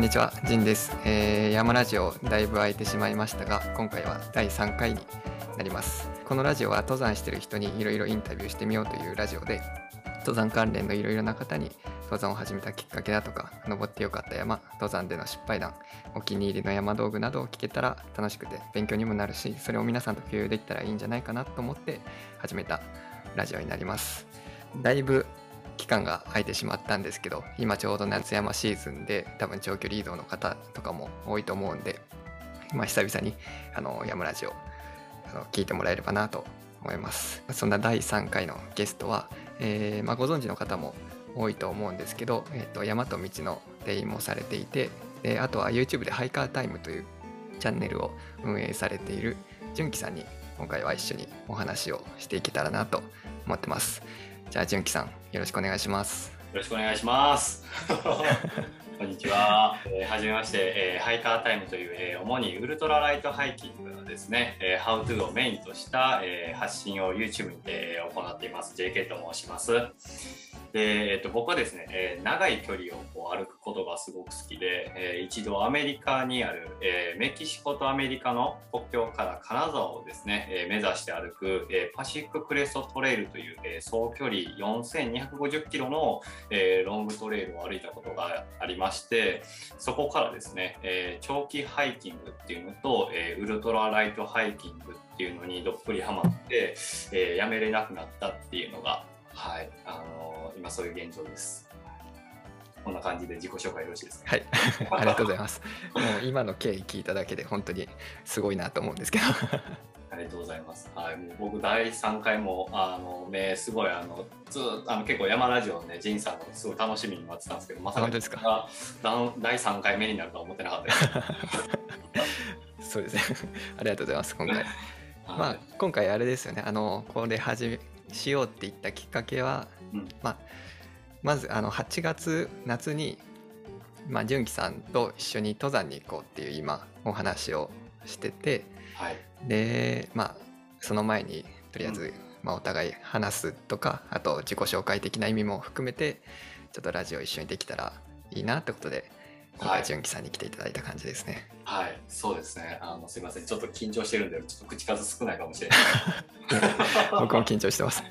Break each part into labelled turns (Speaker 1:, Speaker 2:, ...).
Speaker 1: んにちは、ジンです、えー山ラジオだいぶ空いてしまいましたが、今回は第3回になります。このラジオは登山してる人にいろいろインタビューしてみようというラジオで、登山関連のいろいろな方に登山を始めたきっかけだとか、登ってよかった山、登山での失敗談、お気に入りの山道具などを聞けたら楽しくて勉強にもなるし、それを皆さんと共有できたらいいんじゃないかなと思って始めたラジオになります。だいぶ期間が空いてしまったんですけど今ちょうど夏山シーズンで多分長距離移動の方とかも多いと思うんで、まあ、久々にあの山ラジオあの聞いてもらえればなと思います。そんな第3回のゲストは、えーまあ、ご存知の方も多いと思うんですけど、えー、と山と道の店員もされていてであとは YouTube でハイカータイムというチャンネルを運営されている純喜さんに今回は一緒にお話をしていけたらなと思ってます。じゃあ純喜さんよろしくお願いします
Speaker 2: よろしくお願いします。こんにちは。えーはじめまして、えーハイカータイムという、えー主にウルトラライトハイキングのですね、えー、ハウトゥーをメインとした、えー発信を YouTube にて行っています。JK と申します。で、えっと僕はですね、えー長い距離をこう歩くことがすごく好きで、えー一度アメリカにある、えーメキシコとアメリカの国境から金沢をですね、えー目指して歩く、えーパシフィッククレストトレイルという、えー総距離4250キロの、えーロングトレイルを歩いたことがありまましてそこからですね、えー長期ハイキングっていうのと、えーウルトラライトハイキングっていうのにどっぷりハマって、えーやめれなくなったっていうのが、はいあのー今そういう現状です。こんな感じで自己紹介よろしいですか？
Speaker 1: はい。ありがとうございます。もう今の経緯聞いただけで本当にすごいなと思うんですけど。
Speaker 2: りがとうございます。はい、もう僕第3回もあのねすごいあのずあの結構山ラジオねジンさんのすごい楽しみに待ってたんですけど、まさか
Speaker 1: ですか？
Speaker 2: 第3回目になるとは思ってなかったです。
Speaker 1: そうですね。ありがとうございます今回。まあ
Speaker 2: はい
Speaker 1: 今回あれですよね。あのこれ始めしようって言ったきっかけは、
Speaker 2: うん。
Speaker 1: まあまずあの8月夏にまあ純喜さんと一緒に登山に行こうっていう今お話をしてて
Speaker 2: はい
Speaker 1: でまあその前にとりあえず、
Speaker 2: うん
Speaker 1: まあ、お互い話すとかあと自己紹介的な意味も含めてちょっとラジオ一緒にできたらいいなってことで今
Speaker 2: はい
Speaker 1: 回純喜さんに来ていただいた感じですね。
Speaker 2: はい、そうですね。あのすいません、ちょっと緊張してるんで、ちょっと口数少ないかもしれない。
Speaker 1: 僕も緊張してます。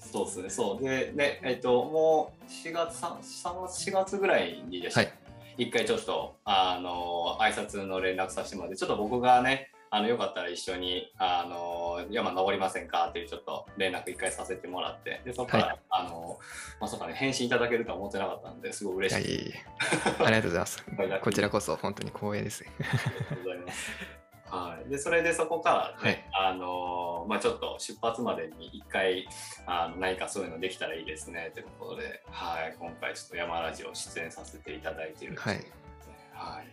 Speaker 2: そうですね、そうで、ね、えっと、もう4月、3, 3月、4月ぐらいにでした、
Speaker 1: はい
Speaker 2: 一回ちょっと、あの、挨拶の連絡させてもらって、ちょっと僕がね、あのよかったら一緒にあの山登りませんかっていうちょっと連絡一回させてもらってでそこから、
Speaker 1: はい
Speaker 2: あのまさかね返信いただけるとは思ってなかったんですごい嬉しい
Speaker 1: いやいありがとうございます。
Speaker 2: はい
Speaker 1: こちらこそ本当に光栄です。
Speaker 2: ありがとうございます。はい、でそれでそこからね、あのまあ、ちょっと出発までに一回あの何かそういうのできたらいいですねということで、はい、今回ちょっと山ラジオ出演させていただいているんです
Speaker 1: はい。
Speaker 2: はい、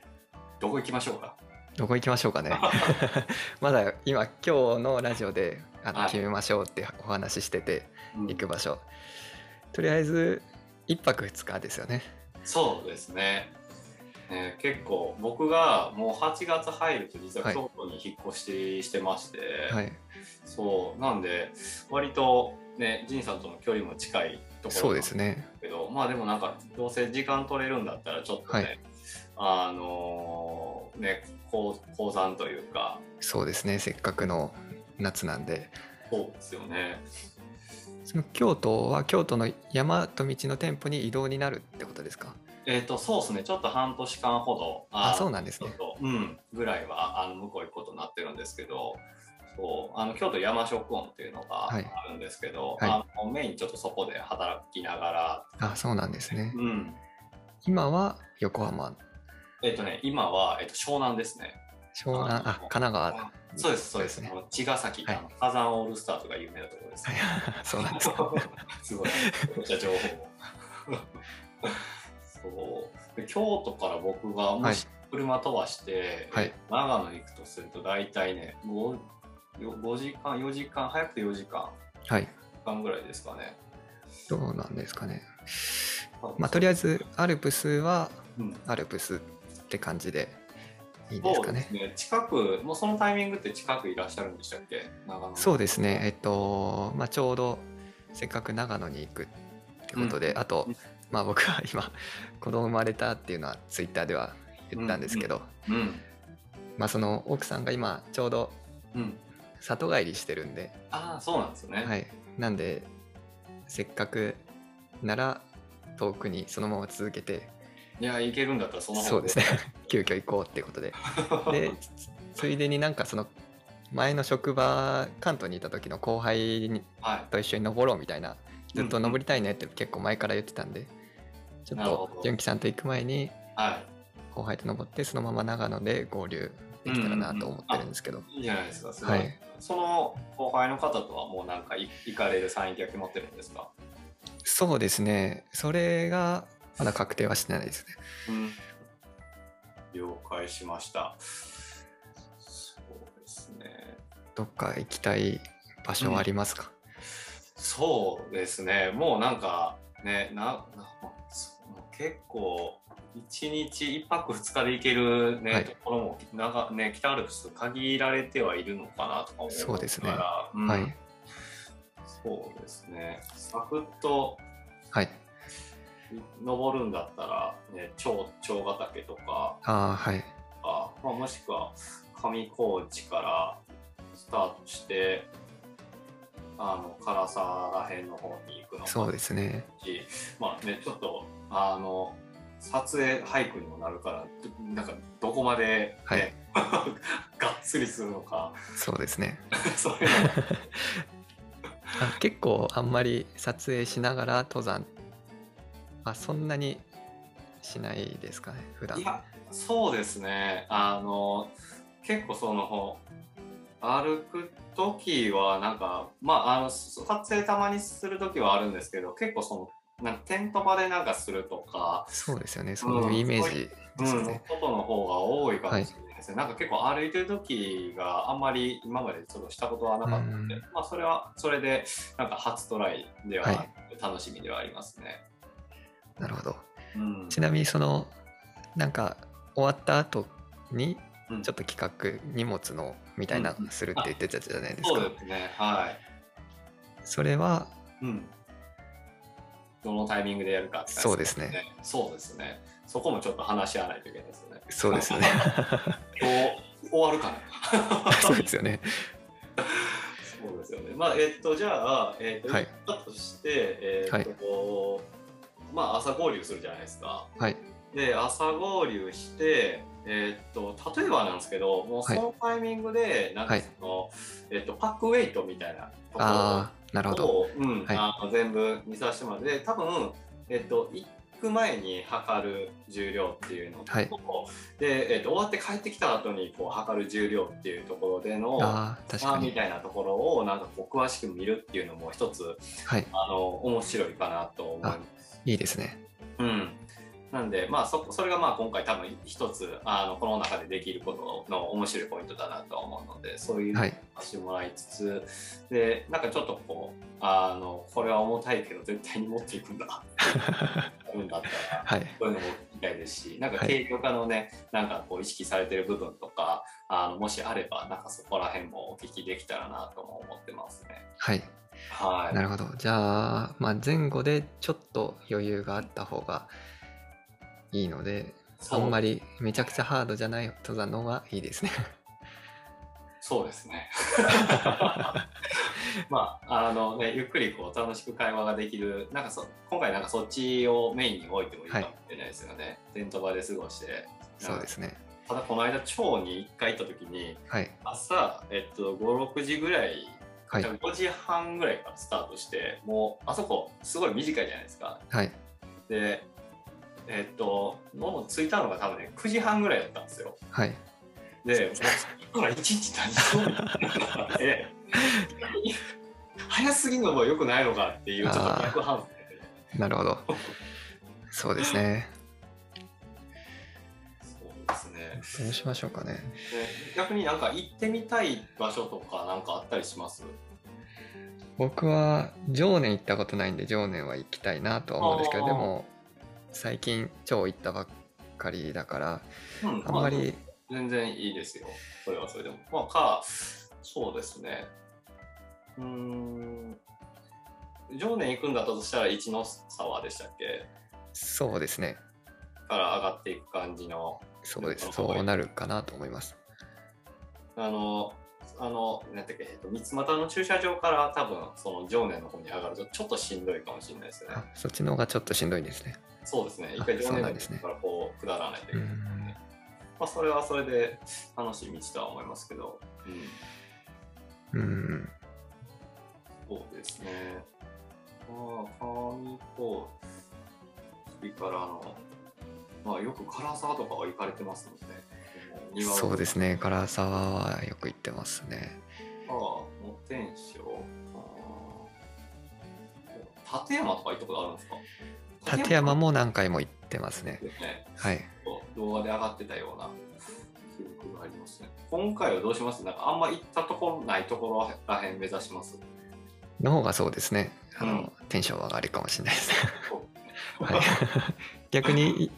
Speaker 2: どこ行きましょうか？
Speaker 1: どこ行きましょうかね。まだ今今日のラジオであの
Speaker 2: はい。
Speaker 1: 決めましょうってお話ししてて
Speaker 2: うん。
Speaker 1: 行く場所。とりあえず一泊二日ですよね。
Speaker 2: そうですねね結構僕がもう8月入ると実は
Speaker 1: はい
Speaker 2: 京都に引っ越ししてまして、
Speaker 1: はい。
Speaker 2: そうなんで割とね仁さんとの距離も近いところ
Speaker 1: そうですね。
Speaker 2: けどまあでもなんかどうせ時間取れるんだったらちょっとね、
Speaker 1: はい
Speaker 2: あのーね高高山というか
Speaker 1: そうですね。せっかくの夏なんで。
Speaker 2: そうですよね
Speaker 1: その京都は京都の山と道の店舗に移動になるってことですか？
Speaker 2: えっ、とそうですね。ちょっと半年間ほど
Speaker 1: あ、
Speaker 2: の
Speaker 1: そうなんですね。
Speaker 2: うんぐらいはあの向こう行くことになってるんですけどそうあの京都山食音っていうのがあ
Speaker 1: はい。
Speaker 2: るんですけど、
Speaker 1: はい。
Speaker 2: あのメインちょっとそこで働きながら
Speaker 1: あ、そうなんですね。
Speaker 2: うん。
Speaker 1: 今は横浜、
Speaker 2: えっ、とね今は、えっと湘南ですね。
Speaker 1: 湘南、あ、神奈川。
Speaker 2: そうですそうです。
Speaker 1: そうですね。
Speaker 2: 茅ヶ崎、
Speaker 1: はい。
Speaker 2: 火山オールスターとか有名なところです、
Speaker 1: そうなんですか。
Speaker 2: す ごい、情報を。そう。で京都から僕がもし車飛ばして、
Speaker 1: はい。
Speaker 2: 長野に行くとすると大体ね 5, 5時間4時間早くて4時間。
Speaker 1: はい。
Speaker 2: 間ぐらいですかね。
Speaker 1: どうなんですかね。まあ、とりあえずアルプスは
Speaker 2: うん。
Speaker 1: アルプスって感じでいいですかね。
Speaker 2: そうです。ね。近くもうそのタイミングって近くいらっしゃるんでしたっけ？長野
Speaker 1: そうですね。えっと、まあ、ちょうどせっかく長野に行くってことで、
Speaker 2: うん。
Speaker 1: あとまあ僕は今子供生まれたっていうのはツイッターでは言ったんですけど、
Speaker 2: うん。
Speaker 1: まあその奥さんが今ちょうど
Speaker 2: うん。
Speaker 1: 里帰りしてるんで、
Speaker 2: ああそうなんですね、
Speaker 1: はい、なんでせっかくなら遠くにそのまま続けて
Speaker 2: いやいけるんだったらその
Speaker 1: そうですね。急遽行こうっていうことで。でつついでになんかその前の職場関東にいた時の後輩と一緒に登ろうみたいなずっと登りたいねって結構前から言ってたんでちょっ
Speaker 2: なるほど。
Speaker 1: と純喜さんと行く前に
Speaker 2: は
Speaker 1: 後輩と登ってそのまま長野で合流できたらなと思ってるんですけど、
Speaker 2: いいいじゃないですかすごい、
Speaker 1: はい。
Speaker 2: その後輩の方とはもうなんかい行かれるサイン決まってるんですか？
Speaker 1: そうですね。それがまだ確定はしてないですね。
Speaker 2: うん。了解しました。そうですね。
Speaker 1: どっか行きたい場所はありますか、
Speaker 2: そうですね。もうなんかねなな結構1日1泊2日で行ける、ね
Speaker 1: はい。
Speaker 2: ところもなんか、ね、北アルプス限られてはいるのかなとか思う
Speaker 1: そうですね。
Speaker 2: から、うん。
Speaker 1: はい
Speaker 2: そうですね。サクッと
Speaker 1: はい。
Speaker 2: 登るんだったら、ね、超長ヶ岳とか。
Speaker 1: ああはい。
Speaker 2: あまあ、もしくは上高地からスタートしてあの唐沢らへんの方に行くのも
Speaker 1: そうですね。
Speaker 2: しまあねちょっとあの撮影俳句にもなるからどなんかどこまで、ね
Speaker 1: はい。
Speaker 2: がっつりするのか。
Speaker 1: そうですね。
Speaker 2: そういうの。
Speaker 1: あ 結構あんまり撮影しながら登山。あそんなにしないですかね普段。
Speaker 2: いやそうですね。あの結構その歩く時はなんかまああの撮影たまにする時はあるんですけど結構そのなんかテント場でなんかするとか、
Speaker 1: そうですよね。そういうイメージですよ
Speaker 2: うん、の方が多いかもしれないですね、なんか結構歩いてる時があんまり今までちょっとしたことはなかったので、
Speaker 1: うん。
Speaker 2: まあそれはそれでなんか初トライでは、
Speaker 1: はい
Speaker 2: 楽しみではありますね。
Speaker 1: なるほど。
Speaker 2: うん、
Speaker 1: ちなみにそのなんか終わった後に
Speaker 2: うん。
Speaker 1: ちょっと企画荷物のみたいな
Speaker 2: うん。
Speaker 1: するって言ってたじゃないです
Speaker 2: そう
Speaker 1: か
Speaker 2: ですね。はい。
Speaker 1: それは
Speaker 2: うん。どのタイミングでやるかって感じ
Speaker 1: そうですね。
Speaker 2: そうですね。そこもちょっと話し合わないといけないです よね。
Speaker 1: そうですよね
Speaker 2: 終わるかな。
Speaker 1: そうですよね
Speaker 2: そうですよね。まあえっとじゃあえっと、
Speaker 1: はい
Speaker 2: だとしてえっと、まあ朝合流するじゃないですか。
Speaker 1: はい
Speaker 2: で朝合流して。えっと例えばなんですけどもうそのタイミングでなんか
Speaker 1: はい
Speaker 2: その、えっとパックウェイトみたいなところ
Speaker 1: ああなるほど。
Speaker 2: を、うん
Speaker 1: はい。
Speaker 2: あの全部見させてもらって多分、えっと、行く前に測る重量っていうのと、
Speaker 1: はい。
Speaker 2: で、えっと、終わって帰ってきた後にこう測る重量っていうところでの
Speaker 1: ああ確かに。
Speaker 2: 差みたいなところをなんかこう詳しく見るっていうのも一つ
Speaker 1: はい。
Speaker 2: あの面白いかなと思います。
Speaker 1: いいですね。
Speaker 2: うんなんで、まあそ、それがまあ今回多分一つあのこの中でできることの面白いポイントだなとは思うのでそういうのを
Speaker 1: はい。
Speaker 2: させてもらいつつ、でなんかちょっとこうあのこれは重たいけど絶対に持っていくんだ。うのだったら
Speaker 1: はい。
Speaker 2: そういうのも聞きたいですしなんか
Speaker 1: はい。
Speaker 2: 軽量化のね、なんかこう意識されてる部分とかあのもしあればなんかそこら辺もお聞きできたらなとも思ってますね。
Speaker 1: はい。
Speaker 2: はい、
Speaker 1: なるほど。じゃあ、まあ、前後でちょっと余裕があった方がいいのであ
Speaker 2: ん
Speaker 1: まりめちゃくちゃハードじゃない登山の方がいいですね
Speaker 2: そうですね。まあ、あのね、ゆっくりこう楽しく会話ができる、なんかそ今回なんかそっちをメインに置いてもいいかもしれないですよね。テント場で過ごして。
Speaker 1: そうですね
Speaker 2: ただこの間、町に1回行った時に、
Speaker 1: はい
Speaker 2: 朝、えっと、5、6時ぐらい、
Speaker 1: はい
Speaker 2: 5時半ぐらいからスタートして、もうあそこすごい短いじゃないですか。
Speaker 1: はい
Speaker 2: で、えっと、もう着いたのが多分ね、9時半ぐらいだったんですよ。
Speaker 1: はい。
Speaker 2: で、もうそこから一日何しようみたいなで早すぎるのも良くないのかっていうちょっと逆反省で。
Speaker 1: なるほど。そうですね。
Speaker 2: そうですね。
Speaker 1: どうしましょうかね。
Speaker 2: で逆になんか行ってみたい場所とかなんかあったりします？
Speaker 1: 僕は常年行ったことないんで常年は行きたいなとは思うんですけどでも最近超行ったばっかりだから
Speaker 2: うん
Speaker 1: あんまり
Speaker 2: 全然いいですよ。それはそれでも。まあ、か、そうですね。うーん。常年行くんだったとしたら一ノ沢でしたっけ？
Speaker 1: そうですね。
Speaker 2: から上がっていく感じの
Speaker 1: そうです。そうなるかなと思います。
Speaker 2: あのあのなんていうか、えっと、三つ股の駐車場から多分その常念の方に上がるとちょっとしんどいかもしれないですよね
Speaker 1: あ。そっちの方がちょっとしんどいですね。
Speaker 2: そうですね。一
Speaker 1: あ
Speaker 2: 回常
Speaker 1: そうな
Speaker 2: 念の
Speaker 1: んです
Speaker 2: からこう下らないといけないので、
Speaker 1: うん
Speaker 2: まあ、それはそれで楽しい道とは思いますけど、うん、
Speaker 1: うん。
Speaker 2: そうですね。まあ、上高地からの、まあ、よく唐沢とかは行かれてますので、庭を
Speaker 1: そうですね。唐沢はよく行ってますね。
Speaker 2: ああ、野天省。あー立山とか行ったことあるんですか？
Speaker 1: 立山も何回も行ってますね。はい。
Speaker 2: 動画で上がってたような記憶がありますね。今回はどうします？なんかあんま行ったところないところらへん目指します？
Speaker 1: の方がそうですね。あの、
Speaker 2: うん
Speaker 1: テンション上がりかもしれないですはい、逆にい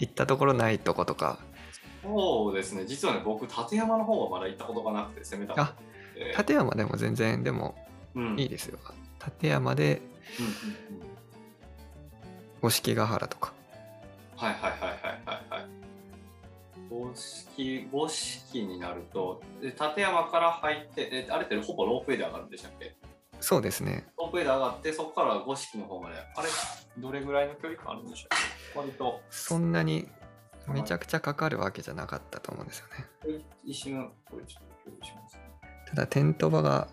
Speaker 1: 行ったところないとことか、
Speaker 2: そうですね。実はね、僕、立山の方はまだ行ったことがなくて攻めた
Speaker 1: あ
Speaker 2: で
Speaker 1: 立山でも全然でも
Speaker 2: うん、
Speaker 1: いいですよ。立山で
Speaker 2: うんうんうん
Speaker 1: 五色ヶ原とか。
Speaker 2: はいはいはいはいはいはい。五色、五色になると、で立山から入って、えあれってほぼロープウェイで上がるんでしたっけ？
Speaker 1: そうですね。
Speaker 2: ロープウェイで上がって、そこから五色の方まで、あれ、どれぐらいの距離感あるんでしょうか割と、
Speaker 1: そんなにめちゃくちゃかかるわけじゃなかったと思うんですよね。
Speaker 2: 一瞬、これちょっと共有しますね。
Speaker 1: ただテント場が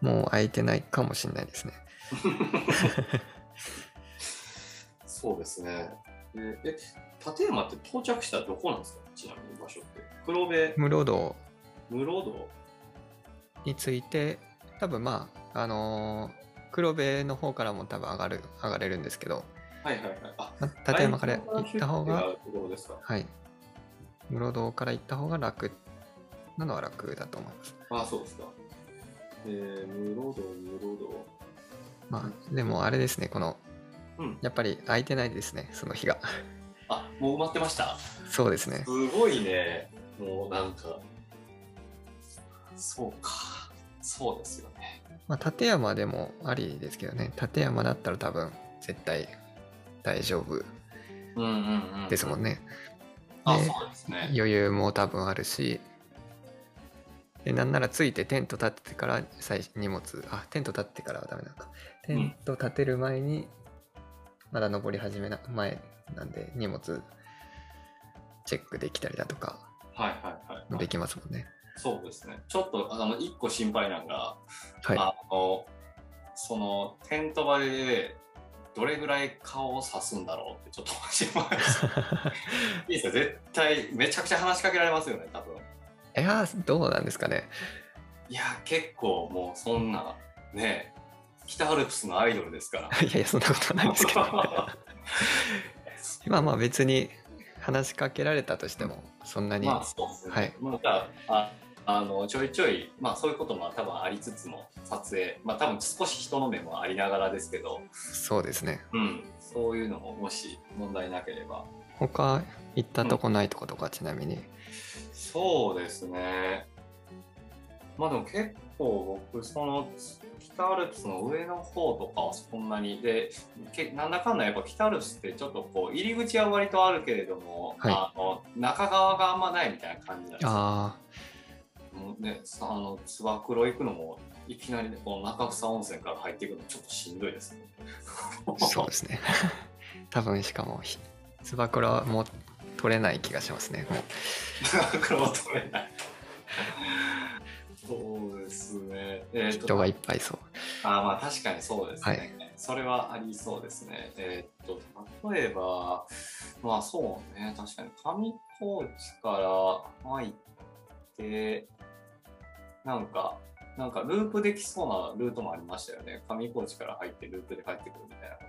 Speaker 1: もう空いてないかもしれないですね。
Speaker 2: そうですね。でえ、立山って到着したらどこなんですか？ちなみに場所って。黒部、
Speaker 1: 室堂
Speaker 2: 室堂？
Speaker 1: について多分まああのー黒部の方からも多分上がる上がれるんですけど、
Speaker 2: はいはいはい。あ、
Speaker 1: まあ立山から行った方が
Speaker 2: ところですか？
Speaker 1: はい室堂から行った方が楽なのは楽だと思います。
Speaker 2: あ、そうですか。えー、室堂、室堂。
Speaker 1: まあでもあれですねこの
Speaker 2: うん。
Speaker 1: やっぱり空いてないですねその日が。
Speaker 2: あ、もう埋まってました？
Speaker 1: そうですね。
Speaker 2: すごいね。もうなんか。そうか。そうですよね。
Speaker 1: まあ立山でもありですけどね立山だったら多分絶対大丈夫
Speaker 2: うんうんうん。
Speaker 1: ですもんね。
Speaker 2: あ、
Speaker 1: で
Speaker 2: そうですね。
Speaker 1: 余裕も多分あるしでなんならついてテント立ってから最荷物あテント立ってからはダメなのかテント立てる前にまだ登り始めな前なんで荷物チェックできたりだとか
Speaker 2: はいはいはい。
Speaker 1: できますもんね
Speaker 2: そうですね。ちょっと、あの、一個心配なのが、
Speaker 1: はい
Speaker 2: あの、その、テント場で、どれぐらい顔を刺すんだろうってちょっと心配です。いいですよ、絶対、めちゃくちゃ話しかけられますよね、多分。
Speaker 1: いやーどうなんですかね
Speaker 2: いや、結構もうそんな、ね、北アルプスのアイドルですから。
Speaker 1: いやいやそんなことはないですけど まあまあ別に話しかけられたとしてもそんなに、
Speaker 2: まあそうですね。
Speaker 1: はい
Speaker 2: まあ、だああのちょいちょい、まあそういうことも多分ありつつも、撮影、まあ多分少し人の目もありながらですけど、
Speaker 1: そうですね
Speaker 2: うん、そういうのももし問題なければ。
Speaker 1: 他行ったとこないとことかちなみに、
Speaker 2: そうですね。まあでも結構僕、その北アルプスの上の方とかはそんなに、で、けなんだかんだやっぱ北アルプスってちょっとこう入り口は割とあるけれども、
Speaker 1: はい
Speaker 2: あの中側があんまないみたいな感じなんですよ。
Speaker 1: あ
Speaker 2: もうね、さあの、つば九郎行くのも、いきなり、ね、この中草温泉から入っていくのちょっとしんどいですね。
Speaker 1: あそうですね 多分しかもひつば九郎も取れない気がしますねもう
Speaker 2: 取れない。そうですね。えーと
Speaker 1: 人がいっぱいそう
Speaker 2: あーまあ確かにそうですね、
Speaker 1: はい
Speaker 2: それはありそうですね。えーっと、例えば、まあそうね、確かに上高地から入って、なんか、なんかループできそうなルートもありましたよね。上高地から入ってループで帰ってくるみたいなこ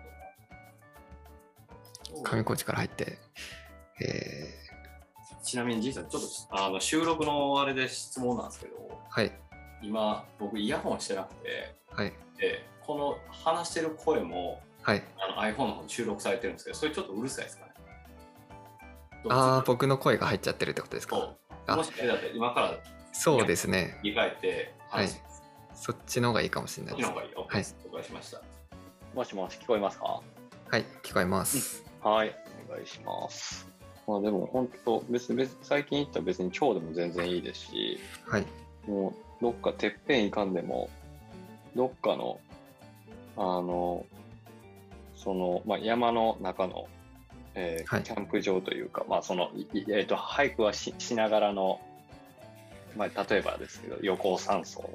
Speaker 2: とも。
Speaker 1: 上高地から入ってえ
Speaker 2: ちなみに、じいさん、ちょっとあの収録のあれで質問なんですけど、
Speaker 1: ー、はい
Speaker 2: 今、僕イヤホンしてなくて、
Speaker 1: はい
Speaker 2: でこの話してる声も、
Speaker 1: はい
Speaker 2: あの iPhone の方に収録されてるんですけど、それちょっとうるさいですかね？
Speaker 1: ああ僕の声が入っちゃってるってことですか？
Speaker 2: そう
Speaker 1: あ
Speaker 2: もしあれだったら今から
Speaker 1: そうですね
Speaker 2: 切り替えて話します。
Speaker 1: そっちの方がいいかもしれないです
Speaker 2: こっちの方がいい。OK です。了解しました。
Speaker 3: もしもし聞こえますか？
Speaker 1: はい、聞こえます。
Speaker 2: はい、お願いします。まあでも本当、別に別最近行ったら別に超でも全然いいですし、
Speaker 1: はい、
Speaker 2: もうどっかてっぺん行かんでも、どっかの、あの、その、まあ、山の中の、えー
Speaker 1: はい。
Speaker 2: キャンプ場というか、まあその、いいえー、と俳句はししながらの、まあ、例えばですけど、横尾山荘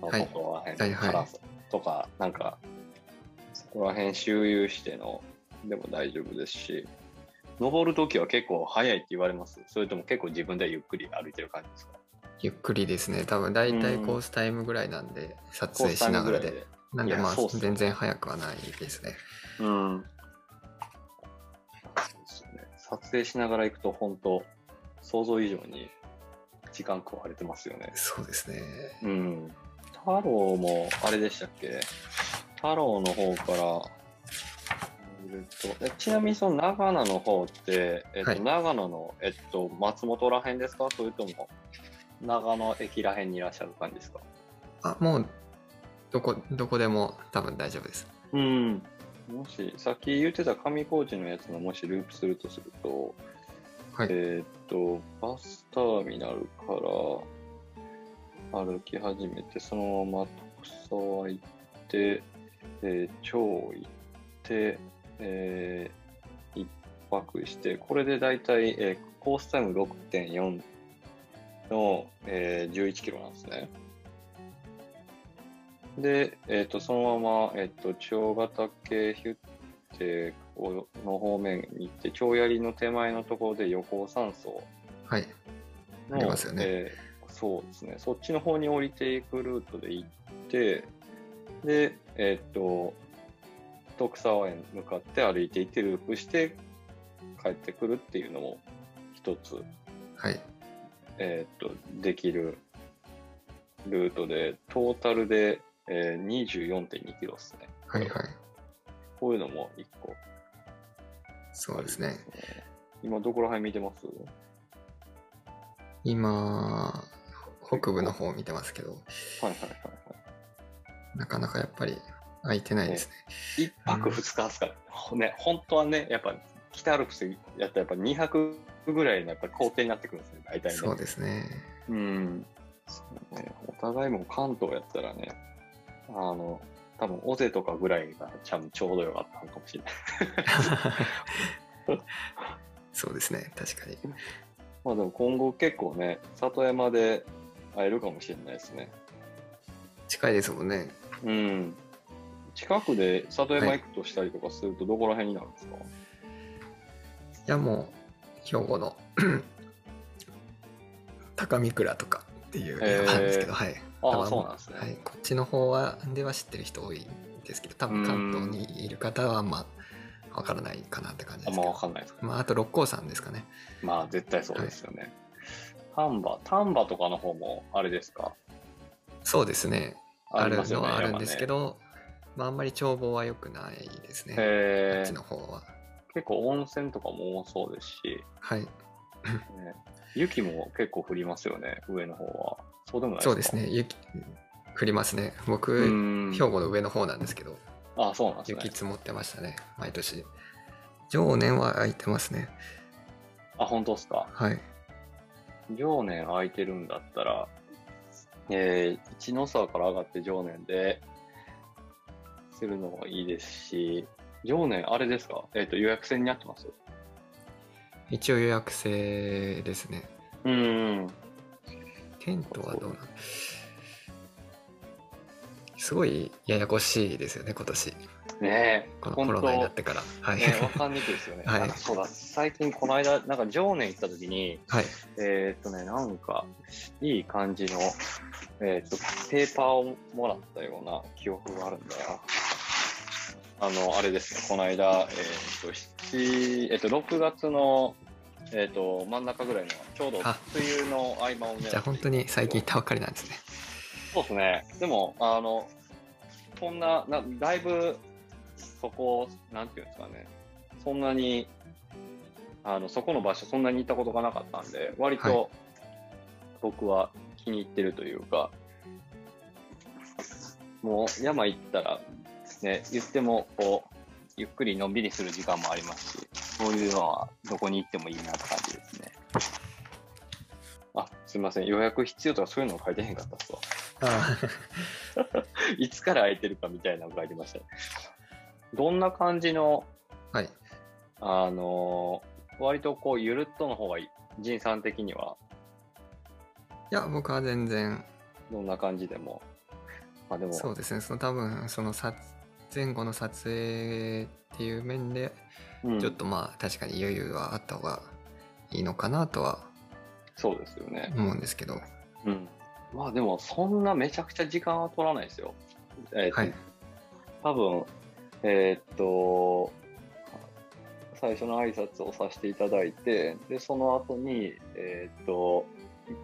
Speaker 2: のところらへん
Speaker 1: はい。はい
Speaker 2: からとか、なんか、そこら辺周遊してのでも大丈夫ですし、登るときは結構早いって言われますそれとも結構自分でゆっくり歩いてる感じですか？
Speaker 1: ゆっくりですね。多分大体
Speaker 2: うん
Speaker 1: コースタイムぐらいなんで、撮影しながらで。なんでまあ全然早くはないですね。
Speaker 2: うん。そうですよね。撮影しながら行くと本当想像以上に時間食われてますよね。
Speaker 1: そうですね。
Speaker 2: うん。太郎もあれでしたっけ？太郎の方から見ると、えちなみにその長野の方って、えっと
Speaker 1: はい
Speaker 2: 長野の、えっと、松本ら辺ですか？それとも長野駅ら辺にいらっしゃる感じですか？
Speaker 1: あ、もう、どこ、どこでも多分大丈夫です。
Speaker 2: うん。もし、さっき言ってた上高地のやつのもしループするとすると、
Speaker 1: はい。
Speaker 2: えーっと、バスターミナルから歩き始めて、そのまま徳沢行って、えー、町行って、えー一泊して、これでだいたい、えーコースタイム6.4の、えー11キロなんですね。で、えーっと、そのまま、えーっと、千代ヶ岳ヒュッテの方面に行って、町槍の手前のところで横尾山荘
Speaker 1: はい。
Speaker 2: の
Speaker 1: ありますよね
Speaker 2: えーそうですね。そっちの方に降りていくルートで行って、で、えーっと、徳沢へ向かって歩いていってループして帰ってくるっていうのも一つ、
Speaker 1: はい。
Speaker 2: えーっと、できるルートで、トータルで、えー、24.2キロですね。
Speaker 1: はいはい。
Speaker 2: こういうのも一個
Speaker 1: そうですね。
Speaker 2: 今どこら辺見てます？
Speaker 1: 今、北部の方を見てますけど、
Speaker 2: はいはいはいはい。
Speaker 1: なかなかやっぱり空いてないですね。
Speaker 2: 一泊二日ですか？ら、ほね、本当はね、やっぱ北アルプスやったらやっぱ2泊ぐらいのやっぱ工程になってくるんですね、大体ね。
Speaker 1: そうですね。
Speaker 2: うん。そうね、お互いも関東やったらね、あの、多分尾瀬とかぐらいがちゃんちょうどよかったのかもしれない。
Speaker 1: そうですね。確かに。
Speaker 2: まあでも今後結構ね、里山で会えるかもしれないですね。
Speaker 1: 近いですもんね。
Speaker 2: うん。近くで里山行くとしたりとかするとどこら辺になるんですか、
Speaker 1: いやもう、兵庫の 高見倉とかっていうのがあるんですけど、はい。
Speaker 2: ああ、そうなんですね。
Speaker 1: はい、こっちの方はでは知ってる人多いんですけど多分関東にいる方はまあわからないかなって感じ
Speaker 2: あんま
Speaker 1: ですけど。
Speaker 2: わかんないですか？
Speaker 1: まあ、あと六甲山ですかね。
Speaker 2: まあ絶対そうですよね。丹波、丹波とかの方もあれですか？
Speaker 1: そうですねあるのはあるんですけど、まあ、あんまり眺望は良くないですね。こ
Speaker 2: へー。
Speaker 1: っちの方は。
Speaker 2: 結構温泉とかも多そうですし、
Speaker 1: はい。
Speaker 2: ね、雪も結構降りますよね、上の方は。そうでもないですか？
Speaker 1: そうですね。雪降りますね。僕
Speaker 2: うん。
Speaker 1: 兵庫の上の方なんですけど。
Speaker 2: あそうなんですね。
Speaker 1: 雪。積もってましたね毎年。常年は空いてますね。
Speaker 2: あ、本当ですか？
Speaker 1: はい。
Speaker 2: 常年空いてるんだったら、えー、一ノ沢から上がって常年でするのもいいですし、常年あれですか？えっ、と予約制になってます？
Speaker 1: 一応予約制ですね。
Speaker 2: うん。
Speaker 1: テントはどうなのすごいややこしいですよね今年。
Speaker 2: ねえ、本当
Speaker 1: このコロナになってから。はい、
Speaker 2: ね、わかんにくいですよね。
Speaker 1: はい。
Speaker 2: あそうだ、最近この間、なんか常年行った時に、
Speaker 1: はい。
Speaker 2: えーっとね、なんか、いい感じの、えーっと、ペーパーをもらったような記憶があるんだよ。あの、あれですね、この間、えーっと、7、えーっと、6月の、えーっと、真ん中ぐらいの、ちょうど
Speaker 1: あ
Speaker 2: 梅雨の合間をね。
Speaker 1: じゃあ本当に最近行ったばっかりなんですね
Speaker 2: そうですね。でも、あの、そんな、なだいぶ、そこ、なんていうんですかね、そんなに、あの、そこの場所、そんなに行ったことがなかったんで、割
Speaker 1: はい
Speaker 2: と、僕は気に入ってるというか、もう山行ったら、ね、言っても、こう、ゆっくりのんびりする時間もありますし、そういうのはどこに行ってもいいなって感じですね。あ、すみません。予約必要とかそういうの書いてへんかったっすわ。
Speaker 1: あ
Speaker 2: いつから空いてるかみたいなの書いてましたね。どんな感じの、
Speaker 1: ーはい。
Speaker 2: あのー割とこう、ゆるっとの方がいい。仁さん的には、
Speaker 1: いや、僕は全然、
Speaker 2: どんな感じでも。まあでも、
Speaker 1: そうですね、その多分、その撮前後の撮影っていう面で、
Speaker 2: うん
Speaker 1: ちょっとまあ、確かに余裕はあった方がいいのかなとは
Speaker 2: そうですよね。
Speaker 1: 思うんですけど、
Speaker 2: うん。まあでも、そんなめちゃくちゃ時間は取らないですよ。えーと
Speaker 1: はい。
Speaker 2: 多分、えーっと、最初の挨拶をさせていただいて、で、その後に、えーっと、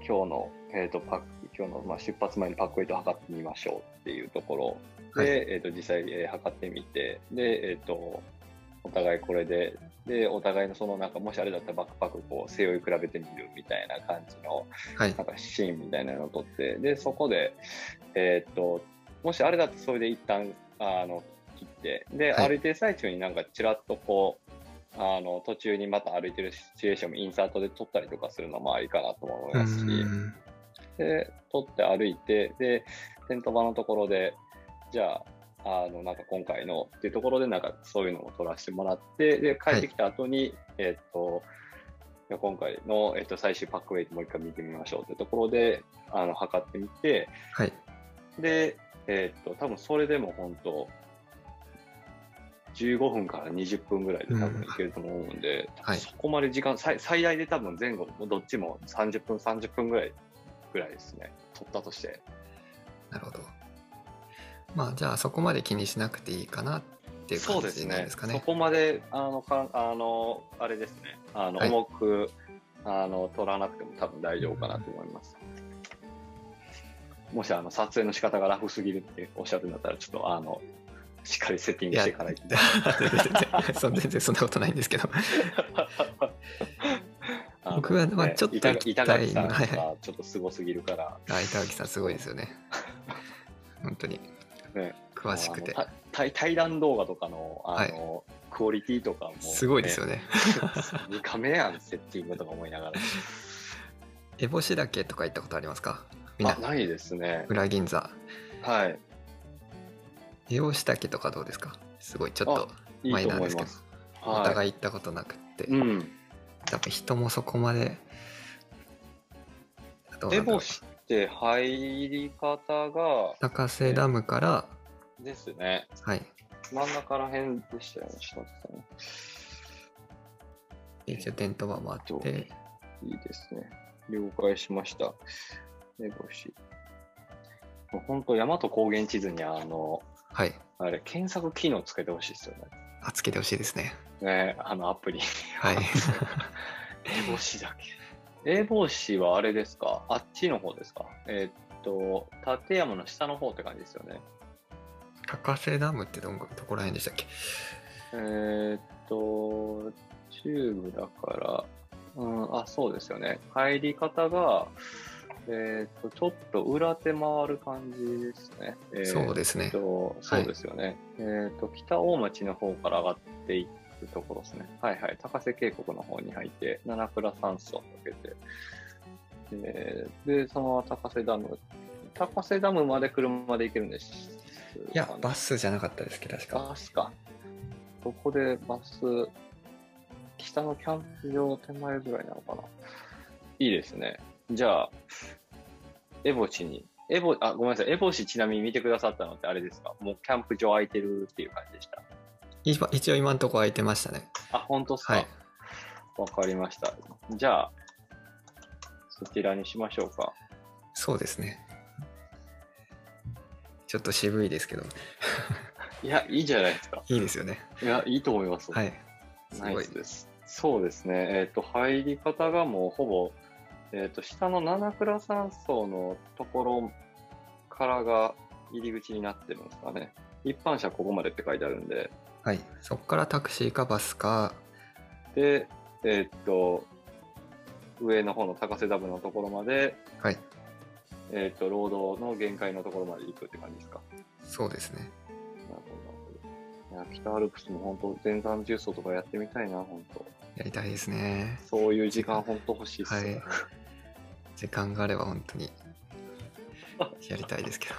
Speaker 2: 今日の、えーっと、パック、今日の、まあ、出発前にパックウェイト測ってみましょうっていうところで、
Speaker 1: はい。
Speaker 2: えーっと、実際、えー測ってみて、で、えーっと、お互いこれで、で、お互いのそのなんか、もしあれだったらバックパックこう、背負い比べてみるみたいな感じの、
Speaker 1: はい。
Speaker 2: なんかシーンみたいなのを撮って、で、そこで、えーっと、もしあれだとそれで一旦、あの、切って、で、
Speaker 1: はい。
Speaker 2: 歩いてる最中になんかちらっとこう、あの、途中にまた歩いてるシチュエーションもインサートで撮ったりとかするのもありかなとも思いうますし、
Speaker 1: ん。
Speaker 2: で、撮って歩いて、で、テント場のところで、じゃあ、あの、なんか今回のっていうところで、なんかそういうのも撮らせてもらって、で、帰ってきた後に、えっと、今回の、えっと、最終パックウェイトもう一回見てみましょうってところで、あの、測ってみて、
Speaker 1: はい。
Speaker 2: で、えっと、多分それでも本当、15分から20分ぐらいで多分いけると思うんで、
Speaker 1: はい
Speaker 2: そこまで時間、最最大で多分前後、どっちも30分、30分ぐらい、ぐらいですね。取ったとして。
Speaker 1: なるほど。まあ、じゃあそこまで気にしなくていいかなっていう感じ。なんですかね。
Speaker 2: そこまで、あの、かあの、あれですね。あの、
Speaker 1: はい
Speaker 2: 重く、あの、取らなくても多分大丈夫かなと思います。もし、あの、撮影の仕方がラフすぎるっておっしゃるんだったら、ちょっと、あの、しっかりセッティングしていかないと。
Speaker 1: 全然そ全然そんなことないんですけど。僕はまあ
Speaker 2: ね
Speaker 1: ちょっと行きたい
Speaker 2: 板垣さんがちょっとすごすぎるから、
Speaker 1: あ板垣さんすごいですよね。本当に
Speaker 2: ね、
Speaker 1: 詳しくて
Speaker 2: 対対談動画とかのあの、クオリティとかも、
Speaker 1: すごいですよ
Speaker 2: ね。
Speaker 1: ね。
Speaker 2: 2カメやん、セッティングとか思いながら。
Speaker 1: 烏帽子岳とか行ったことありますか？
Speaker 2: あ、
Speaker 1: な
Speaker 2: ないですね。
Speaker 1: 裏銀座。
Speaker 2: はい。
Speaker 1: 烏帽子岳とかどうですか？すごいちょっと
Speaker 2: いいと
Speaker 1: マイナーですけど。お
Speaker 2: は
Speaker 1: 互い行ったことなくって、
Speaker 2: い。うん。
Speaker 1: 多分人もそこまでどうなんだろう
Speaker 2: エボシって入り方が
Speaker 1: 高瀬ダムから、
Speaker 2: ですね。
Speaker 1: はい
Speaker 2: 真ん中ら辺でしたよね。ちょっと待ってね
Speaker 1: 一応テント場もあって
Speaker 2: いいですね。了解しました。エボシ。もう本当、山と高原地図にあの、
Speaker 1: はい
Speaker 2: あれ、検索機能つけてほしいですよね。
Speaker 1: あつけてほしいですね
Speaker 2: ね、あのアプリ。
Speaker 1: はい
Speaker 2: エボシだけ。エボシはあれですか？あっちの方ですか？えーっと、立山の下の方って感じですよね。
Speaker 1: 高瀬ダムってどんどこら辺でしたっけ？
Speaker 2: えーっと、中部だから、うん、あ、そうですよね。入り方が、えーっと、ちょっと裏手回る感じですね。えー
Speaker 1: そうですね
Speaker 2: とそうですよね。えーっと、北大町の方から上がっていくところですね。はいはい。高瀬渓谷の方に入って、七倉山荘を抜けて、えーで、そのまま高瀬ダム、高瀬ダムまで車で行けるんです。
Speaker 1: いやバスじゃなかったですけど確か
Speaker 2: バスか。ここでバス、北のキャンプ場手前ぐらいなのかな。いいですね。じゃあ、エボシに、エボ、あ、ごめんなさい。エボシちなみに見てくださったのってあれですか？もうキャンプ場空いてるっていう感じでした。
Speaker 1: 今一応今のとこ空いてましたね
Speaker 2: あ、本当っすか？
Speaker 1: はい
Speaker 2: わ、かりました。じゃあ、そちらにしましょうか。
Speaker 1: そうですねちょっと渋いですけど
Speaker 2: いや、いいじゃないですか。
Speaker 1: いいですよね
Speaker 2: いや、いいと思います。
Speaker 1: はいす
Speaker 2: ナイスです。そうですね。えっ、と、入り方がもうほぼ、えっ、と、下の七倉山荘のところからが入り口になってるんですかね。一般車ここまでって書いてあるんで。
Speaker 1: はいそこからタクシーかバスか
Speaker 2: で、えっ、と、上の方の高瀬ダムのところまで、
Speaker 1: はい
Speaker 2: えっ、と、ロードの限界のところまで行くって感じですか？
Speaker 1: そうですね
Speaker 2: なるほどなるほど。いや北アルプスも本当全山重走とかやってみたいな、本当。
Speaker 1: やりたいですね。
Speaker 2: そういう時間本当欲しいっす
Speaker 1: は
Speaker 2: ね。
Speaker 1: い。時間があれば本当にやりたいですけど。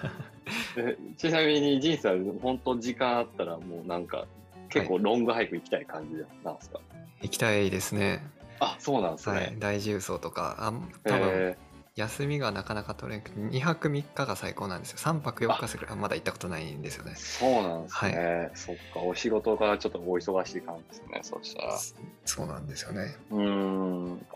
Speaker 2: え ちなみに、ジンさん、本当時間あったら、もうなんか、結構ロングハイク行きたい感じなんですか、
Speaker 1: 行きたいですね。
Speaker 2: あ、そうなんです
Speaker 1: はい
Speaker 2: ね。。
Speaker 1: 大重曹とか、あん多分、
Speaker 2: え
Speaker 1: 休みがなかなか取れんくて2泊3日が最高なんですよ3泊4日するまだ行ったことないんですよね
Speaker 2: ーそうなんですね、そっか、お仕事がちょっとお忙しい感じですね、そしたら。
Speaker 1: そうなんですよね
Speaker 2: うーん、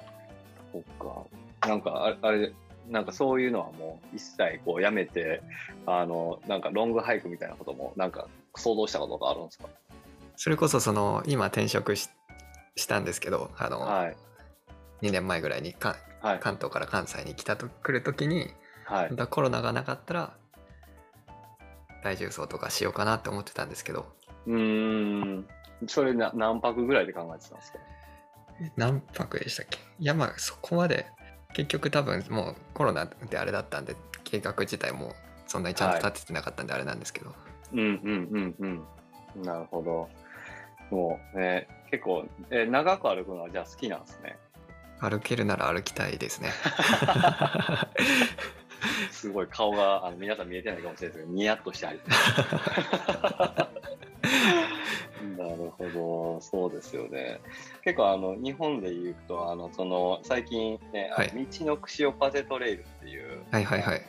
Speaker 2: そっか。なんか、あれ、あれなんかそういうのはもう一切こうやめて、あの、なんかロングハイクみたいなことも、なんか想像したことがあるんですか？
Speaker 1: それこそその今転職ししたんですけどあの、
Speaker 2: はい。
Speaker 1: 2年前ぐらいにか
Speaker 2: はい。
Speaker 1: 関東から関西に来たと来る時に
Speaker 2: はい
Speaker 1: コロナがなかったら大重曹とかしようかなって思ってたんですけど
Speaker 2: うーん。それな何泊ぐらいで考えてたんですか？
Speaker 1: 何泊でしたっけ？いやまあそこまで結局多分もうコロナであれだったんで計画自体もそんなにちゃんと立ててなかったんであれなんですけど、
Speaker 2: うんうんうんうん。なるほど。もうね、結構、え長く歩くのはじゃあ好きなんですね。
Speaker 1: 歩けるなら歩きたいですね
Speaker 2: すごい顔があの皆さん見えてないかもしれないですけど、ニヤッとして入ってなるほど、そうですよね。結構あの日本で言うと、あのその最近ね、
Speaker 1: はい。
Speaker 2: 道の串尾風トレイルっていう、
Speaker 1: はいはいはい。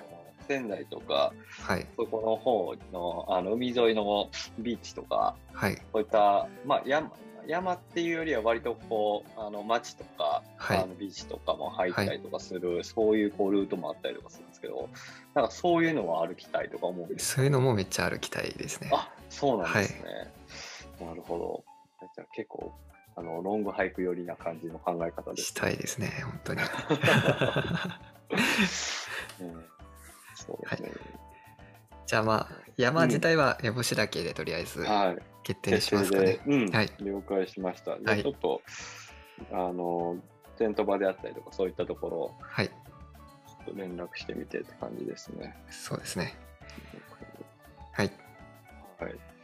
Speaker 2: 仙台とか、
Speaker 1: はい。
Speaker 2: そこの方のあの海沿いのビーチとか、
Speaker 1: はい。
Speaker 2: そういった、まあ、山山っていうよりは割とこうあの街とか、
Speaker 1: はい。
Speaker 2: あのビーチとかも入ったりとかする、そういうこうルートもあったりとかするんですけどなんかそういうのは歩きたいとか思う
Speaker 1: そういうのもめっちゃ歩きたいですね。
Speaker 2: あそうなんですね、なるほど。じゃあ結構あのロングハイク寄りな感じの考え方です、
Speaker 1: したいですね本当に。
Speaker 2: うんそうですね、
Speaker 1: じゃあまあ山自体は烏帽子岳でとりあえず
Speaker 2: はい。
Speaker 1: 決定しますかね、
Speaker 2: うん、
Speaker 1: はい。
Speaker 2: 了解しました。じゃ
Speaker 1: はい。
Speaker 2: あちょっと、あの、テント場であったりとか、そういったところを
Speaker 1: はい。
Speaker 2: ちょっと連絡してみてって感じですね。
Speaker 1: そうですね。はい。
Speaker 2: はい。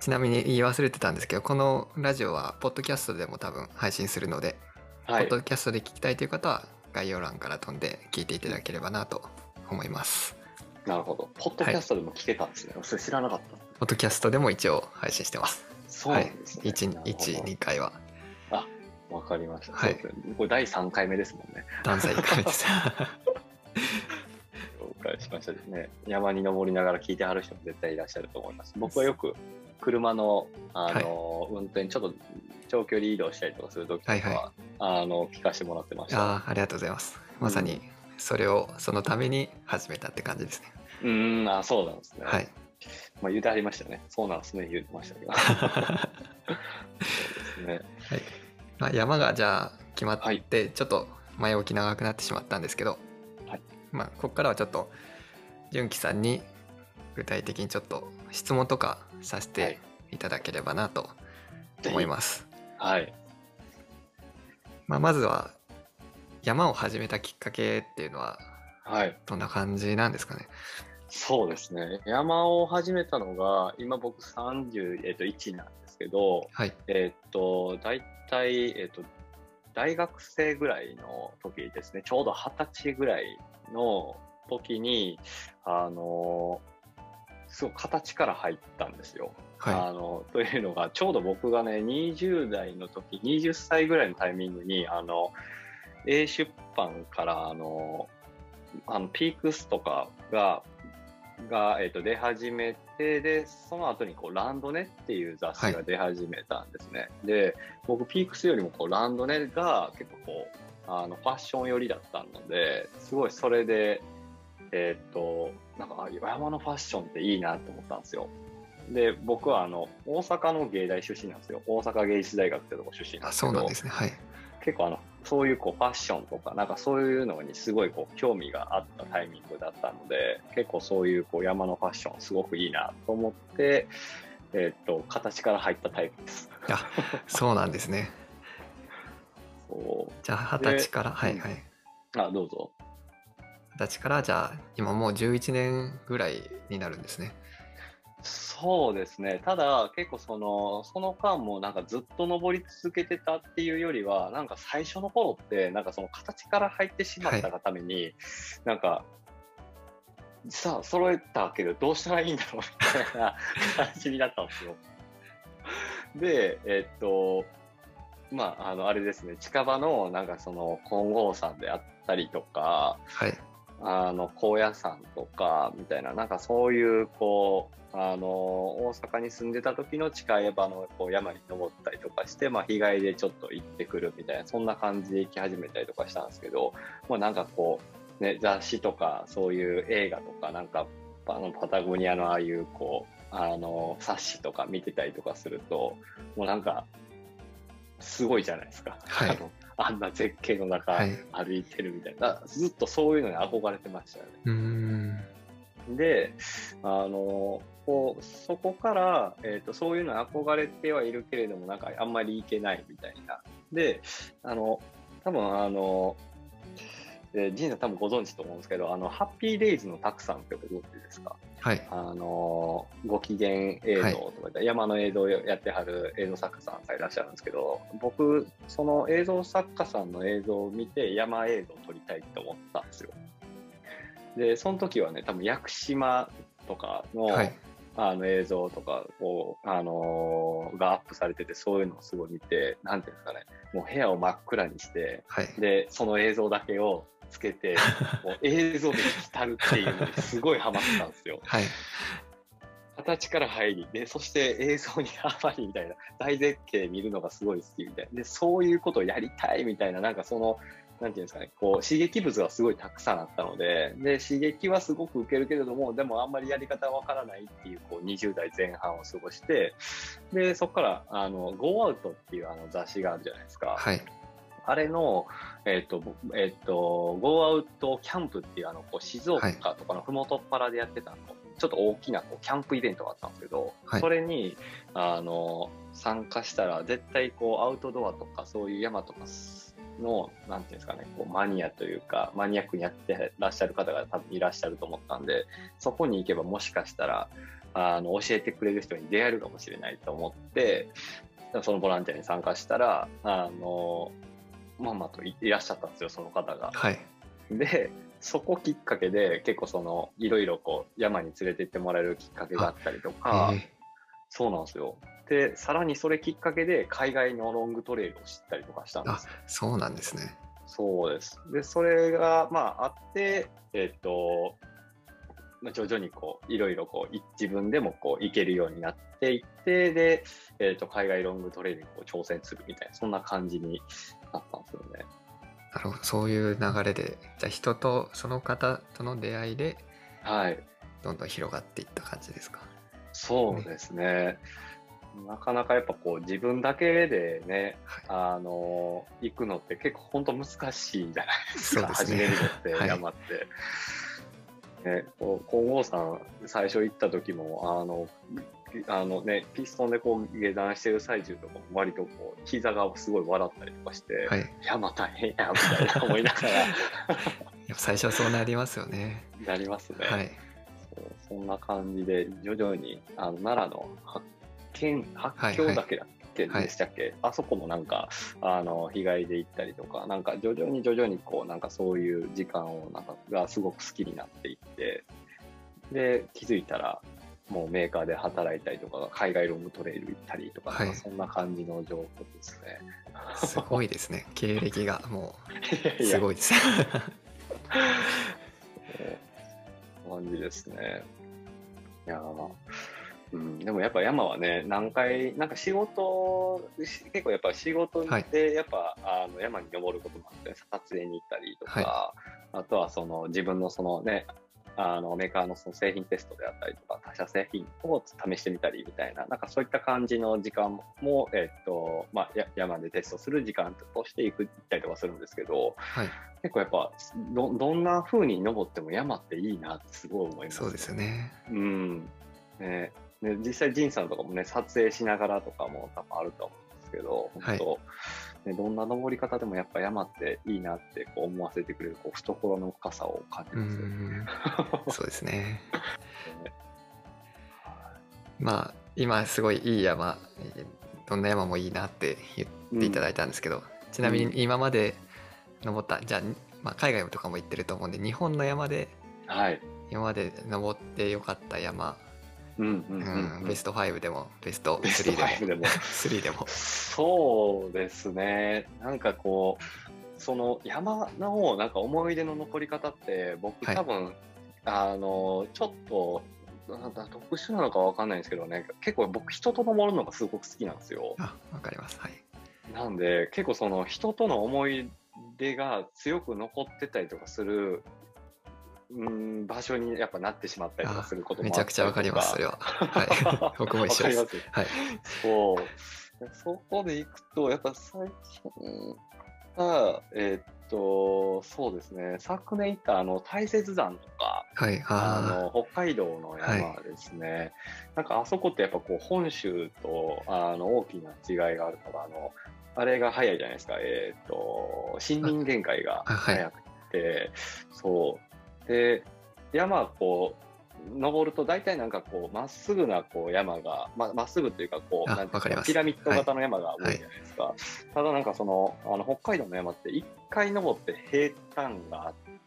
Speaker 1: あちなみに言い忘れてたんですけどこのラジオはポッドキャストでも多分配信するので、
Speaker 2: はい
Speaker 1: ポッ。ドキャストで聞きたいという方は概要欄から飛んで聞いていただければなと思います
Speaker 2: なるほど。ポッドキャストでも聞けたんですね。それ知らなかった。
Speaker 1: ポッドキャストでも一応配信してます
Speaker 2: そうですね。
Speaker 1: はい、1,
Speaker 2: なるほど
Speaker 1: 1 2回は
Speaker 2: わかりました。
Speaker 1: はい
Speaker 2: これ第3回目ですもんね。
Speaker 1: 断裁1回目です
Speaker 2: 了解しましたですね。山に登りながら聞いてはる人も絶対いらっしゃると思います。僕はよく車のあの、運転、ちょっと長距離移動したりとかするときとかは、
Speaker 1: はいは
Speaker 2: あの聞かせてもらってました。
Speaker 1: あーありがとうございますまさにそれをそのために始めたって感じですね
Speaker 2: うーん、あ、そうなんですね。
Speaker 1: はい
Speaker 2: まあ、言うてありましたね。そうなんですね、言うてましたけど。そうですね。
Speaker 1: まあ、山がじゃあ決まってちょっと前置き長くなってしまったんですけど、
Speaker 2: はい
Speaker 1: まあここからはちょっと純喜さんに具体的にちょっと質問とかさせていただければなと思います、
Speaker 2: はい。
Speaker 1: まあ、まずは山を始めたきっかけっていうのは
Speaker 2: はい。
Speaker 1: どんな感じなんですかね？
Speaker 2: そうですね。山を始めたのが、今僕31、えっと、1なんですけど、
Speaker 1: はい
Speaker 2: えっと、大体、えっと、大学生ぐらいの時ですね、ちょうど二十歳ぐらいの時に、あの、すごい形から入ったんですよ。
Speaker 1: は
Speaker 2: あのというのが、ちょうど僕がね、20代の時、20歳ぐらいのタイミングに、あの、A 出版から、あの、あのピークスとかが、が、えっと出始めて、で、その後にこう、ランドネっていう雑誌が出始めたんですね。で、僕、ピークスよりもこう、ランドネが結構こう、あの、ファッション寄りだったので、すごいそれで、えっと、なんか、あ山のファッションっていいなと思ったんですよ。で、僕はあの、大阪の芸大出身なんですよ。大阪芸術大学ってとこ出身なん
Speaker 1: あ
Speaker 2: ですけど。
Speaker 1: そうなんですねはい
Speaker 2: 結構あの、そういうこうファッションとか、なんかそういうのにすごいこう興味があったタイミングだったので、結構そういうこう山のファッションすごくいいなと思って、えっと、形から入ったタイプです。
Speaker 1: あそうなんですね
Speaker 2: そ
Speaker 1: じゃあ二十歳から
Speaker 2: で
Speaker 1: はいはい
Speaker 2: う。あ、どうぞ。
Speaker 1: 二十歳からじゃあ今もう11年ぐらいになるんですね
Speaker 2: そうですね。ただ、結構その、その間もなんかずっと登り続けてたっていうよりは、なんか最初の頃って、なんかその形から入ってしまったがために、なんか、さあ、揃えたけどどうしたらいいんだろうみたいな感じになったんですよ。で、えっと、まあ、あの、あれですね、近場のなんかその金剛山であったりとか、
Speaker 1: はい。
Speaker 2: あの高野山とかみたいななんかそういうこうあの大阪に住んでた時の近い場のこう山に登ったりとかして、まあ、日帰りでちょっと行ってくるみたいなそんな感じで行き始めたりとかしたんですけど、まあ、なんかこう、ね、雑誌とかそういう映画とかなんかあのパタゴニアのああいうこうあの冊子とか見てたりとかするともうなんかすごいじゃないですか。
Speaker 1: はい
Speaker 2: あのあんな絶景の中
Speaker 1: はい
Speaker 2: 歩いてるみたいな、ずっとそういうのに憧れてましたよね。
Speaker 1: うーん。
Speaker 2: で、あの、こう、そこから、えっ、と、そういうのに憧れてはいるけれども、なんかあんまり行けないみたいな。で、あの、多分あの、えー、ジンさん多分ご存知と思うんですけど、あの、ハッピーデイズのたくさんってご存知ですか？
Speaker 1: はい。
Speaker 2: あの、ご機嫌映像とか言った、山の映像をやってはる映像作家さんがいらっしゃるんですけど、僕、その映像作家さんの映像を見て山映像を撮りたいと思ったんですよ。で、その時はね、多分屋久島とかの、
Speaker 1: はい。
Speaker 2: あの映像とかを、あのーがアップされてて、そういうのをすごい見て、なんていうんですかね、もう部屋を真っ暗にして、
Speaker 1: はい。
Speaker 2: で、その映像だけをつけて、もう映像で浸るっていうのにすごいハマってたんですよ。
Speaker 1: はい。
Speaker 2: 形から入り、で、そして映像にハマりみたいな、大絶景見るのがすごい好きみたいな、で、そういうことをやりたいみたいな、なんかその、なんていうんですかね、こう、刺激物がすごいたくさんあったので、で、刺激はすごく受けるけれども、でもあんまりやり方はわからないっていう、こう、20代前半を過ごして、で、そこから、あの、Go Out っていうあの雑誌があるじゃないですか。
Speaker 1: はい。
Speaker 2: あれの、えっ、と、ぼえっ、と、Go Out キャンプっていう、あの、こう、静岡とかのふもとっぱらでやってたの、ちょっと大きなこうキャンプイベントがあったんですけど、
Speaker 1: はい。
Speaker 2: それに、あの、参加したら、絶対こう、アウトドアとか、そういう山とかの、なんていうんですかね、こう、マニアというか、マニアックにやってらっしゃる方が多分いらっしゃると思ったんで、そこに行けばもしかしたら、あの、教えてくれる人に出会えるかもしれないと思って、そのボランティアに参加したら、あの、まんまといいらっしゃったんですよ、その方が。
Speaker 1: はい。
Speaker 2: で、そこきっかけで結構その、いろいろこう、山に連れて行ってもらえるきっかけがあったりとか、
Speaker 1: え
Speaker 2: そうなんですよ。で、さらにそれきっかけで海外のロングトレイルを知ったりとかしたんです。
Speaker 1: そうなんですね。
Speaker 2: そうです。で、それが、まあ、あって、えっと、まあ、徐々にこう、いろいろこう、い自分でもこう、行けるようになっていって、で、えっと、海外ロングトレイルに挑戦するみたいな、そんな感じになったんですよね。
Speaker 1: なるほど。そういう流れで、じゃあ人とその方との出会いで、
Speaker 2: はい。
Speaker 1: どんどん広がっていった感じですか？
Speaker 2: そうですね。なかなかやっぱこう自分だけでね、
Speaker 1: はい。
Speaker 2: あの行くのって結構本当難しいじゃないですか、
Speaker 1: ね
Speaker 2: 始めるのって、
Speaker 1: はい
Speaker 2: 山って。ね、こう金剛さん最初行った時も、あの、あのね、ピストンでこう下山してる最中とかも割とこう膝がすごい笑ったりとかして、
Speaker 1: はい。
Speaker 2: 山大変やみたいな思いなが
Speaker 1: やっぱ最初はそうなりますよね。
Speaker 2: らなりますね。
Speaker 1: はい。
Speaker 2: そうそんな感じで徐々にあの奈良の八軒八境岳だっけ、
Speaker 1: はい
Speaker 2: でしたっけ、あそこもなんかあの日帰りで行ったりとかなんか徐々に徐々にこうなんかそういう時間をなんかがすごく好きになっていってで気づいたらもうメーカーで働いたりとか海外ロングトレイル行ったりとか,、
Speaker 1: はい
Speaker 2: そんな感じの状況ですね。
Speaker 1: すごいですね。経歴がもう、すごいです。
Speaker 2: 感じですね。いやーうん、でもやっぱ山はね、何回、なんか仕事、し結構やっぱ仕事
Speaker 1: はい
Speaker 2: で、やっぱ、あの山に登ることもあって、撮影に行ったりとか、あとはその自分のそのね、あのメーカーのその製品テストであったりとか、他社製品を試してみたりみたいな、なんかそういった感じの時間も、えっと、まあ、や山でテストする時間として行く行ったりとかするんですけど、
Speaker 1: はい。
Speaker 2: 結構やっぱどどんな風に登っても山っていいなってすごい思います、
Speaker 1: そうですよね。
Speaker 2: うんねね実際仁さんとかもね撮影しながらとかも多分あると思うんですけど本当、ね、どんな登り方でもやっぱ山っていいなってこう思わせてくれるこう懐の深さを感じ
Speaker 1: う
Speaker 2: ますよね。
Speaker 1: ん。そうですね。まあ今すごいいい山えーどんな山もいいなって言っていただいたんですけど、ちなみに今まで登ったじゃあ、まあ、海外とかも行ってると思うんで日本の山で
Speaker 2: はい。
Speaker 1: 今まで登ってよかった山、
Speaker 2: うんうん
Speaker 1: う
Speaker 2: うんん、
Speaker 1: ベスト5でもベスト
Speaker 2: ベスト
Speaker 1: 3でも
Speaker 2: 5でも
Speaker 1: 3でも
Speaker 2: そうですね。なんかこう、その山のなんか思い出の残り方って、僕
Speaker 1: はい。
Speaker 2: 多分、あの、ちょっと、なんか特殊なのかわかんないんですけどね、結構僕人と登るのがすごく好きなんですよ。
Speaker 1: あわかります。はい。
Speaker 2: なんで、結構その人との思い出が強く残ってたりとかする、うん、場所にやっぱなってしまったりとか
Speaker 1: あ
Speaker 2: することも
Speaker 1: めちゃくちゃわかりますそれは。はい。僕も一緒です。はい。
Speaker 2: そう。そこで行くと、やっぱ最近が、えーっと、そうですね、昨年行ったあの大雪山とか、
Speaker 1: はいあ
Speaker 2: あの北海道の山ですね、なんかあそこってやっぱこう本州とあの大きな違いがあるのが、あのあれが早いじゃないですか、えーっと、森林限界が早くて、そう。で、山はこう、登ると大体なんかこう、まっすぐなこう山が、ままっすぐというかこう、
Speaker 1: あ
Speaker 2: なんていう
Speaker 1: わか
Speaker 2: ピラミッド型の山が多いじゃないですか。ただなんかその、あの北海道の山って一回登って平坦があって、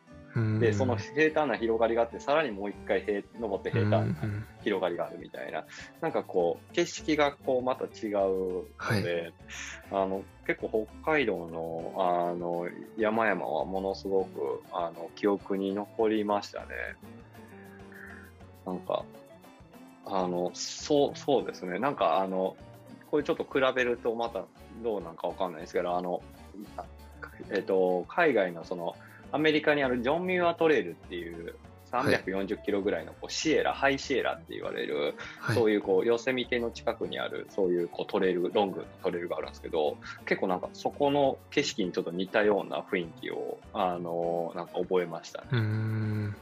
Speaker 1: で
Speaker 2: その平坦な広がりがあって、さらにもう一回平登って平坦な
Speaker 1: うん
Speaker 2: 広がりがあるみたいな、なんかこう、景色がこうまた違うので、あの結構北海道のあの山々はものすごくあの記憶に残りましたね。なんか、あの、そう、そうですね。なんかあの、これちょっと比べるとまたどうなんかわかんないですけど、あの、あえっ、と、海外のその、アメリカにあるジョン・ミュアトレイルっていう340キロぐらいのこうシエラ、ハイシエラって言われる、
Speaker 1: はい
Speaker 2: そういうこうヨセミテの近くにあるそういうこうトレイルロングのトレイルがあるんですけど結構なんかそこの景色にちょっと似たような雰囲気をあのなんか覚えましたね。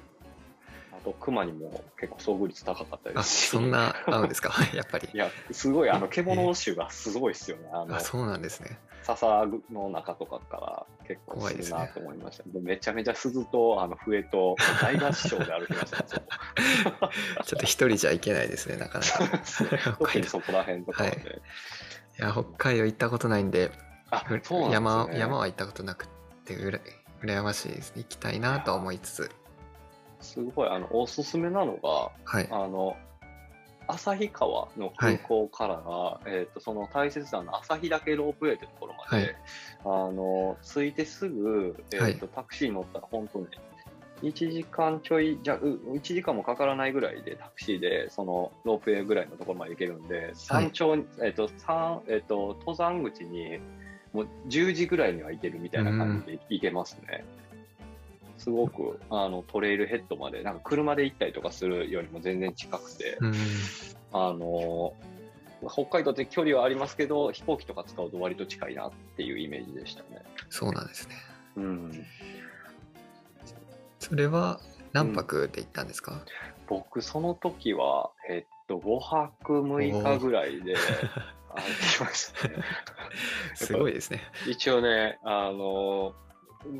Speaker 2: と熊にも結構遭遇率高かったで
Speaker 1: あ
Speaker 2: すし。
Speaker 1: そんな合うんですか？やっぱり。
Speaker 2: いやすごいあの獣種がすごいですよね。あの
Speaker 1: あそうなんですね。
Speaker 2: 笹の中とかから結構するなと思いました。でめちゃめちゃ鈴とあの笛と大合唱で歩きました。ね。
Speaker 1: ちょっと一人じゃいけないですねなかなか。北
Speaker 2: 特
Speaker 1: 海道。
Speaker 2: にそこら辺とかはね。
Speaker 1: いや北海道行ったことないんで
Speaker 2: あ
Speaker 1: う
Speaker 2: そうね。
Speaker 1: 山山は行ったことなくてうら羨ましいです。ね行きたいなとは思いつつ
Speaker 2: すごいあのおすすめなのが
Speaker 1: はい。
Speaker 2: あの旭川の空港からが、えー、とその大雪山の旭岳ロープウェイというところまで、
Speaker 1: はい。
Speaker 2: あの着いてすぐ、えーと
Speaker 1: はい。
Speaker 2: タクシーに乗ったら本当に1時間ちょいじゃう1時間もかからないぐらいでタクシーでそのロープウェイぐらいのところまで行けるんで山頂に、えーと山えー、と登山口にもう10時ぐらいには行けるみたいな感じで行けますね。すごくあのトレイルヘッドまでなんか車で行ったりとかするよりも全然近くて、
Speaker 1: うん。
Speaker 2: あの北海道って距離はありますけど飛行機とか使うと割と近いなっていうイメージでしたね。
Speaker 1: そうなんですね。
Speaker 2: うん、
Speaker 1: それは何泊で行ったんですか、
Speaker 2: 僕その時は、えっと、5泊6日ぐらいで歩きましたね。
Speaker 1: すごいですね。
Speaker 2: 一応ね、あの、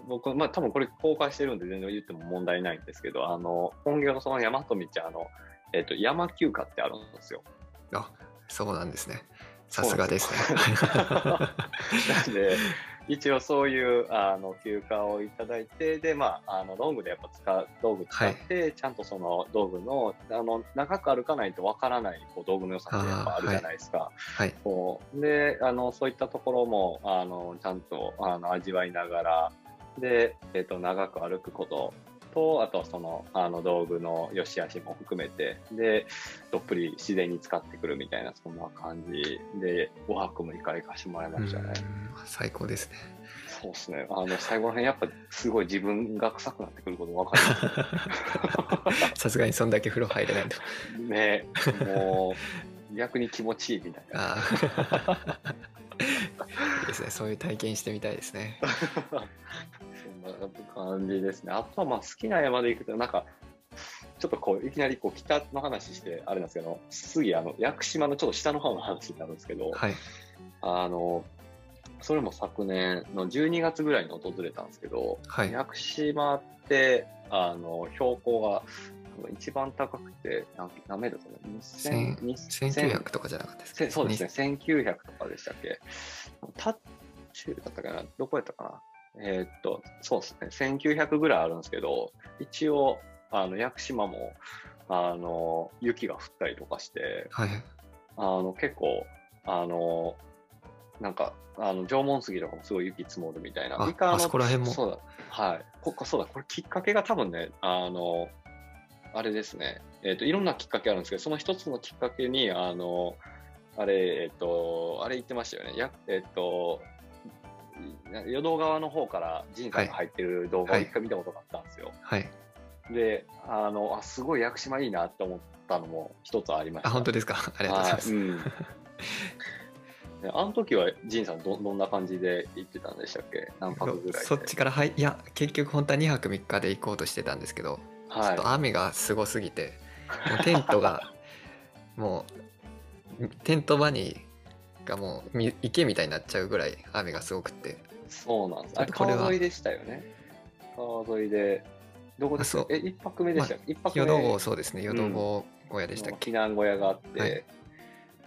Speaker 2: 僕、まあ多分これ公開してるんで全然言っても問題ないんですけど、あの、本業のその大和道、あの、えっと、山休暇ってあるんですよ。
Speaker 1: あそうなんですね。さすがですね。
Speaker 2: なんで、一応そういうあの休暇をいただいて、で、まあ、あの道具でやっぱ使う、道具使って、ちゃんとその道具の、あの、長く歩かないとわからないこう道具の良さってやっぱあるじゃないですか。
Speaker 1: はい。
Speaker 2: こうであのそういったところもあのちゃんとあの味わいながらで、えっと長く歩くこと。とあとはそのあの道具の良し悪しも含めて。でどっぷり自然に使ってくるみたいなそんな感じ。で5泊6日行かしてもらいましたね。
Speaker 1: うん。最高ですね。
Speaker 2: そうですね。あの最後の辺やっぱすごい自分が臭くなってくること分かります
Speaker 1: さすがにそんだけ風呂入れないと。
Speaker 2: ねもう逆に気持ちいいみたいな。
Speaker 1: ですね。そういう体験してみたいですね。
Speaker 2: そんな感じですね。あとはまあ好きな山で行くと、なんか、ちょっとこう、いきなりこう北の話して、あれなんですけど、次、あの、屋久島のちょっと下の方の話になるんですけど、
Speaker 1: はい。
Speaker 2: あの、それも昨年の12月ぐらいに訪れたんですけど、
Speaker 1: はい。
Speaker 2: 屋久島って、あの、標高が多分一番高くて何何メートルだったの
Speaker 1: 千
Speaker 2: 2000
Speaker 1: 1900とかじゃなかったです
Speaker 2: せそうですね、1900とかでしたっけ？タッチューだったかな？どこやったかな？えーっと、そうですね、1900ぐらいあるんですけど、一応、あの、屋久島も、あの、雪が降ったりとかして、
Speaker 1: はい
Speaker 2: あの、結構、あの、なんか、あの、縄文杉とかもすごい雪積もるみたいな。
Speaker 1: ああそこら辺も。
Speaker 2: そうだ。はい。ここ、そうだ、これきっかけが多分ね、あの、あれですね、えっ、と、いろんなきっかけあるんですけど、その一つのきっかけに、あの、あれ、えっ、と、あれ言ってましたよね。やえっ、と、淀川の方から仁さんが入ってる動画を
Speaker 1: はい。
Speaker 2: 一回見たことがあったんですよ。
Speaker 1: はい。
Speaker 2: で、あの、あ、すごい屋久島いいなって思ったのも一つありました。
Speaker 1: あ本当ですか？ありがとうございます、
Speaker 2: あの時は仁さんどどんな感じで行ってたんでしたっけ？何泊ぐらいで？
Speaker 1: そっちからはいいや結局本当は2泊3日で行こうとしてたんですけど、ちょ
Speaker 2: はい。
Speaker 1: っと雨がすごすぎて もうテントがもうテント場にがもうみ池みたいになっちゃうぐらい雨がすごくって。
Speaker 2: そうなんです。あれ
Speaker 1: これは
Speaker 2: 川沿いでしたよね。川沿いで、どこでした
Speaker 1: あそう。
Speaker 2: え、一泊目でしたっけ一泊目。
Speaker 1: 淀坊そうですね。淀坊小屋でしたっけ、
Speaker 2: 避難小屋があって、
Speaker 1: はい。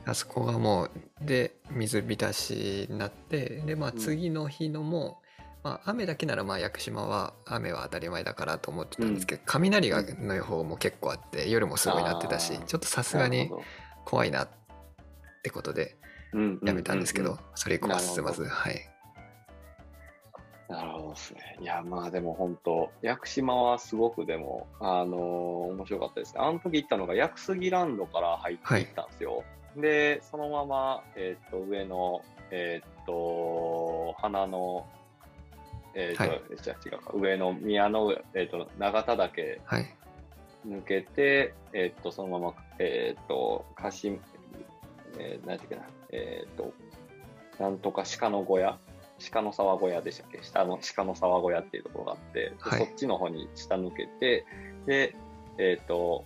Speaker 1: あそこがもうで水浸しになってでまあ
Speaker 2: うん。
Speaker 1: 次の日のも、まあ、雨だけならまあ屋久島は雨は当たり前だからと思ってたんですけど、雷がの予報も結構あって夜もすごいなってたしちょっとさすがに怖いなってことで
Speaker 2: うん
Speaker 1: やめたんですけど、
Speaker 2: うう
Speaker 1: それ以降は進まずはい。
Speaker 2: なるほどですね。いや、まあでも本当、屋久島はすごくでも、あのー面白かったです。ね。あの時行ったのが屋久杉ランドから入っていったんですよ。で、そのまま、えっ、と、上の、えっ、と、花の、えっ、と、
Speaker 1: はい。
Speaker 2: じゃあ違うか、上の宮の上、えっ、と、長田岳
Speaker 1: はい。
Speaker 2: 抜けて、えっ、と、そのまま、えっ、と、かし、えー、なんていうかな、えっ、と、なんとか鹿の小屋？鹿の沢小屋でしたっけ？下の鹿の沢小屋っていうところがあって、で
Speaker 1: はい。
Speaker 2: そっちの方に下抜けて、で、えっ、と、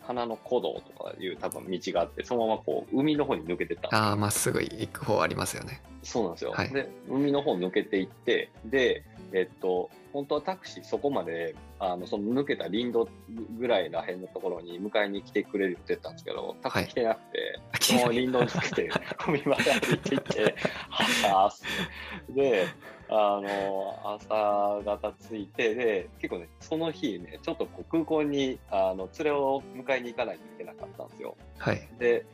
Speaker 2: 花の古道とかいう多分道があって、そのままこう、海の方に抜けてった。
Speaker 1: ああまっすぐ行く方ありますよね。
Speaker 2: そうなんですよ。
Speaker 1: はい。
Speaker 2: で、海の方抜けていって、で、えっと、本当はタクシーそこまで、あの、その抜けた林道ぐらいらへんのところに迎えに来てくれるって言ったんですけど、タクシー来てなくて、
Speaker 1: あ
Speaker 2: そのまま林道抜けて、海まで歩いていって、はさーで、あの、朝方着いて、で、結構ね、その日ね、ちょっとこう空港に、あの、連れを迎えに行かないといけなかったんですよ。
Speaker 1: はい
Speaker 2: で、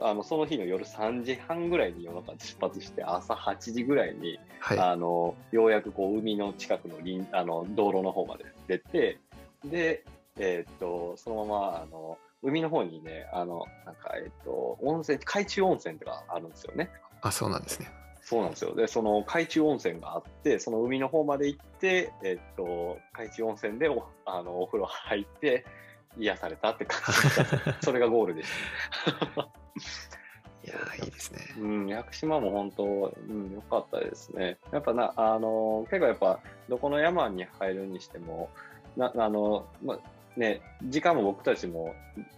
Speaker 2: あのその日の夜3時半ぐらいに夜中出発して、朝8時ぐらいに、
Speaker 1: はい
Speaker 2: あのようやくこう海の近くの林あの道路の方まで出て、で、えーっと、そのまま、あの、海の方にね、あの、なんか、えーっと、温泉、海中温泉とかあるんですよね。
Speaker 1: あそうなんですね
Speaker 2: そうなんですよ。で、その海中温泉があって、その海の方まで行って、えーっと、海中温泉でおあのお風呂入って、癒されたって感じ。それがゴールでした。
Speaker 1: いやーいいですね
Speaker 2: うん、屋久島も本当、うん、良かったですね。やっぱな、あの、結構やっぱ、どこの山に入るにしても、な、あの、ま、ね、時間も僕たちも、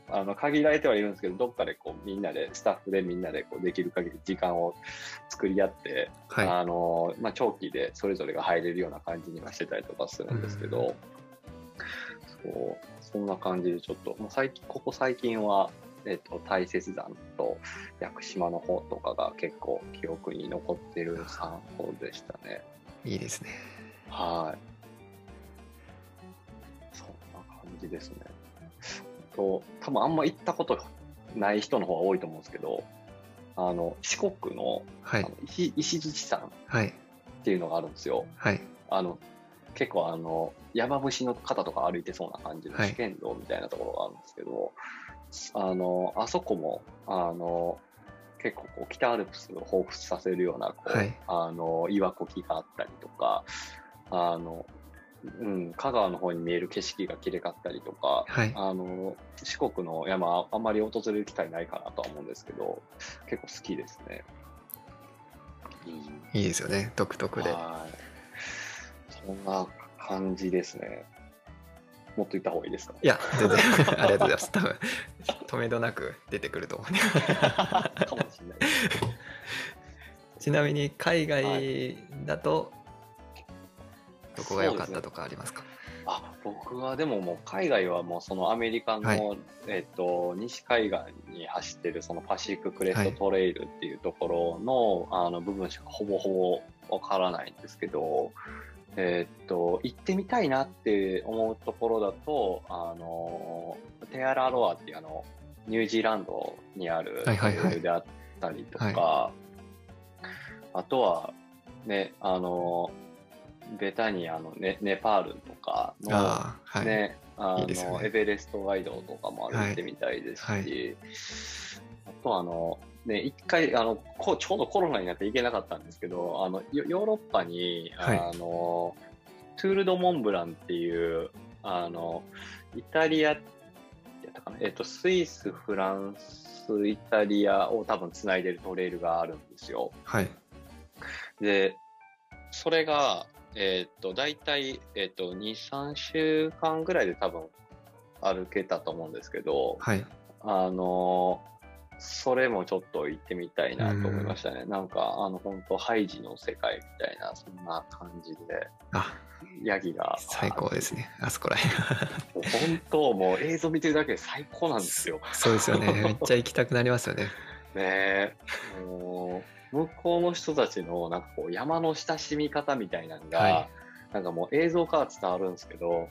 Speaker 2: あの、限られてはいるんですけど、どっかでこう、みんなで、スタッフでみんなでこう、できる限り時間を作り合って、
Speaker 1: はい
Speaker 2: あの、まあ、長期でそれぞれが入れるような感じにはしてたりとかするんですけど、そう、そんな感じでちょっと、もう最近、ここ最近は、えっと、大雪山と屋久島の方とかが結構記憶に残ってる3本でしたね。
Speaker 1: いいですね
Speaker 2: はい。そんな感じですね。と、多分あんま行ったことがない人の方が多いと思うんですけど、あの、四国の
Speaker 1: はい
Speaker 2: あの石石鎚山
Speaker 1: はい
Speaker 2: っていうのがあるんですよ。
Speaker 1: はい
Speaker 2: あの、結構あの、山伏の方とか歩いてそうな感じの
Speaker 1: はい。
Speaker 2: 試験道みたいなところがあるんですけど、あの、あそこも、あの、結構こう北アルプスを彷彿させるような、こう、
Speaker 1: はい。
Speaker 2: あの、岩こきがあったりとか、あの、うん、香川の方に見える景色が綺麗かったりとか、
Speaker 1: はい。
Speaker 2: あの、四国の山、あんまり訪れる機会ないかなとは思うんですけど、結構好きですね。うん
Speaker 1: いいですよね。独特で。
Speaker 2: はい。そんな感じですね。もっと言った方がいいですか？
Speaker 1: いや全然。ありがとうございます。多分止めどなく出てくると思う。ん で
Speaker 2: かもしれない。
Speaker 1: ちなみに海外だとどこが良かったとかありますか？
Speaker 2: あ僕はでももう海外はもうそのアメリカの、
Speaker 1: はい。
Speaker 2: えっと西海岸に走ってるそのパシフィッククレストトレイルっていうところの,、あの部分しかほぼほぼわからないんですけど、えっと行ってみたいなって思うところだとあのテアラロアっていうあのニュージーランドにある
Speaker 1: はいはいはい。
Speaker 2: トレイルであったりとか、
Speaker 1: は
Speaker 2: あとはねあのベタにあのネネパールとかの
Speaker 1: はい、
Speaker 2: ね、あの
Speaker 1: ね。
Speaker 2: エベレストガイドとかも歩いてみたいですし、
Speaker 1: はい。は
Speaker 2: あとあの、ね、一回あのこうちょうどコロナになって行けなかったんですけどあのヨヨーロッパに、
Speaker 1: はい。
Speaker 2: あのトゥール・ド・モンブランっていうあのイタリアやったかな、えっとスイスフランスイタリアを多分つないでるトレイルがあるんですよ。
Speaker 1: はい。
Speaker 2: で、それが、えーっと、大体、えーっと、2、3週間ぐらいで多分歩けたと思うんですけど、
Speaker 1: はい。
Speaker 2: あのーそれもちょっと行ってみたいなと思いましたね。なんか、あの、本当ハイジの世界みたいな、そんな感じで、
Speaker 1: あ
Speaker 2: ヤギが。
Speaker 1: 最高ですねあそこらへん
Speaker 2: 本当、もう映像見てるだけで最高なんですよ。
Speaker 1: そうですよねめっちゃ行きたくなりますよね
Speaker 2: ねえ。もう、向こうの人たちの、なんかこう、山の親しみ方みたいなのが、
Speaker 1: はい
Speaker 2: なんかもう映像から伝わるんですけど、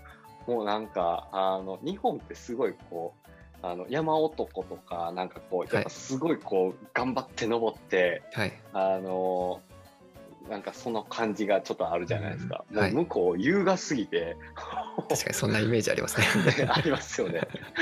Speaker 2: もうなんか、あの、日本ってすごいこう、あの、山男とか、なんかこう、やっぱすごいこう、頑張って登って、
Speaker 1: はい。
Speaker 2: あの、なんかその感じがちょっとあるじゃないですか。
Speaker 1: うんはい。
Speaker 2: もう向こう優雅すぎて、
Speaker 1: 確かにそんなイメージありますね。
Speaker 2: ね ありますよね。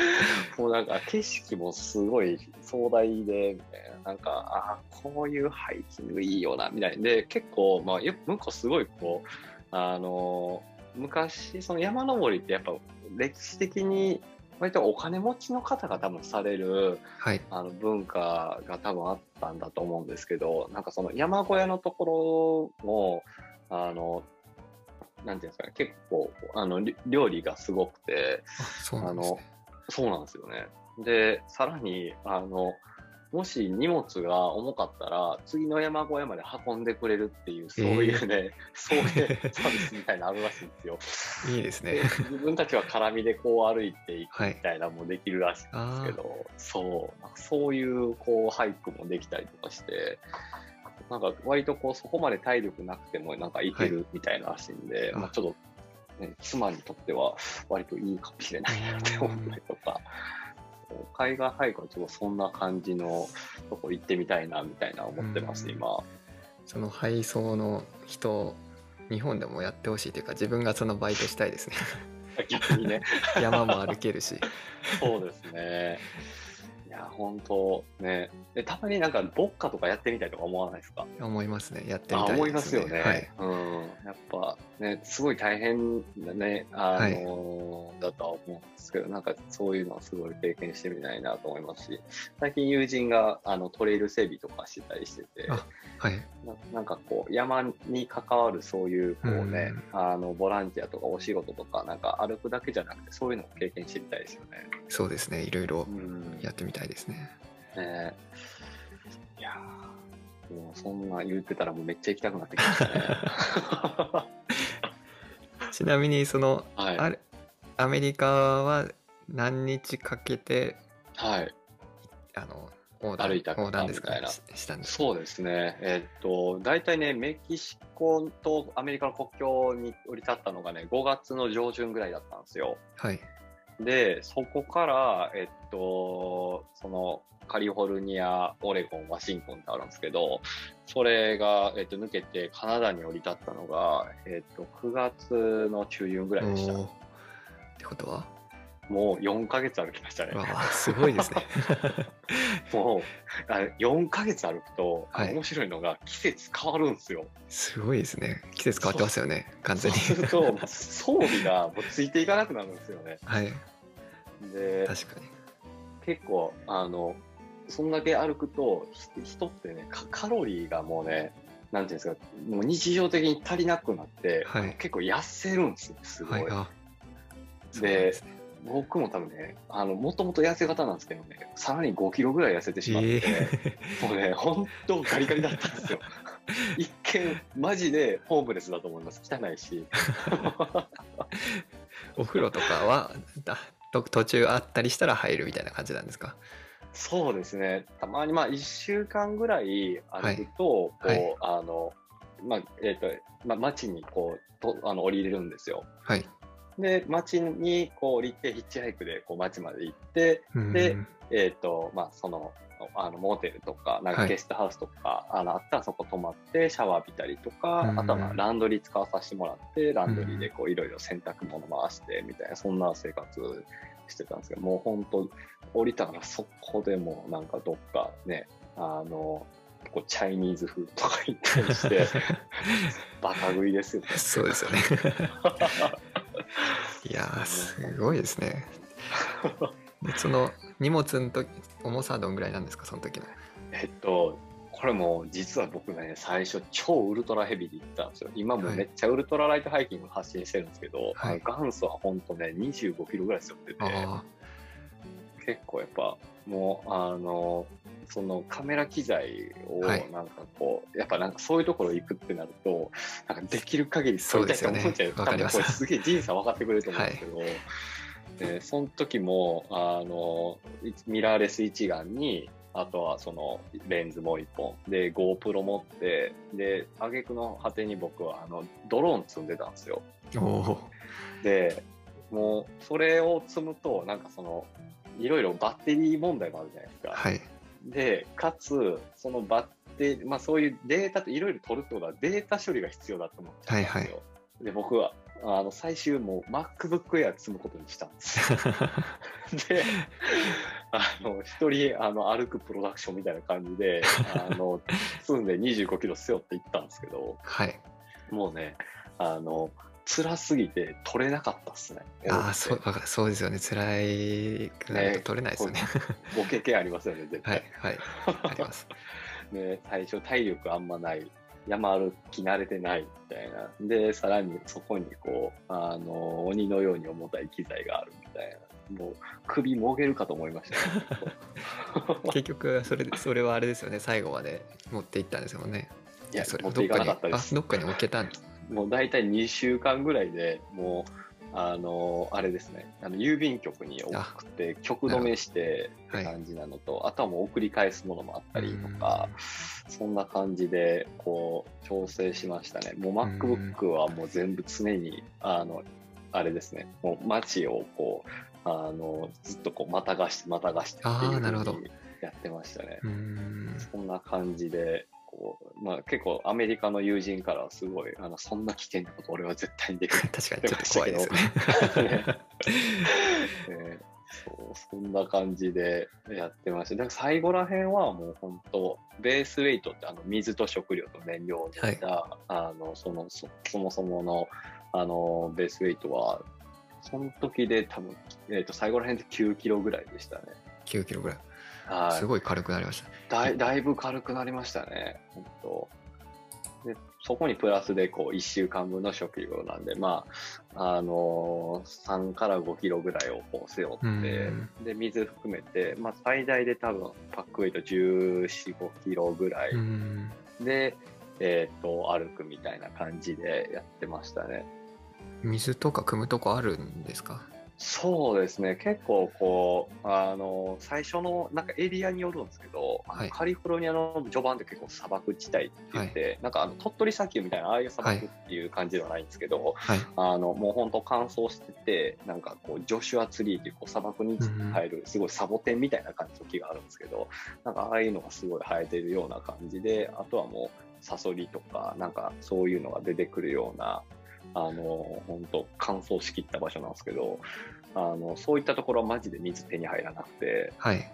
Speaker 2: もうなんか景色もすごい壮大で、みたいな、なんか、ああ、こういうハイキングいいよな、みたいな。で、結構、まあ、よ向こうすごいこう、あの、昔、その山登りってやっぱ歴史的に、割とお金持ちの方が多分される
Speaker 1: はい
Speaker 2: あの文化が多分あったんだと思うんですけど、なんかその山小屋のところも、あの、なんていうんですかね、結構、あの、り料理がすごくて、
Speaker 1: あそうなんですね
Speaker 2: そうなんですよね。で、さらに、あの、もし荷物が重かったら、次の山小屋まで運んでくれるっていう、そういうね、そういうサービスみたいなのあるらしいんですよ。
Speaker 1: いいです
Speaker 2: で
Speaker 1: ね
Speaker 2: 自分たちは絡みでこう歩いていく
Speaker 1: はい
Speaker 2: みたいなのもできるらしいんです
Speaker 1: あ
Speaker 2: けど、そう、なんかそういうこうハイクもできたりとかして、なんか割とこうそこまで体力なくてもなんかいけるみたいならしいんで、
Speaker 1: あ
Speaker 2: まあちょっと、ね、妻にとっては割といいかもしれないなって思ったりとか、海外ハイクはちょっとそんな感じのとこ行ってみたいなみたいな思ってます、
Speaker 1: うん
Speaker 2: 今。
Speaker 1: その配送の人日本でもやってほしいというか自分がそのバイトしたいですね
Speaker 2: 逆にね。
Speaker 1: 山も歩けるし
Speaker 2: そうですね。いや、本当ね。で、たまになんか、ボッカとかやってみたいとか思わないですか？
Speaker 1: 思いますね。やってみ
Speaker 2: あ
Speaker 1: たいです、ね、
Speaker 2: 思いますよね。
Speaker 1: はい。
Speaker 2: うん。やっぱね、すごい大変だね、あのだとは思うんですけど、なんかそういうのはすごい経験してみたいなと思いますし、最近友人があのトレイル整備とかしてたりしてて、
Speaker 1: あはい。
Speaker 2: ななんかこう山に関わるそういうこうね、あのボランティアとかお仕事とかなんか歩くだけじゃなくてそういうのを経験してみたいですよね。
Speaker 1: そうですね。いろいろ
Speaker 2: うん。
Speaker 1: やってみたいですね
Speaker 2: ねいやーもうそんな言ってたらもうめっちゃ行きたくなってきましたね。
Speaker 1: ちなみにその
Speaker 2: はい。
Speaker 1: あれアメリカは何日かけて
Speaker 2: はい。
Speaker 1: あの横断
Speaker 2: 歩いたか
Speaker 1: 横断ですか？
Speaker 2: みたいな
Speaker 1: ししたんです
Speaker 2: そうですね。えっと、大体ね、メキシコとアメリカの国境に降り立ったのがね、5月の上旬ぐらいだったんですよ。
Speaker 1: はい
Speaker 2: で、そこから、えっと、その、カリフォルニア、オレゴン、ワシントンってあるんですけど、それが、えっと、抜けてカナダに降り立ったのが、えっと、9月の中旬ぐらいでした。
Speaker 1: ってことは？
Speaker 2: もう4ヶ月歩きましたね。
Speaker 1: すごいですね。
Speaker 2: もう、あ4ヶ月歩くと、
Speaker 1: はい。
Speaker 2: 面白いのが季節変わるんですよ。
Speaker 1: すごいですね。季節変わってますよね完全に。
Speaker 2: そうすると、装備がもうついていかなくなるんですよね。
Speaker 1: はい。
Speaker 2: で、
Speaker 1: 確かに。
Speaker 2: 結構、あの、そんだけ歩くと、ひ人ってね、カカロリーがもうね、なんていうんですか、もう日常的に足りなくなって、
Speaker 1: はい。
Speaker 2: 結構痩せるんですよ、すごい。
Speaker 1: はいですね
Speaker 2: 僕も多分ね、あの、もともと痩せ型なんですけどね、さらに5キロぐらい痩せてしまって、
Speaker 1: え
Speaker 2: もうね、本当ガリガリだったんですよ。一見、マジでホームレスだと思います。汚いし。
Speaker 1: お風呂とかは途中あったりしたら入るみたいな感じなんですか？
Speaker 2: そうですね。たまにまあ1週間ぐらい歩くと、
Speaker 1: はい
Speaker 2: こう、あの、まあ、えっ、と、まあ、町にこう、とあの降りれるんですよ。
Speaker 1: はい
Speaker 2: で、町にこう降りて、ヒッチハイクでこう町まで行って、
Speaker 1: うん。
Speaker 2: でえっ、と、まあ、その、あのモーテルとか、なん
Speaker 1: はい。
Speaker 2: かゲストハウスとか、あのあったらそこ泊まってシャワー浴びたりとか、
Speaker 1: うん。
Speaker 2: あとはまあランドリー使わさせてもらって、ランドリーでこういろいろ洗濯物回してみたいな、そんな生活してたんですけど、もう本当、降りたからそこでもうなんかどっかね、あの、こうチャイニーズフードとか行ったりして、バカ食いですよね。
Speaker 1: そうですよね いやーすごいですね。でその荷物の時重さはどんぐらいなんですか？その時の。
Speaker 2: えっと、これも実は僕ね、最初超ウルトラヘビーで行ったんですよ。今もめっちゃウルトラライトハイキング発信してるんですけど、
Speaker 1: はい。
Speaker 2: 元祖は本当ね、25キロぐらい背負ってて、
Speaker 1: あ
Speaker 2: 結構やっぱ、もう、あの、そのカメラ機材を
Speaker 1: はい。
Speaker 2: なんかこう、やっぱなんかそういうところ行くってなると、なんかできる限り撮りたいと思っちゃう。
Speaker 1: そうですよね。わかります。
Speaker 2: 多分これすげえ仁さん分かってくれると思うんですけど、でその時も、あの、いミラーレス一眼に、あとはそのレンズもう一本。で GoPro 持ってで挙句の果てに僕はあのドローン積んでたんですよ。でもうそれを積むとなんかそのいろいろバッテリー問題もあるじゃないですか、
Speaker 1: はい。
Speaker 2: でかつそのバッテリーまあそういうデータといろいろ取るってことはデータ処理が必要だと思っちゃったんですよ、
Speaker 1: はいは
Speaker 2: で僕はあの最終もう MacBook Air 積むことにしたんです。よ で、あの、一人、あの、歩くプロダクションみたいな感じで、あの、積んで25キロ背負って行ったんですけど、
Speaker 1: はい。
Speaker 2: もうね、あの、辛すぎて取れなかったっすね。
Speaker 1: ああそうそうですよね辛いくなると取れないですよね
Speaker 2: ご経験ありますよね、絶
Speaker 1: はい
Speaker 2: 対。
Speaker 1: はいあります
Speaker 2: ね、最初体力あんまない。山歩き慣れてないみたいな。で、さらにそこにこう、あの、鬼のように重たい機材があるみたいな。もう、首もげるかと思いました、ね。
Speaker 1: 結局それそれはあれですよね最後まで持っていったんですよね
Speaker 2: いや、
Speaker 1: それどっかにあ。どっかに置けたんです
Speaker 2: もう大体2週間ぐらいでもう、あのあれですね、あの郵便局に送って、局止めしてって感じなのと、あとはもう送り返すものもあったりとか、そんな感じで、こう、調整しましたね。もう MacBook はもう全部常に、あの、あれですね、もう街をこう、あの、ずっとこう、またがして、またがしてって
Speaker 1: あ
Speaker 2: いうにやってましたね。そんな感じで、こう、まあ結構アメリカの友人からはすごい、あの、そんな危険なこと俺は絶対にできない。
Speaker 1: 確かにちょっと怖いですよね
Speaker 2: ねそうそんな感じでやってました。だから最後ら辺はもう本当、ベースウェイトってあの水と食料と燃料を抜いた、あのそのそそもそものあのベースウェイトは、その時で多分、えー、と最後ら辺で9キロぐらいでしたね。
Speaker 1: 9キロぐらい
Speaker 2: はい。
Speaker 1: すごい軽くなりました。
Speaker 2: だいだいぶ軽くなりましたね、本当。でそこにプラスでこう1週間分の食料なんで、まあ、あのー3から5キロぐらいをこう背負って、
Speaker 1: うん。
Speaker 2: で、水含めて、まあ、最大で多分パックウェイト14、5キロぐらい。
Speaker 1: うん。
Speaker 2: で、えっ、と、歩くみたいな感じでやってましたね。
Speaker 1: 水とか汲むとこあるんですか？
Speaker 2: そうですね、結構こう、あの、最初のなんかエリアによるんですけど、
Speaker 1: はい。
Speaker 2: カリフォルニアの序盤って結構砂漠地帯って言って、なんかあの鳥取砂丘みたいなああいう砂漠っていう感じではないんですけど、
Speaker 1: はい。
Speaker 2: あの、もう本当乾燥してて、なんかこう、ジョシュアツリーっていうこう砂漠に入る、すごいサボテンみたいな感じの木があるんですけど、なんかああいうのがすごい生えてるような感じで、あとはもう、サソリとか、なんかそういうのが出てくるような、あの、本当乾燥しきった場所なんですけど、あの、そういったところはマジで水手に入らなくて、
Speaker 1: はい。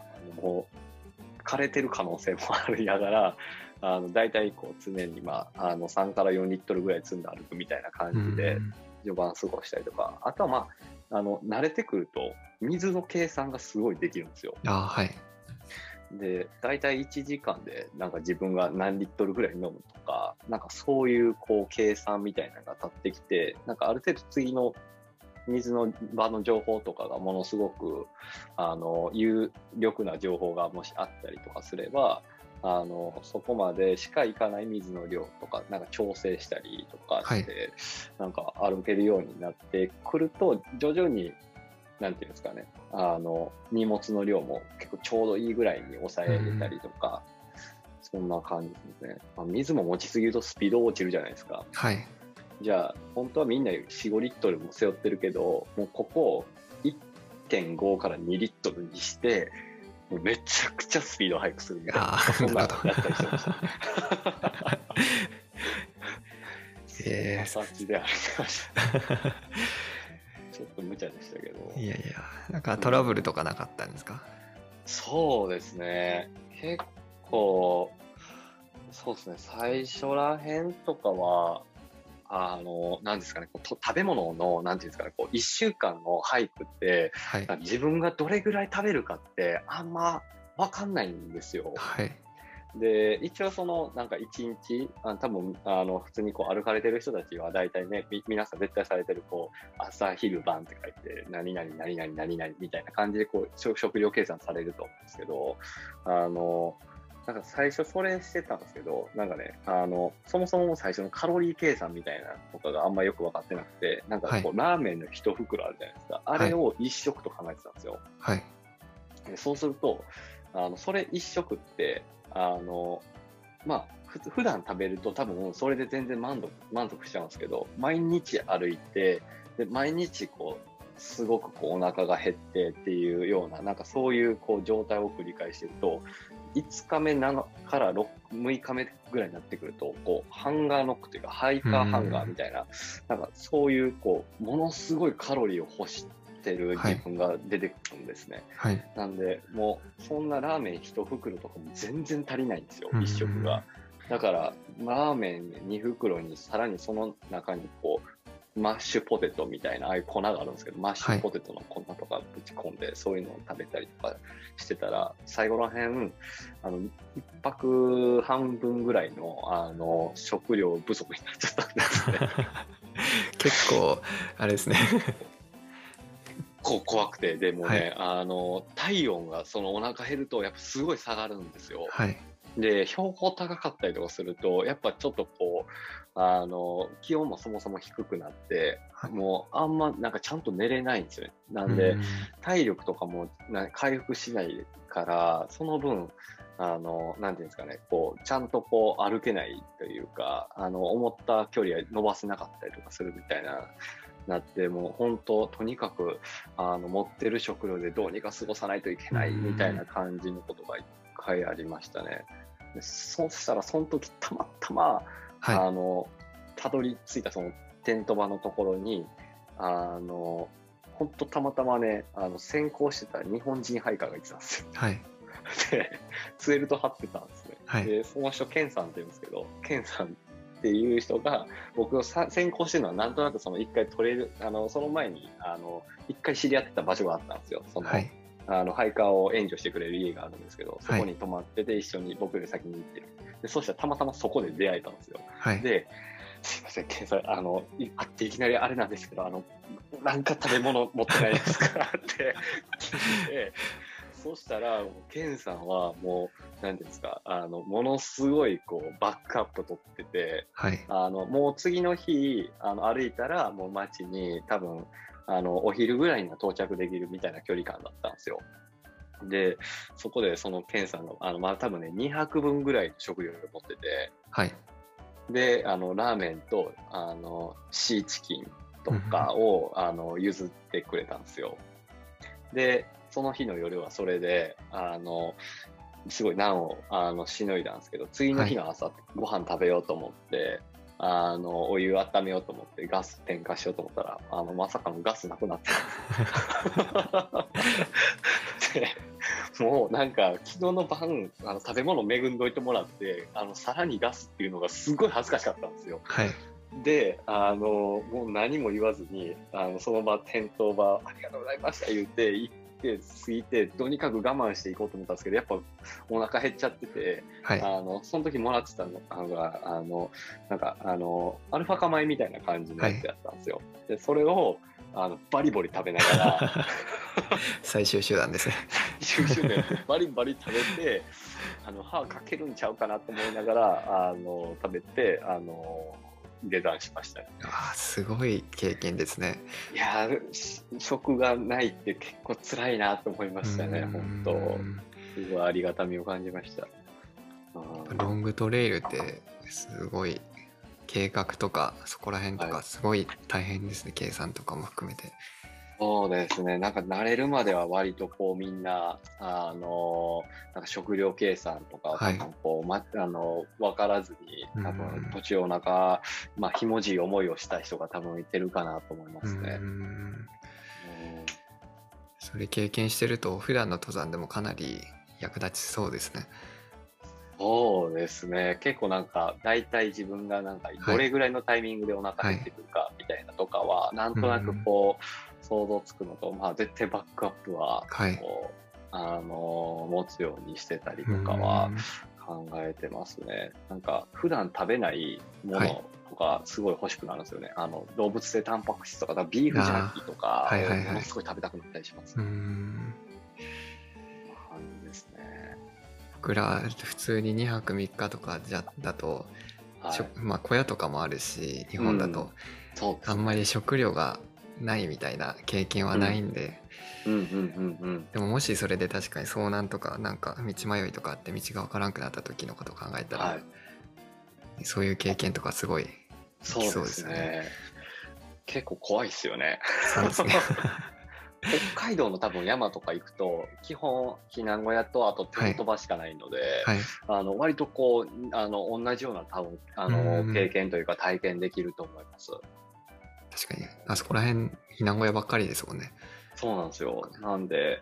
Speaker 2: もう、枯れてる可能性もありながら、あの、大体こう常にまあ、あの、3から4リットルぐらい積んで歩くみたいな感じで、
Speaker 1: うん。
Speaker 2: 序盤過ごしたりとか、あとはまあ、あの、慣れてくると、水の計算がすごいできるんですよ。
Speaker 1: あはい
Speaker 2: で、大体1時間で、なんか自分が何リットルぐらい飲むとか、なんかそういうこう計算みたいなのが立ってきて、なんかある程度次の水の場の情報とかがものすごく、あの、有力な情報がもしあったりとかすれば、あのそこまでしか行かない水の量とかなんか調整したりとかして、なんか歩けるようになってくると徐々になんていうんですかね。あの荷物の量も結構ちょうどいいぐらいに抑えれたりとか、そんな感じですね、まあ、水も持ちすぎるとスピード落ちるじゃないですか。
Speaker 1: はい。
Speaker 2: じゃあ本当はみんな45リットルも背負ってるけどもうここを1.5から2リットルにしてもうめちゃくちゃスピードを速くするみたいなそんなのやったりしてました。
Speaker 1: えー
Speaker 2: そんな感じで歩いてました。ちょっと無茶でしたけど。
Speaker 1: いやいやなんかトラブルとかなかったんですか、
Speaker 2: そうですね。結構、そうですね。最初らへんとかは、あの、なんですかね、こうと食べ物の、なんていうんですかね、こう、1週間のハイクって、
Speaker 1: はい
Speaker 2: 自分がどれぐらい食べるかって、あんまわかんないんですよ。
Speaker 1: はい
Speaker 2: で、一応その、なんか一日、あ多分あの、普通にこう歩かれてる人たちは大体ね、み皆さん絶対されてる、こう、朝、昼、晩って書いて、何々、何々、何々みたいな感じで、こう、食食料計算されると思うんですけど、あの、なんか最初それしてたんですけど、なんかね、あの、そもそも最初のカロリー計算みたいなとかがあんまよく分かってなくて、なんかこう、ラーメンの一袋あるじゃないですか。あれを一食と考えてたんですよ。
Speaker 1: はい
Speaker 2: でそうすると、あのそれ一食って、あのまあ、ふつ普段食べると多分それで全然満足満足しちゃうんですけど、毎日歩いて、で毎日こう、すごくこうお腹が減ってっていうような、なんかそういうこう状態を繰り返してると、5日目7から6 6日目ぐらいになってくると、こう、ハンガーノックというか、ハイカーハンガーみたいな、なんかそういう、こう、ものすごいカロリーを欲してる自分が出てくるんですね。
Speaker 1: はい
Speaker 2: なんで、もう、そんなラーメン一袋とかも全然足りないんですよ
Speaker 1: う、ん
Speaker 2: 一食が。だから、ラーメン2袋に、さらにその中にこう、マッシュポテトみたいな、ああいう粉があるんですけど、マッシュポテトの粉とかぶち込んで、そういうのを食べたりとかしてたら、最後らへん、あの、一泊半分ぐらいの、あの、食料不足になっちゃったんですね。
Speaker 1: 結構あれですね
Speaker 2: こう怖くて、でもね、あの、体温がそのお腹減ると、やっぱすごい下がるんですよ。
Speaker 1: はい。
Speaker 2: で、標高高かったりとかすると、やっぱちょっとこう、あの、気温もそもそも低くなって、
Speaker 1: はい。
Speaker 2: もうあんまなんかちゃんと寝れないんですよね。なんで、
Speaker 1: うん。
Speaker 2: 体力とかもな回復しないから、その分、あの、なんていうんですかね、こう、ちゃんとこう歩けないというか、あの、思った距離は伸ばせなかったりとかするみたいな、なって、もう本当、とにかく、あの、持ってる食料でどうにか過ごさないといけないみたいな感じのことが一回ありましたね。でそうしたら、その時たまたま、
Speaker 1: は
Speaker 2: あの、たどり着いたそのテント場のところに、あの、本当たまたまね、あの、先行してた日本人ハイカーがいてたんですよ。
Speaker 1: いはい
Speaker 2: で、ツエルト張ってたんですね。
Speaker 1: はい
Speaker 2: で、その人、ケンさんって言うんですけど、ケンさんっていう人が、僕をさ先行してるのは、なんとなくその一回取れる、あの、その前に、あの、一回知り合ってた場所があったんですよ。その、
Speaker 1: はい
Speaker 2: あの、ハイカーを援助してくれる家があるんですけど、そこに泊まってて、一緒に僕より先に行ってる。で、そしたらたまたまそこで出会えたんですよ。
Speaker 1: はい
Speaker 2: で、すいません、ケンさん、あの、い会っていきなりあれなんですけど、あの、なんか食べ物持ってないですか？って聞いて、そしたら、ケンさんはもう、なんていうんですか、あの、ものすごい、こう、バックアップ取ってて、
Speaker 1: はい
Speaker 2: あの、もう次の日、あの、歩いたら、もう街に多分、あの、お昼ぐらいには到着できるみたいな距離感だったんですよ。で、そこでそのケンさんが、あの、まあ、多分ね、2泊分ぐらいの食料を持ってて、
Speaker 1: はい
Speaker 2: で、あの、ラーメンと、あの、シーチキンとかを、あの、譲ってくれたんですよ。で、その日の夜はそれで、あの、すごい難を、あの、しのいだんですけど、次の日の朝、ご飯食べようと思って、あの、お湯温めようと思って、ガス点火しようと思ったら、あの、まさかのガスなくなってた もうなんか、昨日の晩、あの食べ物恵んどいてもらって、あの、さらにガスっていうのがすごい恥ずかしかったんですよ。
Speaker 1: はい
Speaker 2: で、あの、もう何も言わずに、あの、その場、店頭場、ありがとうございました言って、行って、過ぎて、とにかく我慢していこうと思ったんですけど、やっぱお腹減っちゃってて、
Speaker 1: はい
Speaker 2: あの、その時もらってたのが、あの、なんか、あの、アルファ化米みたいな感じのやつやったんですよ。で、それを、あの、バリバリ食べながら、
Speaker 1: 最終手段ですね。
Speaker 2: 最終手段バリバリ食べてあの歯かけるんちゃうかなと思いながらあの食べてあの下山しましたね。
Speaker 1: ああすごい経験ですね。
Speaker 2: いやー食がないって結構辛いなと思いましたね本当
Speaker 1: うん
Speaker 2: すごいありがたみを感じました。うん
Speaker 1: ロングトレイルってすごい計画とかそこら辺と
Speaker 2: はい
Speaker 1: かすごい大変ですね、計算とかも含めて。
Speaker 2: そうですね、なんか慣れるまでは割とこうみんな、あのなんか食料計算とか、
Speaker 1: はい。
Speaker 2: こうま、あの分からずに、多
Speaker 1: うん。
Speaker 2: 分途中お腹、まあ、ひもじい思いをした人が多分いてるかなと思いますね。
Speaker 1: それ経験してると普段の登山でもかなり役立ちそうですね。
Speaker 2: そうですね、結構なんか、大体自分がなんか、どれぐらいのタイミングでお腹減ってくるかみたいなとかは、なんとなくこう、想像つくのと、まあ、絶対バックアップは、
Speaker 1: はい。
Speaker 2: あの持つようにしてたりとかは、考えてますね。なんか普段食べないも
Speaker 1: はい
Speaker 2: のとかすごい欲しくなるんですよね。あの動物性タンパク質とか、だビーフジャーキーとか、
Speaker 1: はいはいはい
Speaker 2: ものすごい食べたくなったりします。
Speaker 1: う
Speaker 2: ね
Speaker 1: ん
Speaker 2: 感じですね。
Speaker 1: 僕ら普通に2泊3日とかじゃだと、
Speaker 2: はい
Speaker 1: まあ、小屋とかもあるし日本だと、
Speaker 2: そうです
Speaker 1: あんまり食料がないみたいな経験はないんで、
Speaker 2: うんうんうんうん。
Speaker 1: でももしそれで確かに遭難とかなんか道迷いとかあって道が分からんくなった時のことを考えたら、
Speaker 2: はい
Speaker 1: そういう経験とかすごい
Speaker 2: そうで
Speaker 1: ですすね
Speaker 2: ね。結構怖いですよね。
Speaker 1: そうですね
Speaker 2: 北海道の多分山とか行くと、基本避難小屋とあとテント場しかないので、
Speaker 1: はい
Speaker 2: あの割とこうあの同じような多分あの
Speaker 1: うん
Speaker 2: 経験というか体験できると思います。
Speaker 1: 確かに。あそこら辺避難小屋ばっかりですもんね。
Speaker 2: そうなんですよ。なんで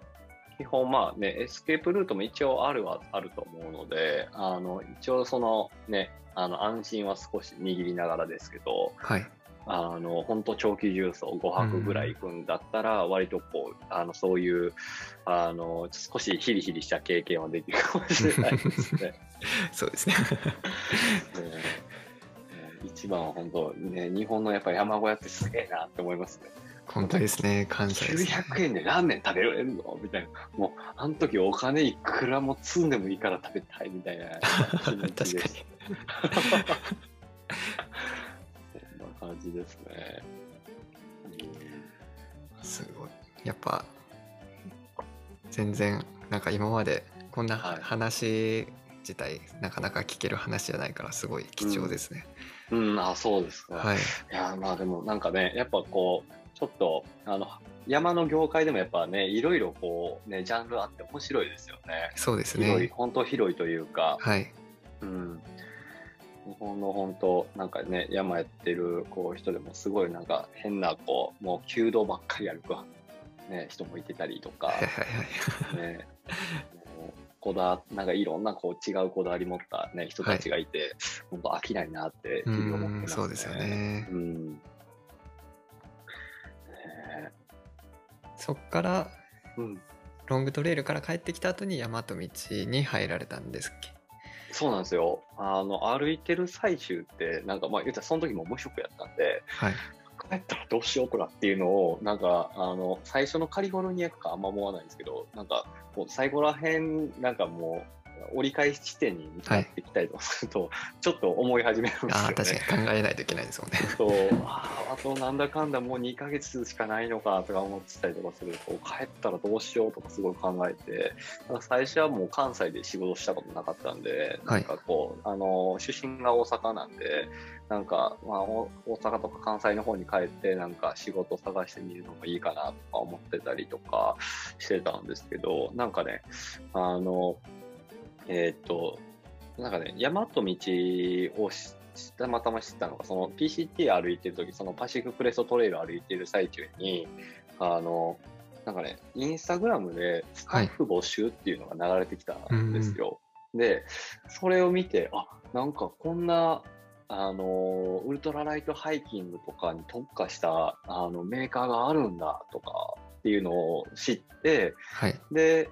Speaker 2: 基本まあねエスケープルートも一応あるはあると思うので、あの一応そのねあの安心は少し握りながらですけど、
Speaker 1: はい。
Speaker 2: あの本当長期重走5泊ぐらい行くんだったら、割とこうあのそういうあの少しヒリヒリした経験はできるかもしれないですね。
Speaker 1: そうですね。
Speaker 2: ね ね一番は本当ね日本のやっぱり山小屋ってすげえなって思いますね。
Speaker 1: 本当ですね感謝です、ね、
Speaker 2: 900円でラーメン食べれるの？みたいな。もうあの時お金いくらも積んでもいいから食べたいみたいな
Speaker 1: 確かに。
Speaker 2: そんな感じですね。
Speaker 1: すごいやっぱ全然なんか今までこんな
Speaker 2: はい
Speaker 1: 話自体なかなか聞ける話じゃないからすごい貴重ですね、
Speaker 2: うん、あそうですか。
Speaker 1: はい。
Speaker 2: いやまあでもなんかねやっぱこうちょっとあの山の業界でもやっぱねいろいろこうねジャンルあって面白いですよね。
Speaker 1: そうです
Speaker 2: 広い
Speaker 1: ね
Speaker 2: 本当広いというか、
Speaker 1: はい。
Speaker 2: うん、日本の本当なんかね山やってるこう人でもすごいなんか変なこうもう弓道ばっかり歩く、ね、人もいてたりとか。
Speaker 1: はいはいはい。
Speaker 2: ね。も うこだわなんかいろんなこう違うこだわり持った、ね、人たちがいて、本当飽きないなって思って
Speaker 1: ん
Speaker 2: ます、
Speaker 1: そうですよ。ね
Speaker 2: うん。ね
Speaker 1: そっから
Speaker 2: うん、
Speaker 1: ロングトレイルから帰ってきた後に山と道に入られたんですっけ？
Speaker 2: そうなんですよ。あの歩いてる最中ってなんかまあ言ったらその時も無職やったんで
Speaker 1: はい
Speaker 2: 帰ったらどうしようかなっていうのをなんかあの最初のカリフォルニアとかあんま思わないんですけどなんかもう最後らへんなんかもう折り返し地点に向かってきたりとかすると、ちょっと思い始めるんですよね。
Speaker 1: ああ確かに考えないといけないですもんね。
Speaker 2: そう。あーあとなんだかんだもう2ヶ月しかないのかとか思ってたりとかすると帰ったらどうしようとかすごい考えて最初はもう関西で仕事したことなかったんで、
Speaker 1: はい。
Speaker 2: なんかこうあの出身が大阪なんでなんか、まあ、お大阪とか関西の方に帰ってなんか仕事探してみるのもいいかなとか思ってたりとかしてたんですけどなんかねあのえーっとなんかね山と道をしたまたま知ったのがその PCT 歩いてる時そのパシフィッククレストトレイル歩いてる最中にあのなんかねインスタグラムでスタッフ募集っていうのが流れてきたんですよ。でそれを見てあなんかこんなあのウルトラライトハイキングとかに特化したあのメーカーがあるんだとかっていうのを知って
Speaker 1: はい。
Speaker 2: で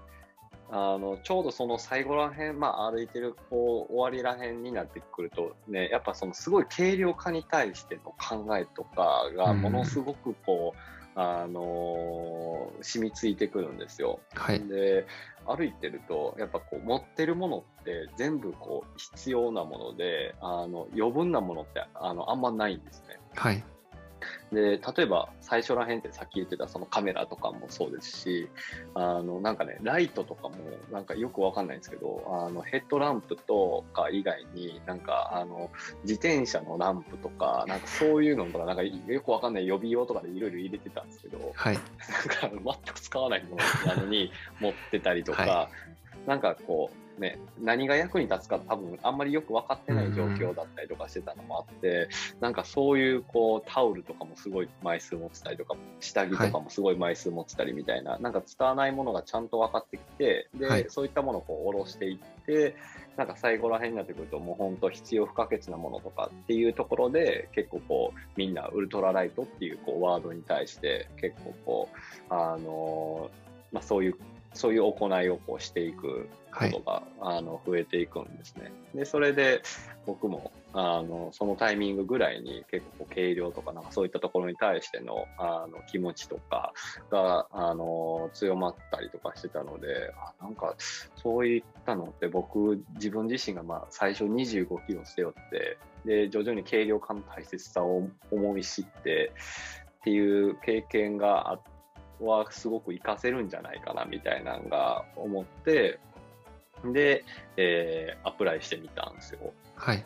Speaker 2: あのちょうどその最後らへん、まあ、歩いてるこう終わりらへんになってくるとねやっぱそのすごい軽量化に対しての考えとかが
Speaker 1: うん
Speaker 2: ものすごくこう、あのー染みついてくるんですよ。
Speaker 1: はい。
Speaker 2: で歩いてるとやっぱこう持ってるものって全部こう必要なものであの余分なものってあのあんまないんですね。
Speaker 1: はい。
Speaker 2: で例えば最初らへんってさっき言ってたそのカメラとかもそうですしあのなんかねライトとかもなんかよくわかんないんですけどあのヘッドランプとか以外になんかあの自転車のランプとかなんかそういうのとかなんかよくわかんない予備用とかでいろいろ入れてたんですけど
Speaker 1: はい。
Speaker 2: なんか全く使わないものなのに持ってたりとか、
Speaker 1: は
Speaker 2: なんかこうね、何が役に立つか多分あんまりよく分かってない状況だったりとかしてたのもあって、なんかそういうこうタオルとかもすごい枚数持ってたりとか、下着とかもすごい枚数持ってたりみたいな、なんか使わないものがちゃんと分かってきて、で、
Speaker 1: はい。
Speaker 2: そういったものをこう下ろしていって、なんか最後ら辺になってくるともう本当必要不可欠なものとかっていうところで結構こうみんなウルトラライトっていうこうワードに対して結構こうあのまあそういうそういう行いをこうしていくことが、あの増えていくんですね。でそれで僕もあのそのタイミングぐらいに結構軽量とかなんかそういったところに対してのあの気持ちとかがあの強まったりとかしてたのであなんかそういったのって僕自分自身がまあ最初25キロ背負ってで徐々に軽量化の大切さを思い知ってっていう経験があはすごく活かせるんじゃないかなみたいなのが思ってで、えーアプライしてみたんですよ。
Speaker 1: はい。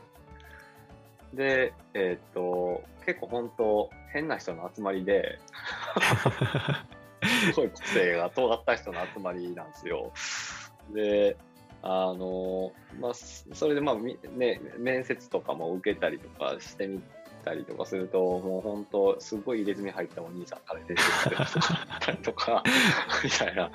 Speaker 2: で、えっ、と、結構本当、変な人の集まりで、すごい個性が尖った人の集まりなんですよ。で、あの、まあ、そそれでまあ、みね、面接とかも受けたりとかしてみたりとかすると、もう本当、すごい入れ墨入ったお兄さんから出てきたりとかあったりとか、みたいな、うわ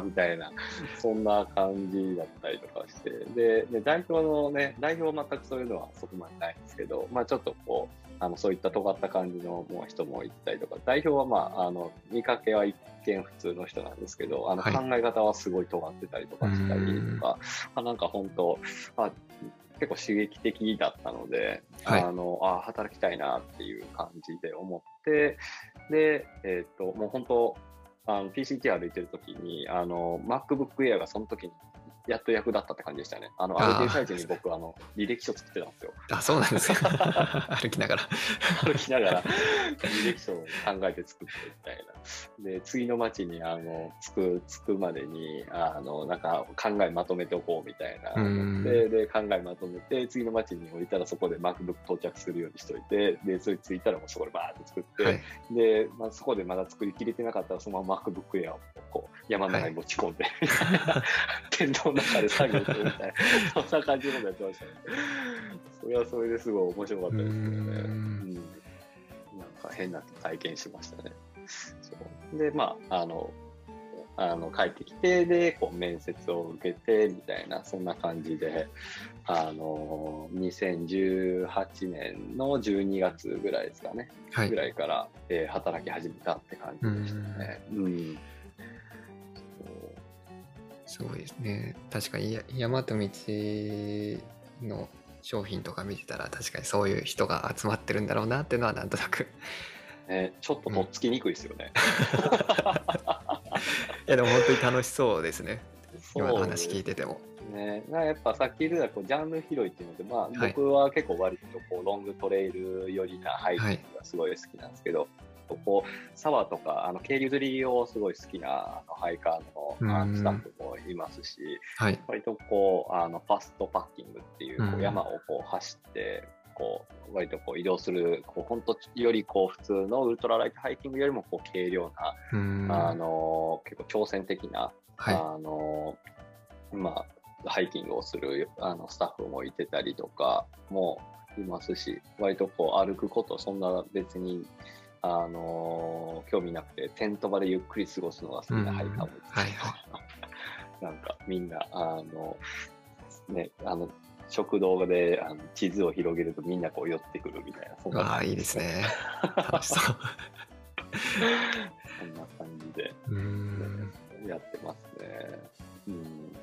Speaker 2: ーみたいな、そんな感じだったりとかして、で、で代表のね、代表は全くそういうのはそこまでないんですけど、まあちょっとこう、あのそういった尖った感じのもう人もいたりとか、代表はまあ、あの、見かけは一見普通の人なんですけど、あの
Speaker 1: はい。
Speaker 2: 考え方はすごい尖ってたりとかしたりとか、あなんか本当、あ結構刺激的だったので、
Speaker 1: はい。
Speaker 2: あのあ働きたいなっていう感じで思って、で、えっ、と、もう本当、あの PCT 歩いてる時に、あの、MacBook Air がその時にやっと役立ったって感じでしたね。あの、歩いてる最中に僕、あの、履歴書作ってたんですよ。
Speaker 1: あ、そうなんですか。歩きながら。
Speaker 2: 歩きながら履歴書を考えて作ってみたいな。で、次の街に、あの、着く、着くまでに、あの、なんか考えまとめておこうみたいな
Speaker 1: うん
Speaker 2: で、で、考えまとめて、次の街に降りたらそこで MacBook 到着するようにしといて、で、それ着いたらもうそこでバーって作って、
Speaker 1: はい。
Speaker 2: で、まあ、そこでまだ作りきれてなかったら、そのまま MacBook Air をこう山の中に持ち込んで、みたいな、テントの中で作業するみたいな、そんな感じのことやってましたね。それはそれですごい面白かったですけどね。
Speaker 1: う
Speaker 2: うんん。なんか変な体験しましたね。そうで、まあ、あの、あの帰ってきて、で、こう面接を受けて、みたいな、そんな感じで、あの、2018年の12月ぐらいですかね。
Speaker 1: はい
Speaker 2: ぐ。らいから、えー働き始めたって感じでしたね。うん。
Speaker 1: すごいですね。確かにや山と道の商品とか見てたら確かにそういう人が集まってるんだろうなっていうのはなんとなく。
Speaker 2: ね、ちょっととっつきにくいですよね。
Speaker 1: いやでも本当に楽しそうですね。今の
Speaker 2: そう
Speaker 1: 話聞いてても。
Speaker 2: ね、なやっぱさっき言ってたこうジャンル広いっていうので、まあ、
Speaker 1: はい
Speaker 2: 僕は結構割とこうロングトレイル寄りなハイキングがすごい好きなんですけど、こう沢とかあの渓流釣りをすごい好きなあのハイカーのスタッフもいますし、
Speaker 1: はい。
Speaker 2: 割とこうあのファストパッキングっていうこ
Speaker 1: う
Speaker 2: うん山をこう走って、こう割とこう移動するこう本当よりこう普通のウルトラライトハイキングよりもこう軽量な。あの結構挑戦的な
Speaker 1: はい。
Speaker 2: あの、まあ、ハイキングをするあのスタッフもいてたりとかもいますし、割とこう歩くこと、そんな別に、あの興味なくて、テント場でゆっくり過ごすのが好きなハイカーもいて、
Speaker 1: はいは
Speaker 2: なんかみんな、あの、ね、あの、食堂であの地図を広げるとみんなこう寄ってくるみたいな、そんな
Speaker 1: わあ、いいですね。楽しそう。
Speaker 2: そんな感じで
Speaker 1: うーん。
Speaker 2: やってますね。うん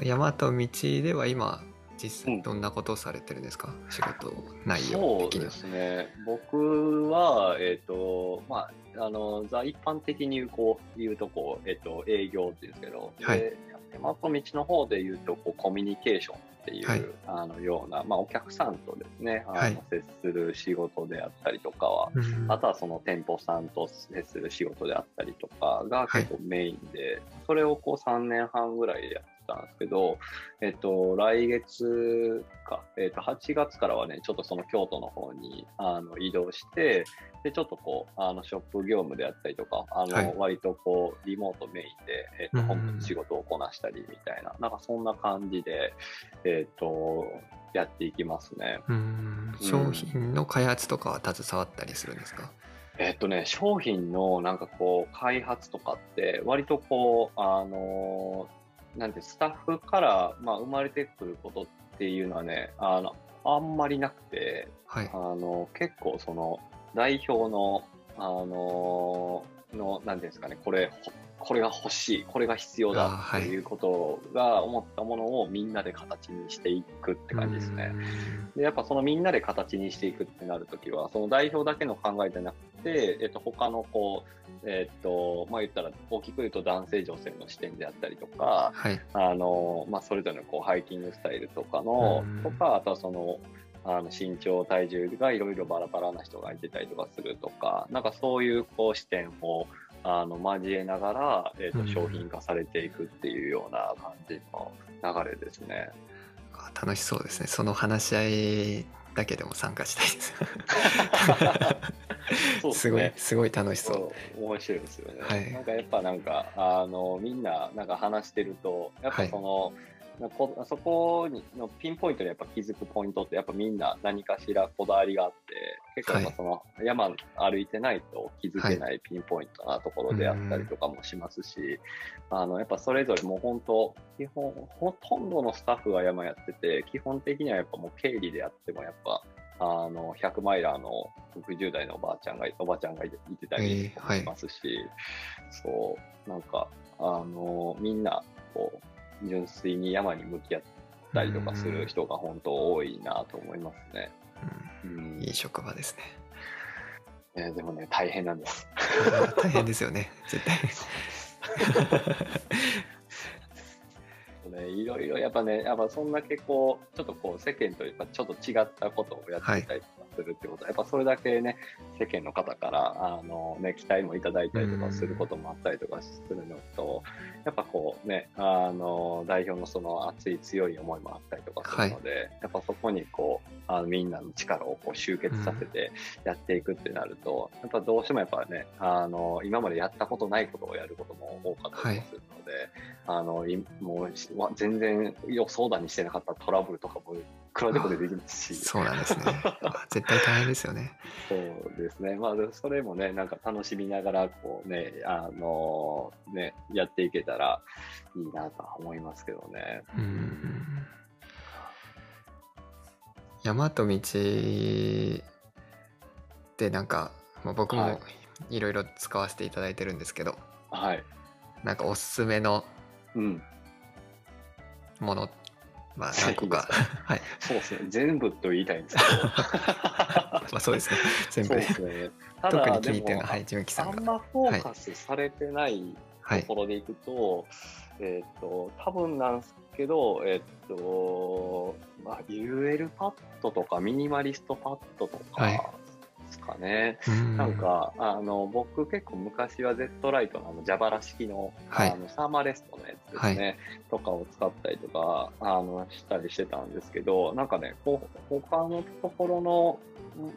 Speaker 1: 山と道では今、実際どんなことをされてるんですか、仕事内容
Speaker 2: そう
Speaker 1: 的には。
Speaker 2: ですね。僕は、えっ、と、まあ、あの、ザ一般的にこう言うとこう、えっ、と、営業っていうんですけど、
Speaker 1: はい。
Speaker 2: で山と道の方で言うとこう、コミュニケーションっていう、
Speaker 1: はい。
Speaker 2: あのような、まあ、お客さんとですね、あの、
Speaker 1: はい。
Speaker 2: 接する仕事であったりとかは、
Speaker 1: うん。
Speaker 2: あとはその店舗さんと接する仕事であったりとかが結構メインで、それをこう3年半ぐらいでやってたんですけど、えっと、来月か、えっと、8月からはね、ちょっとその京都の方にあの移動して、で、ちょっとこう、あの、ショップ業務であったりとか、あの、
Speaker 1: はい。
Speaker 2: 割とこう、リモートメインで、えっと、
Speaker 1: うん
Speaker 2: 本部の仕事をこなしたりみたいな、なんかそんな感じで、えっと、やっていきますね。
Speaker 1: うん。商品の開発とかは携わったりするんですか、
Speaker 2: えっとね、商品のなんかこう、開発とかって、割とこう、あのーなんて、スタッフから、まあ、生まれてくることっていうのはね、あの、あんまりなくて、
Speaker 1: はい。
Speaker 2: あの、結構その、代表の、あのーの、なんていうんですかね、これ、ほこれが欲しい、これが必要だっていうことが思ったものをみんなで形にしていくって感じですね。でやっぱそのみんなで形にしていくってなるときは、その代表だけの考えじゃなくて、えっと、他のこう、えっと、まあ言ったら大きく言うと男性女性の視点であったりとか、
Speaker 1: はい
Speaker 2: あの、まあそれぞれのこうハイキングスタイルとかの
Speaker 1: うん、
Speaker 2: とか、あとはその、あの身長、体重がいろいろバラバラな人がいてたりとかするとか、なんかそういうこう視点をあの交えながら、えっ
Speaker 1: うん
Speaker 2: と商品化されていくっていうような感じの流れですね。
Speaker 1: あ楽しそうですねその話し合いだけでも参加したいです。
Speaker 2: そうっ
Speaker 1: すごい
Speaker 2: ね
Speaker 1: すごい楽しそう。
Speaker 2: 面白いですよね、
Speaker 1: はい。
Speaker 2: なんかやっぱなんかあのみんななんか話してるとやっぱその、なこそこにのピンポイントにやっぱ気づくポイントってやっぱみんな何かしらこだわりがあって結構やっぱその山歩いてないと気づけないピンポイントなところであったりとかもしますし、あのやっぱそれぞれもう本当基本ほとんどのスタッフが山やってて基本的にはやっぱもう経理でやってもやっぱあの100マイラーの60代のおばあちゃんがおばちゃんがいていてたりしますし、そうなんかあのみんなこう純粋に山に向き合ったりとかする人が本当多いなと思いますね。
Speaker 1: うん。
Speaker 2: うん
Speaker 1: いい職場ですね。
Speaker 2: ねでもね大変なんです。
Speaker 1: 大変ですよね。絶対。
Speaker 2: ね、いろいろやっぱね、やっぱそんだけこう、ちょっとこう世間とやっぱちょっと違ったことをやっていたりとかするってこと。は、やっぱそれだけね、世間の方から、あのね、期待もいただいたりとかすることもあったりとかするのと、やっぱこうね、あの、代表のその熱い強い思いもあったりとかするので、やっぱそこにこう、あのみんなの力をこう集結させてやっていくってなると、やっぱどうしてもやっぱね、あの、今までやったことないことをやることも多かったりもするので、あの、いもう全然予想だにしてなかったトラブルとかもいくらでも出てきますし、
Speaker 1: そうなんですねあ絶対大変ですよね
Speaker 2: そうですね。まあ、でそれもね、なんか楽しみながら、こうね、あのね、やっていけたらいいなとは思いますけどね。
Speaker 1: うん山と道でなんか、まあ、僕
Speaker 2: はい
Speaker 1: もいろいろ使わせていただいてるんですけど、
Speaker 2: はい。
Speaker 1: なんかおすすめの
Speaker 2: うん。
Speaker 1: ものまあ何個かはい。
Speaker 2: そうですね。全部と言いたいんですけど。
Speaker 1: まあそうですね。全部。
Speaker 2: そうですね。た
Speaker 1: 特
Speaker 2: だ、
Speaker 1: に気に入ってるのははい純喜さんが。
Speaker 2: あんまフォーカスされてない
Speaker 1: はい
Speaker 2: ところでい。くと、えっ、と、多分なんですけど、えっ、と、まあ、UL パッドとかミニマリストパッドとか
Speaker 1: はい
Speaker 2: ですかね。
Speaker 1: うん。
Speaker 2: なんか、あの、僕結構昔は Z ライトのあの、蛇腹式の、
Speaker 1: はい。
Speaker 2: あの、サーマーレストのやつですね、とかを使ったりとか、あの、したりしてたんですけど、なんかね、こう他のところの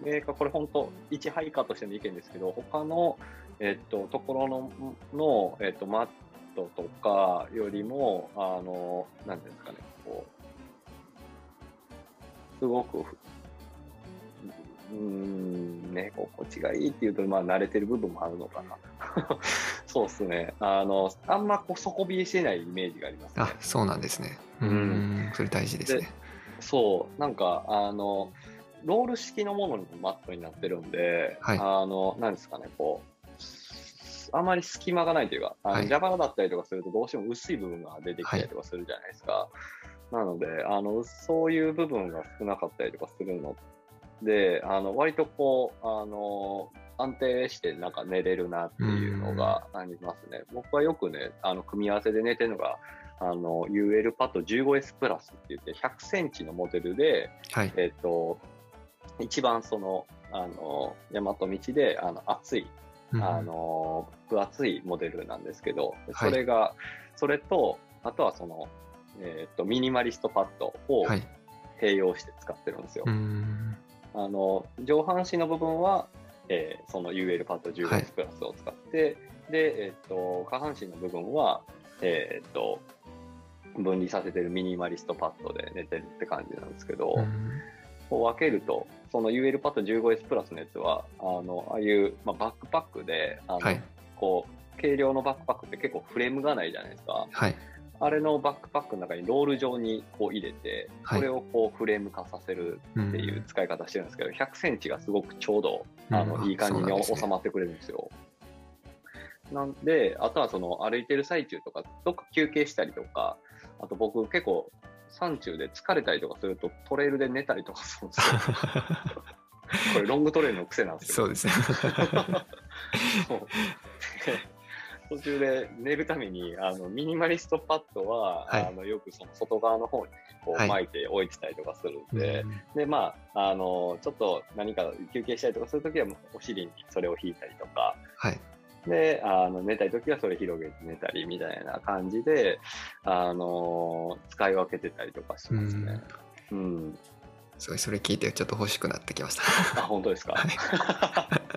Speaker 2: メーカー、これ本当、一ハイカーとしての意見ですけど、他の、えっと、ところの、の、えっと、マットとかよりも、あの、なんていうんですかね、こう、すごく、うーん、ね、心地がいいっていうと、まあ、慣れてる部分もあるのかな。そうですね。あの、あんまこう底冷えしてないイメージがありますね。
Speaker 1: あそうなんですねう
Speaker 2: うん
Speaker 1: んそれ大事ですね
Speaker 2: そう、なんか、あの、ロール式のものにもマットになってるんで、
Speaker 1: はい
Speaker 2: あの、なんですかね、こう、あまり隙間がないというか、あの
Speaker 1: はい
Speaker 2: 蛇腹だったりとかすると、どうしても薄い部分が出てきたりとかするじゃないですか。なので、あの、そういう部分が少なかったりとかするので、あの、割とこう、あの、安定してなんか寝れるなっていうのがありますね。僕はよくね、あの、組み合わせで寝てるのが、あの、UL パッド 15S プラスって言って、100センチのモデルで、
Speaker 1: はい。
Speaker 2: えっ、と、一番その、あの、大和道で、あの、厚い、あの、分厚いモデルなんですけど、
Speaker 1: はい
Speaker 2: それが、それと、あとはその、えっ、と、ミニマリストパッドを
Speaker 1: はい。
Speaker 2: 併用して使ってるんですよ。
Speaker 1: うん。
Speaker 2: あの、上半身の部分は、えーその UL パッド 15S プラスを使って、で、えっ、と、下半身の部分は、えっ、と、分離させてるミニマリストパッドで寝てるって感じなんですけど、
Speaker 1: うん
Speaker 2: こう分けると、その UL パッド 15S プラスのやつは、あの、ああいう、まあ、バックパックで、あの、
Speaker 1: はい。
Speaker 2: こう、軽量のバックパックって結構フレームがないじゃないですか。
Speaker 1: はい。
Speaker 2: あれのバックパックの中にロール状にこう入れて、
Speaker 1: はい
Speaker 2: これをこうフレーム化させる
Speaker 1: うん
Speaker 2: っていう使い方してるんですけど、100センチがすごくちょうど、あの、
Speaker 1: うん
Speaker 2: いい感じに収まってくれるんですよ。なんで、あとはその歩いてる最中とか、どっか休憩したりとか、あと僕結構山中で疲れたりとかするとトレイルで寝たりとかするんですよ。これロングトレイルの癖なんですよ。
Speaker 1: そうですね。
Speaker 2: そうで途中で寝るためにあのミニマリストパッドは、
Speaker 1: はい
Speaker 2: あのよくその外側の方にこ
Speaker 1: はい
Speaker 2: う巻いて置いてたりとかするんで、
Speaker 1: うん
Speaker 2: でまああのちょっと何か休憩したりとかするときはお尻にそれを引いたりとか
Speaker 1: はい。
Speaker 2: であの寝たいときはそれ広げて寝たりみたいな感じであの使い分けてたりとかし
Speaker 1: う
Speaker 2: ますね
Speaker 1: ん。。
Speaker 2: うん、
Speaker 1: すごい、それ聞いてちょっと欲しくなってきまし
Speaker 2: あ本当ですか？
Speaker 1: はい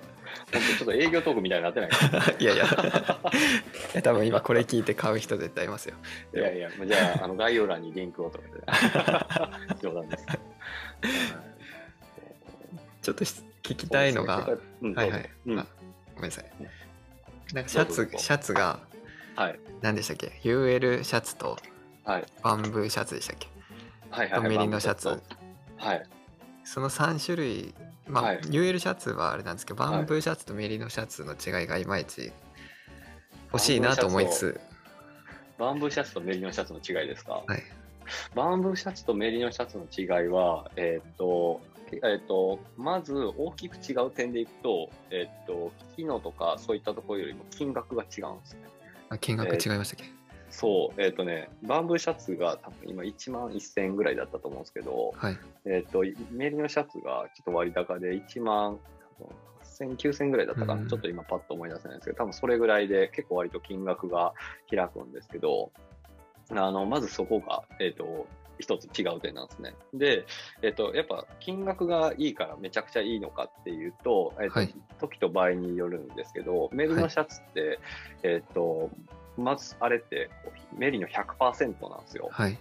Speaker 2: ちょっと営業トークみたいになってない？
Speaker 1: いや いや。多分今これ聞いて買う人絶対いますよ。
Speaker 2: いやいや、じゃあ、あの概要欄にリンクをとかで。冗談です。
Speaker 1: ちょっとし聞きたいのが、
Speaker 2: うん、
Speaker 1: はいはい。
Speaker 2: うん
Speaker 1: あごめんなさい。なんかシャツシャツが
Speaker 2: はい。
Speaker 1: 何でしたっけ ?UL シャツと
Speaker 2: はい。
Speaker 1: バンブーシャツでしたっけ？
Speaker 2: はいはい。
Speaker 1: とメリノシャツ。
Speaker 2: はい。
Speaker 1: その3種類、まあ、
Speaker 2: はい。
Speaker 1: UL シャツはあれなんですけど、
Speaker 2: はい。
Speaker 1: バンブーシャツとメリノシャツの違いがいまいち欲しいなと思いつつ、
Speaker 2: バンブーシャツとメリノシャツの違いですか？
Speaker 1: はい。
Speaker 2: バンブーシャツとメリノシャツの違いは、えーっと、えーっと、まず大きく違う点でいくと、えーっと、機能とかそういったところよりも金額が違うんですね。
Speaker 1: あ金額違いましたっけ、
Speaker 2: そう、えーっとね、バンブーシャツが多分今1万1000円ぐらいだったと思うんですけど、
Speaker 1: はい。
Speaker 2: えっ、と、メリノシャツがちょっと割高で1万多分8000、9000ぐらいだったかな、
Speaker 1: うん
Speaker 2: ちょっと今パッと思い出せないんですけど、多分それぐらいで結構割と金額が開くんですけど、あの、まずそこが、えっ、と、一つ違う点なんですね。で、えっ、と、やっぱ金額がいいからめちゃくちゃいいのかっていうと、えっ、と、
Speaker 1: はい
Speaker 2: 時と場合によるんですけど、メリノシャツって、えっ、と、まずあれってメリノ100%なんですよ。
Speaker 1: はい。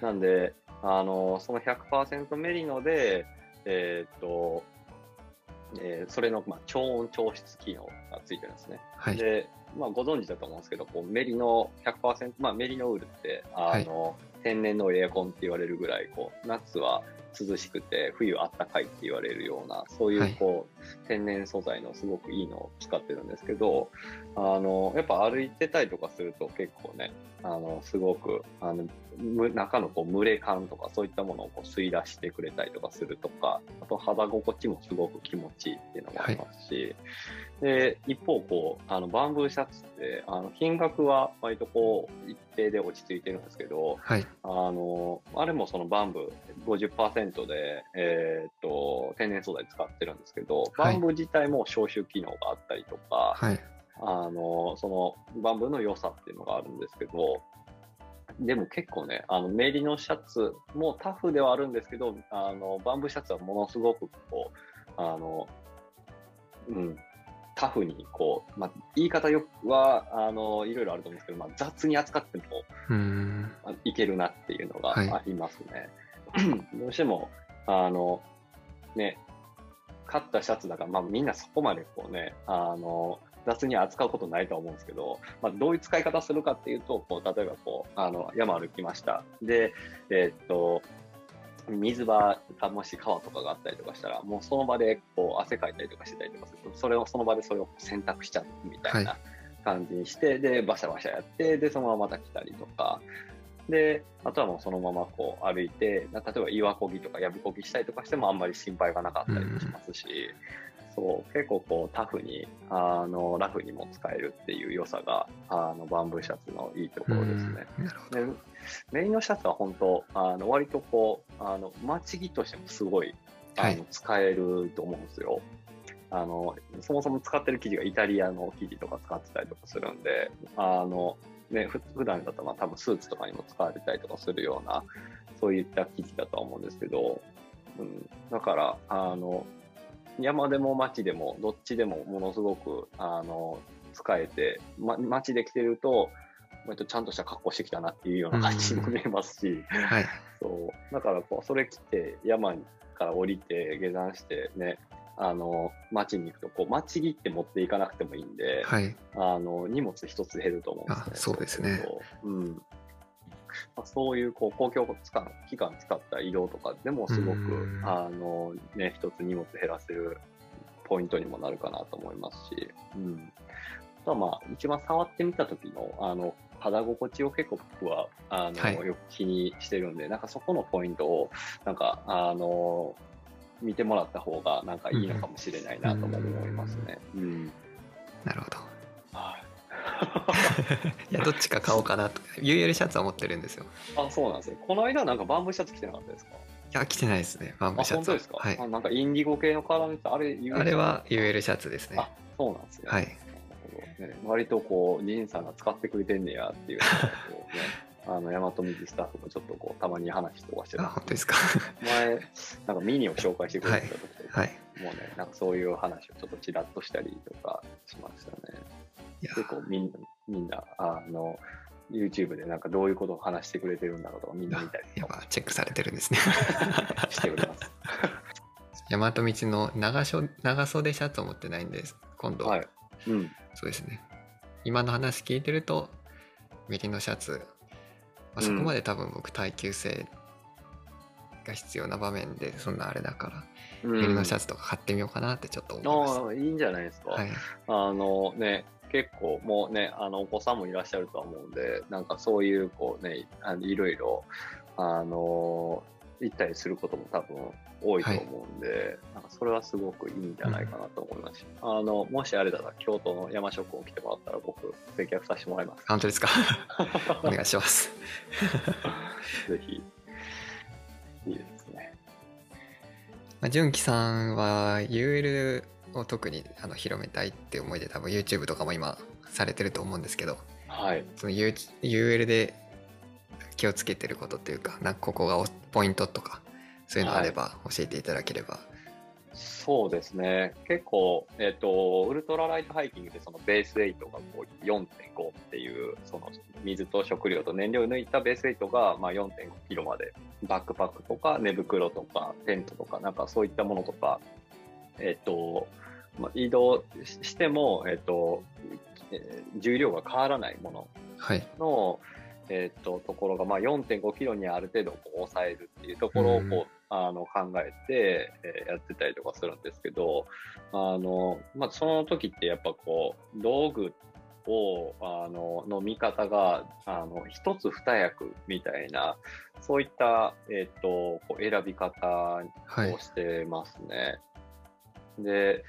Speaker 2: なんで、あの、その100%メリノで、えーっと、えーそれの、まあ、超音調湿機能がついてるんですね。
Speaker 1: はい。
Speaker 2: で、まあ、ご存知だと思うんですけど、こうメリノ100%、まあ、メリノウールって、あの、天然のエアコンって言われるぐらい、こう、夏は涼しくて、冬あったかいって言われるような、そうい、
Speaker 1: はいう
Speaker 2: こう、天然素材のすごくいいのを使ってるんですけど、あの、やっぱ歩いてたりとかすると結構ね、あの、すごく、あの、む中のこう、蒸れ感とかそういったものをこう吸い出してくれたりとかするとか、あと肌心地もすごく気持ちいいっていうのもありますし、で、一方、こう、あの、バンブーシャツって、あの、金額は割とこう、一定で落ち着いてるんですけど、
Speaker 1: はい。
Speaker 2: あの、あれもそのバンブー50%で、えーっと、天然素材使ってるんですけど、
Speaker 1: はい
Speaker 2: バンブー自体も消臭機能があったりとか、
Speaker 1: はい。
Speaker 2: あの、そのバンブーの良さっていうのがあるんですけど、でも結構ね、あの、メリのシャツもタフではあるんですけど、あの、バンブーシャツはものすごくこう、あの、うん、タフにこう、まあ、言い方よくは、あの、いろいろあると思うんですけど、まあ、雑に扱ってもいけるなっていうのが
Speaker 1: はい
Speaker 2: ありますね。どうしても、あの、ね、買ったシャツだから、まあみんなそこまでこうね、あの、雑に扱うことないとは思うんですけど、まあどういう使い方するかっていうと、こう、例えばこう、あの、山歩きました。で、えーっと、水場かもし川とかがあったりとかしたら、もうその場でこう汗かいたりとかしてたりとかすると、それをその場でそれを洗濯しちゃうみたい
Speaker 1: は
Speaker 2: な感じにして、で、バシャバシャやって、で、そのまままた来たりとか、で、あとはもうそのままこう歩いて、な例えば岩こぎとかやぶこぎしたりとかしてもあんまり心配がなかったりもしますし、そう結構こうタフにあのラフにも使えるっていう良さがあのバンブーシャツのいいところですね。
Speaker 1: うん
Speaker 2: メインのシャツは本当あの割とこうあの待ち着としてもすごいあの、
Speaker 1: はい
Speaker 2: 使えると思うんですよ。あのそもそも使ってる生地がイタリアの生地とか使ってたりとかするんであの、ね、ふ普段だとまあ多分スーツとかにも使われたりとかするようなそういった生地だとは思うんですけど、うん、だからあの山でも街でもどっちでもものすごくあの使えて、ま、街で着てると割とちゃんとした格好してきたなっていうような感じにも見えますし、
Speaker 1: はい。
Speaker 2: そう。だからこうそれ着て山から降りて下山してねあの街に行くとこう街着って持っていかなくてもいいんで、
Speaker 1: はい。
Speaker 2: あの荷物一つ減ると思うんですね。
Speaker 1: あそうですね。
Speaker 2: そううん。まあ、そういうこう公共機関機関使った移動とかでもすごく
Speaker 1: うん。
Speaker 2: あの、ね、一つ荷物減らせるポイントにもなるかなと思いますし、うん、あとはまあ一番触ってみた時のあの肌心地を結構僕はあの、
Speaker 1: はい。
Speaker 2: よく気にしてるんでなんかそこのポイントをなんかあの見てもらった方がなんかいいのかもしれないなとも思いますね。うん
Speaker 1: なるほど。
Speaker 2: はい
Speaker 1: いや、どっちか買おうかなと。UL シャツは持ってるんですよ。
Speaker 2: あ、そうなんですね。この間なんかバンブーシャツ着てなかったですか？
Speaker 1: いや、着てないですね。バンブ
Speaker 2: あ、
Speaker 1: ーシャツは。
Speaker 2: 本当ですか、
Speaker 1: はい。
Speaker 2: あなんかインディゴ系のカラーのやつあれ、
Speaker 1: あれは UL シャツですね
Speaker 2: あ。そうなんですね。
Speaker 1: はい
Speaker 2: なるほどね、割とこう、ジンさんが使ってくれてんねやっていうね、あの、大和水スタッフもちょっとこう、たまに話とかして
Speaker 1: あ、
Speaker 2: た
Speaker 1: 本当ですか。
Speaker 2: 前、なんかミニを紹介してくれてた時とか、
Speaker 1: はい。
Speaker 2: もうね、なんかそういう話をちょっとちらっとしたりとかしましたね。結構みんな、みんな、あの、YouTube でなんかどういうことを話してくれてるんだろうとかみんな見たり
Speaker 1: やっぱチェックされてるんですね。
Speaker 2: しております。
Speaker 1: 大和道の長袖長袖シャツを持ってないんです。今度、
Speaker 2: はい。うん。
Speaker 1: そうですね。今の話聞いてると、メリのシャツ、まあ、そこまで多分僕耐久性が必要な場面で、そんなあれだから、メリのシャツとか買ってみようかなってちょっと思いまし
Speaker 2: ああ、いいんじゃないですか。
Speaker 1: た。はい。
Speaker 2: あのね、結構もうね、あのお子さんもいらっしゃるとは思うんで、なんかそういうこうね、あのいろいろ、あの、行ったりすることも多分多いと思うんで、なんかそれはすごくいいんじゃないかなと思いますし、あの、もしあれだら京都の山食を来てもらったら僕、接客させてもらいます。
Speaker 1: 本当ですか？お願いします。
Speaker 2: ぜひ。いいですね。
Speaker 1: まあ、純喜さんは UL を特にあの広めたいって思いで多分 YouTube とかも今されてると思うんですけど
Speaker 2: はい。
Speaker 1: その UL で気をつけてることというかなんかここがおポイントとかそういうのあれば教えていただければ、
Speaker 2: そうですね。結構、えっ、と、ウルトラライトハイキングでそのベースウェイトがこう4.5っていう、その水と食料と燃料を抜いたベースウェイトがまあ4.5キロまで、バックパックとか寝袋とかテントとか、なんかそういったものとか、えっ、と、まあ、移動ししても、えっ、ー重量が変わらないもの
Speaker 1: はい
Speaker 2: の、えっとところが、まあ、4.5キロにある程度こう抑えるっていうところをこう、
Speaker 1: うん
Speaker 2: あの考えて、えーやってたりとかするんですけど、あのまあ、その時ってやっぱこう道具をあのの見方があの一つ二役みたいなそういった、えっとこう選び方
Speaker 1: はい
Speaker 2: をしてますね。で、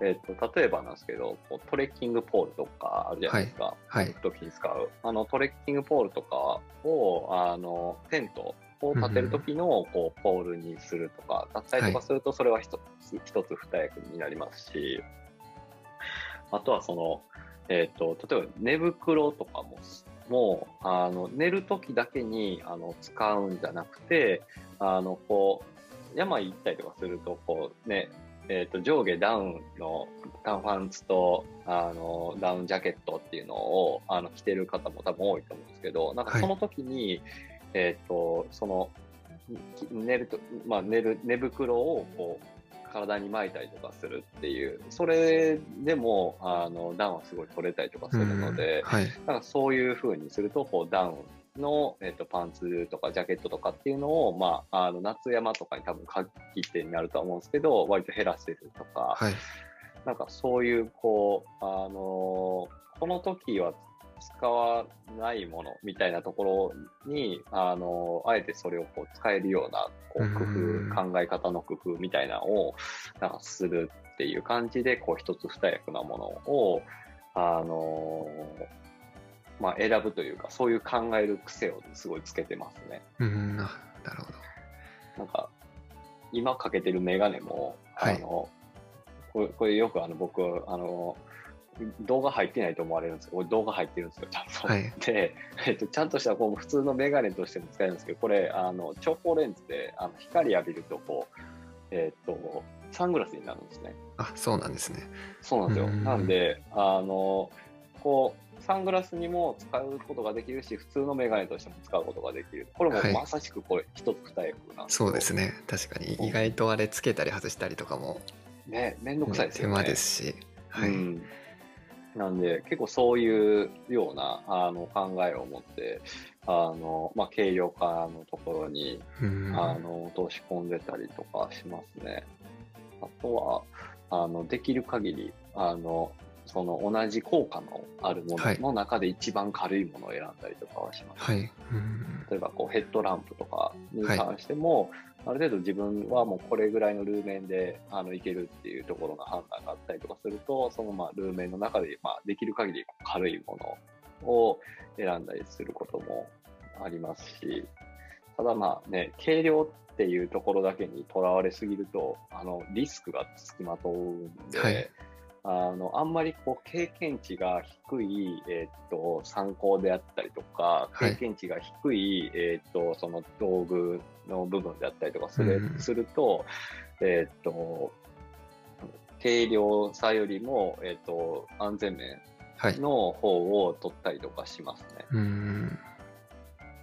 Speaker 2: えっと例えばなんですけどこうトレッキングポールとかあるじゃないですか、
Speaker 1: はい。
Speaker 2: 時に使う。あのトレッキングポールとかをあのテントを立てる時のこうポールにするとかだったりとかするとそれは一つ一つ二役になりますしあとはその、えっと例えば寝袋とかももうあの寝る時だけにあの使うんじゃなくてあのこう山行ったりとかするとこうねえー、と上下ダウンのダウンパンツとあのダウンジャケットっていうのをあの着てる方も多分多いと思うんですけどなんかその時に、えっ、とそのき寝ると、まあ、寝る寝袋をこう体に巻いたりとかするっていうそれでもあのダウンはすごい取れたりとかするので、
Speaker 1: うん。はい。
Speaker 2: なんかそういう風にすると、こうダウンの、えっとパンツとかジャケットとかっていうのを、まあ、あの夏山とかに多分限ってになるとは思うんですけど、割と減らせるとか、
Speaker 1: はい。
Speaker 2: なんかそういう、こう、あのこの時は使わないものみたいなところに、あの、あえてそれをこう使えるような、こう、工
Speaker 1: うん
Speaker 2: 夫、考え方の工夫みたいなのを、なんかするっていう感じで、こう、一つ二役なものを、あの、まあ、選ぶというか、そういう考える癖をすごいつけてますね。
Speaker 1: うんあなるほど
Speaker 2: なんか、今かけてるメガネも、あ
Speaker 1: はい
Speaker 2: の、これこれよくあの僕、あの、動画入ってないと思われるんですけど、動画入ってるんですよ、ちゃんと。
Speaker 1: はい
Speaker 2: で、えっと、ちゃんとしたこう普通のメガネとしても使えるんですけど、これ、あの、長光レンズで、あの光浴びると、こう、えっと、サングラスになるんですね。
Speaker 1: あそうなんですね
Speaker 2: そうなんですよ。
Speaker 1: うん
Speaker 2: なんで、あの、こう、サングラスにも使うことができるし、普通のメガネとしても使うことができる。これも
Speaker 1: はい
Speaker 2: まさしくこれ、一つ二役なん
Speaker 1: そうです
Speaker 2: ね。
Speaker 1: ね確かに意外とあれつけたり外したりとかも
Speaker 2: ね、めんどくさいですよね。
Speaker 1: 手間ですしはい、
Speaker 2: うん、なんで結構そういうようなあの考えを持ってあの、まあ、軽量化のところに、
Speaker 1: うん
Speaker 2: あの投資込んでたりとかしますね。あとはあのできる限りあのその同じ効果のあるも
Speaker 1: はい。
Speaker 2: のの中で一番軽いものを選んだりとかはします。
Speaker 1: はい。うん。
Speaker 2: 例えばこうヘッドランプとかに関しても、ある程度自分はもうこれぐらいのルーメンであのいけるっていうところの判断があったりとかすると、そのまあルーメンの中でまあできる限り軽いものを選んだりすることもありますし、ただまあね、軽量っていうところだけにとらわれすぎると、あのリスクがつきまとうんで、
Speaker 1: はい
Speaker 2: あの、あんまりこう、経験値が低い、えーっと、参考であったりとか、
Speaker 1: はい。
Speaker 2: 経験値が低い、えーっと、その道具の部分であったりとかする,、
Speaker 1: うん。
Speaker 2: すると、えーっと、軽量さよりも、えーっと、安全面
Speaker 1: はい
Speaker 2: の方を取ったりとかしますね。
Speaker 1: うん。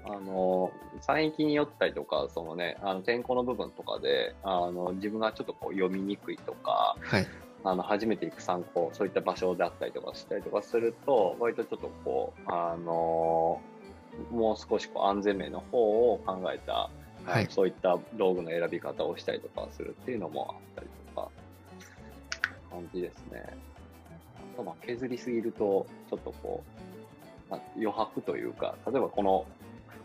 Speaker 2: あの、山域によったりとか、そのね、あの天候の部分とかで、あの、自分がちょっとこう読みにくいとか、
Speaker 1: はい
Speaker 2: あの初めて行く参考、そういった場所であったりとかしたりとかすると、割とちょっとこう、あのもう少しこう安全面の方を考えた、
Speaker 1: はい
Speaker 2: そういった道具の選び方をしたりとかするっていうのもあったりとか、感じですね。あとまあ削りすぎると、ちょっとこう、まあ、余白というか、例えばこの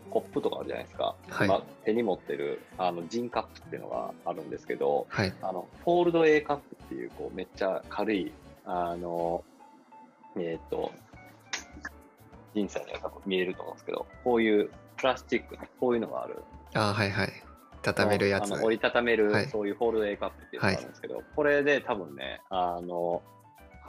Speaker 2: コップとかあるじゃないですか。
Speaker 1: はい。
Speaker 2: 今手に持ってるあのジンカップっていうのがあるんですけど、
Speaker 1: はい。
Speaker 2: あの、 Fold-A-Cup っていう、こう、めっちゃ軽い、あの、えっ、と、人生には多分見えると思うんですけど、こういうプラスチックの、こういうのがある。
Speaker 1: あはいはい。畳めるやつ。
Speaker 2: 折りたためる、
Speaker 1: はい。
Speaker 2: そういうフォールド A カップっていうのがあるんですけど、これで多分ね、あの、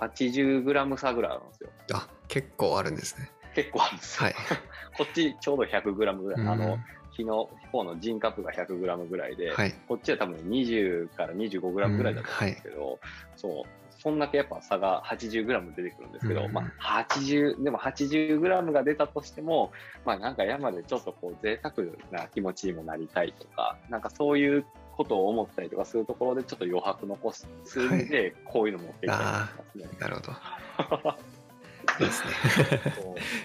Speaker 2: 80グラム差ぐらいあるんですよ。
Speaker 1: あ結構あるんですね
Speaker 2: 結構あるんですよ。
Speaker 1: はい。
Speaker 2: こっちちょうど100グラムぐらい。あの
Speaker 1: うん、
Speaker 2: 日の方のジンカップが100グラムぐらいで、
Speaker 1: はい。
Speaker 2: こっちは多分20から25グラムぐらいだと思うんですけど、そう、そんだけやっぱ差が80グラム出てくるんですけど、
Speaker 1: うん。
Speaker 2: まあ80、でも80グラムが出たとしても、まあなんか山でちょっとこう贅沢な気持ちにもなりたいとか、なんかそういうことを思ったりとかするところでちょっと余白残すんで、こういうの持ってきたりとかしますね。
Speaker 1: なるほど。いいですね。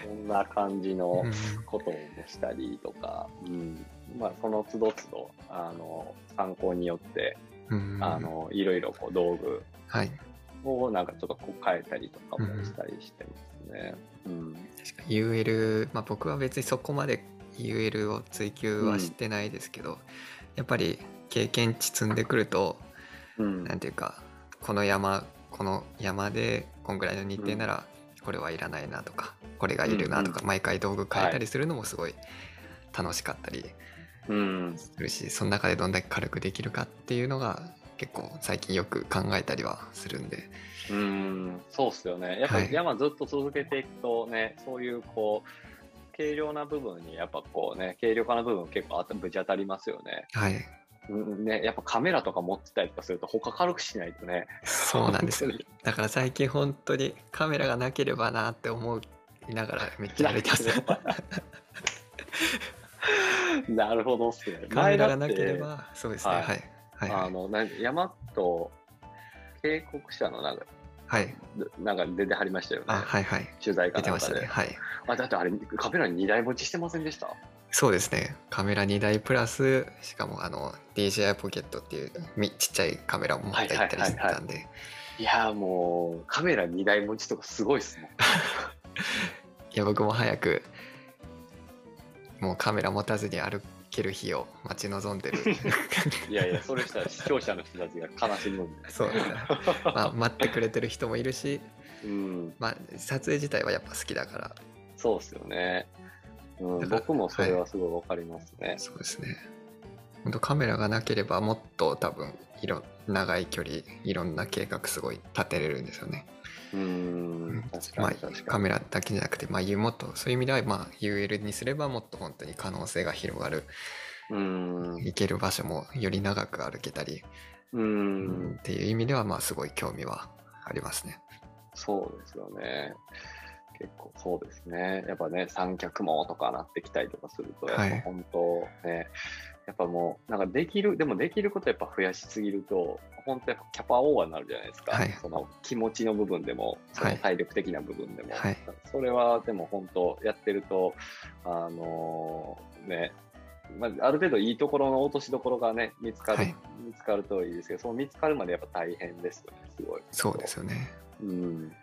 Speaker 2: そんな感じの、
Speaker 1: うん。
Speaker 2: ことをしたりとか、うん、まあその都度都度あの参考によって、
Speaker 1: うん。
Speaker 2: あのいろいろこう道具
Speaker 1: はい。
Speaker 2: をなんかちょっとこう変えたりとかもしたりしてますね。うん、
Speaker 1: 確かに UL、まあ、僕は別にそこまで UL を追求はしてないですけど、やっぱり経験値積んでくると
Speaker 2: うん、
Speaker 1: なんていうかこの山この山でこんぐらいの日程ならこれはいらないなとか、これがいるなとか、
Speaker 2: うん
Speaker 1: 毎回道具変えたりするのもすごい楽しかったり
Speaker 2: うん、
Speaker 1: するし、その中でどんだけ軽くできるかっていうのが結構最近よく考えたりはするんで。
Speaker 2: うん、そうっすよね。やっぱ
Speaker 1: はい。
Speaker 2: 山ずっと続けていくとね、そういうこう軽量な部分にやっぱこうね軽量化な部分結構あぶち当たりますよね。
Speaker 1: はい。
Speaker 2: うんね、やっぱカメラとか持ってたりとかすると他軽くしないとね。
Speaker 1: そうなんですよ。だから最近本当にカメラがなければなって思いながらめっちゃ歩いてます。
Speaker 2: なるほどっすね。
Speaker 1: カメラがなければそうですね。
Speaker 2: は
Speaker 1: はい。いはい。はい。
Speaker 2: あの、山と警告者のなんか、
Speaker 1: はい。
Speaker 2: なんか出てはりましたよね。
Speaker 1: あはいはい。
Speaker 2: 取材か
Speaker 1: 出て
Speaker 2: なんかで。
Speaker 1: ましたね。はい。
Speaker 2: あ、だってあれ、カメラに2台持ちしてませんでした？
Speaker 1: そうですねカメラ2台プラスしかもあの DJI ポケットっていうみちっちゃいカメラも持って行ったりしてたんで
Speaker 2: いやーもう、カメラ2台持ちとかすごいっすもん。
Speaker 1: い いや僕も早くもうカメラ持たずに歩ける日を待ち望んでる
Speaker 2: いやいや、それしたら視聴者の人たちが悲しむんで。
Speaker 1: そうですね、まあ、待ってくれてる人もいるし、
Speaker 2: うん、
Speaker 1: まあ、撮影自体はやっぱ好きだから
Speaker 2: そうですよね。うん、僕もそれはすごいわかりますね。
Speaker 1: そうですね本当カメラがなければもっと多分いろ長い距離いろんな計画すごい立てれるんですよね。
Speaker 2: うん、確か
Speaker 1: まあ
Speaker 2: に確かに。
Speaker 1: カメラだけじゃなくて、まあ、もっとそういう意味では、まあ、UL にすればもっと本当に可能性が広がる
Speaker 2: うん、
Speaker 1: 行ける場所もより長く歩けたり、
Speaker 2: うん、
Speaker 1: っていう意味ではまあすごい興味はありますね。
Speaker 2: そうですよね。結構そうですね。やっぱね、三脚網とかなってきたりとかすると、やっ
Speaker 1: はい
Speaker 2: ぱ本当ね、やっぱもう、なんかできる、でもできることやっぱ増やしすぎると、本当やっぱキャパオーバーになるじゃないですか。
Speaker 1: はい
Speaker 2: その気持ちの部分でも、そ
Speaker 1: はい
Speaker 2: の体力的な部分でも。
Speaker 1: はい
Speaker 2: それはでも本当やってると、あのーね、まあ、ある程度いいところの落としどころがね、見つかる、
Speaker 1: はい
Speaker 2: 見つかるといいですけど、その見つかるまでやっぱ大変ですよね、すごい。
Speaker 1: そうですよね。
Speaker 2: うん。ね、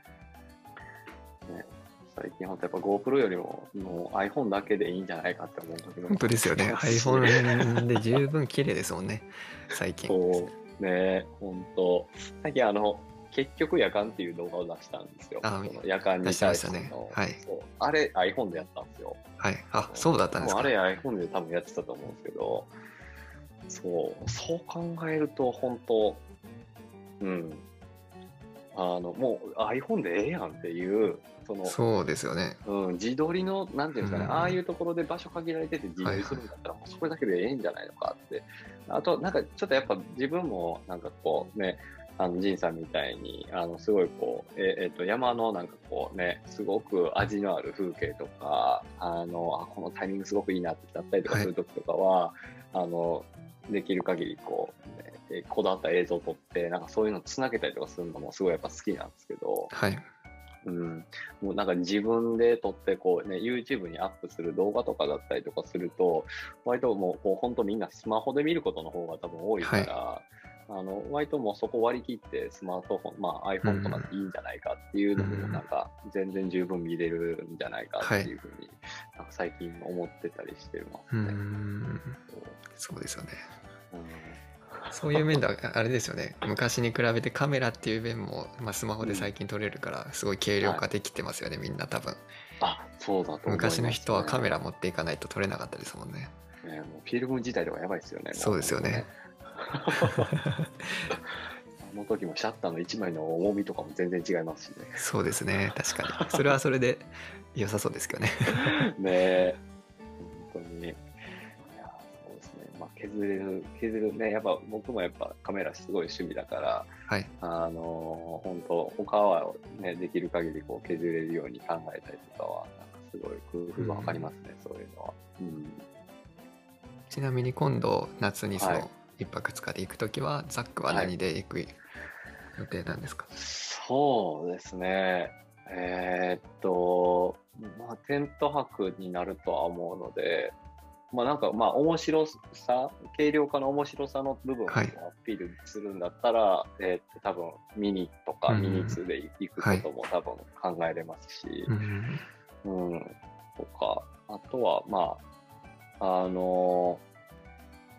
Speaker 2: 最近本当やっぱ GoPro よりももう iPhone だけでいいんじゃないかって思う時も
Speaker 1: 本当ですよね。iPhone で十分綺麗ですもんね、最近。
Speaker 2: そうね、本当最近あの、結局夜間っていう動画を出したんですよ。夜間に
Speaker 1: 出してま
Speaker 2: 対
Speaker 1: したねはい
Speaker 2: あれ iPhone でやったんですよ。
Speaker 1: はい。あ、そうだったんですか。
Speaker 2: あれ iPhone で多分やってたと思うんですけど、そう、そう考えると本当、うん。あの、もう iPhone でええやんっていう、その、
Speaker 1: そうですよね。
Speaker 2: うん、自撮りの、なんていうんですかね、
Speaker 1: うん
Speaker 2: ああいうところで場所限られてて自撮りするんだったら、もうそれだけでええんじゃないのかって。あと、なんかちょっとやっぱ自分も、なんかこうね、あの、仁さんみたいに、あの、すごいこう、ええっと、山のなんかこうね、すごく味のある風景とか、あの、あ、このタイミングすごくいいなってなったりとかするときとかは、あの、できる限りこう、ね、えこだわった映像を撮って、なんかそういうのつなげたりとかするのもすごいやっぱ好きなんですけど、
Speaker 1: はい。
Speaker 2: うん、もうなんか自分で撮ってこうね、YouTube にアップする動画とかだったりとかすると、割ともうこう本当みんなスマホで見ることの方が多分多いから、あの割ともうそこ割り切ってスマートフォン、まあ iPhone とかでいいんじゃないかっていうのも
Speaker 1: うん
Speaker 2: なんか全然十分見れるんじゃないかっていうふうに、なんか最近思ってたりしてます
Speaker 1: う
Speaker 2: ね。
Speaker 1: ん。そうですよね。
Speaker 2: うん
Speaker 1: そういう面ではあれですよね。昔に比べてカメラっていう面も、まあ、スマホで最近撮れるから、すごい軽量化できてますよね、みんな多分。
Speaker 2: あ、そうだね。
Speaker 1: 昔の人はカメラ持っていかないと撮れなかったですもんね。
Speaker 2: ね、もうフィルム自体とかやばいですよね。も
Speaker 1: そうですよね。
Speaker 2: あの時もシャッターの1枚の重みとかも全然違いますしね。
Speaker 1: そうですね、確かに。それはそれで良さそうですけどね。
Speaker 2: ねえ、本当に。削れる、削るね。やっぱ僕もやっぱカメラすごい趣味だから、
Speaker 1: はい。
Speaker 2: あの本当他はね、できる限りこう削れるように考えたりとかは、なんかすごい工夫がわかりますね、そういうのは。うん。
Speaker 1: ちなみに今度、夏にそ
Speaker 2: はい
Speaker 1: の1泊2日で行くときは、ザックは何で行く予定なんですか、
Speaker 2: そうですね。えーっと、まあ、テント泊になるとは思うので、まあなんかまあ面白さ、軽量化の面白さの部分をア
Speaker 1: はい。
Speaker 2: ピールするんだったら、えーっと多分ミニとか
Speaker 1: うん。
Speaker 2: ミニ2で行くことも多分考えれますし、
Speaker 1: うん。
Speaker 2: うん、とか、あとはまあ、あの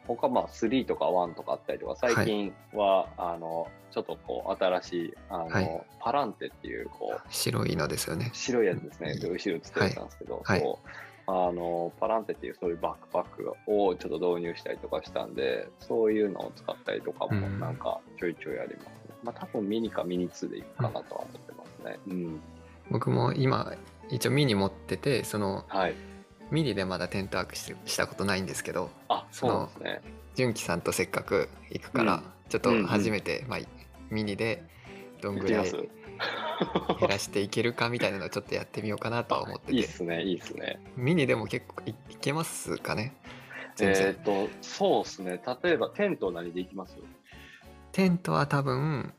Speaker 2: 他まあ3とか1とかあったりとか、最近は、あの、ちょっとこう新しい、あの、
Speaker 1: はい。
Speaker 2: パランテっていうこう、
Speaker 1: 白いのですよね。
Speaker 2: 白いやつですね、後ろ映ってたんですけど、
Speaker 1: はい。
Speaker 2: そうあのパランテっていうそういうバックパックをちょっと導入したりとかしたんで、そういうのを使ったりとかも
Speaker 1: うん
Speaker 2: なんかちょいちょいありますね。まあ多分ミニかミニ2でいくかなとは思ってますね。うん。
Speaker 1: 僕も今、一応ミニ持ってて、その
Speaker 2: はい。
Speaker 1: ミニでまだテントワークししたことないんですけど、
Speaker 2: あ、そうですね。
Speaker 1: 純喜さんとせっかく行くから、
Speaker 2: うん
Speaker 1: ちょっと初めて、まあ、ミニでどんぐらい 減らしていけるかみたいなのをちょっとやってみようかなとは思ってて
Speaker 2: いいっすね、いいっすね。
Speaker 1: ミニでも結構いいけますかね？全
Speaker 2: えっと、そうっすね。例えばテント何で行きます？
Speaker 1: テントは多分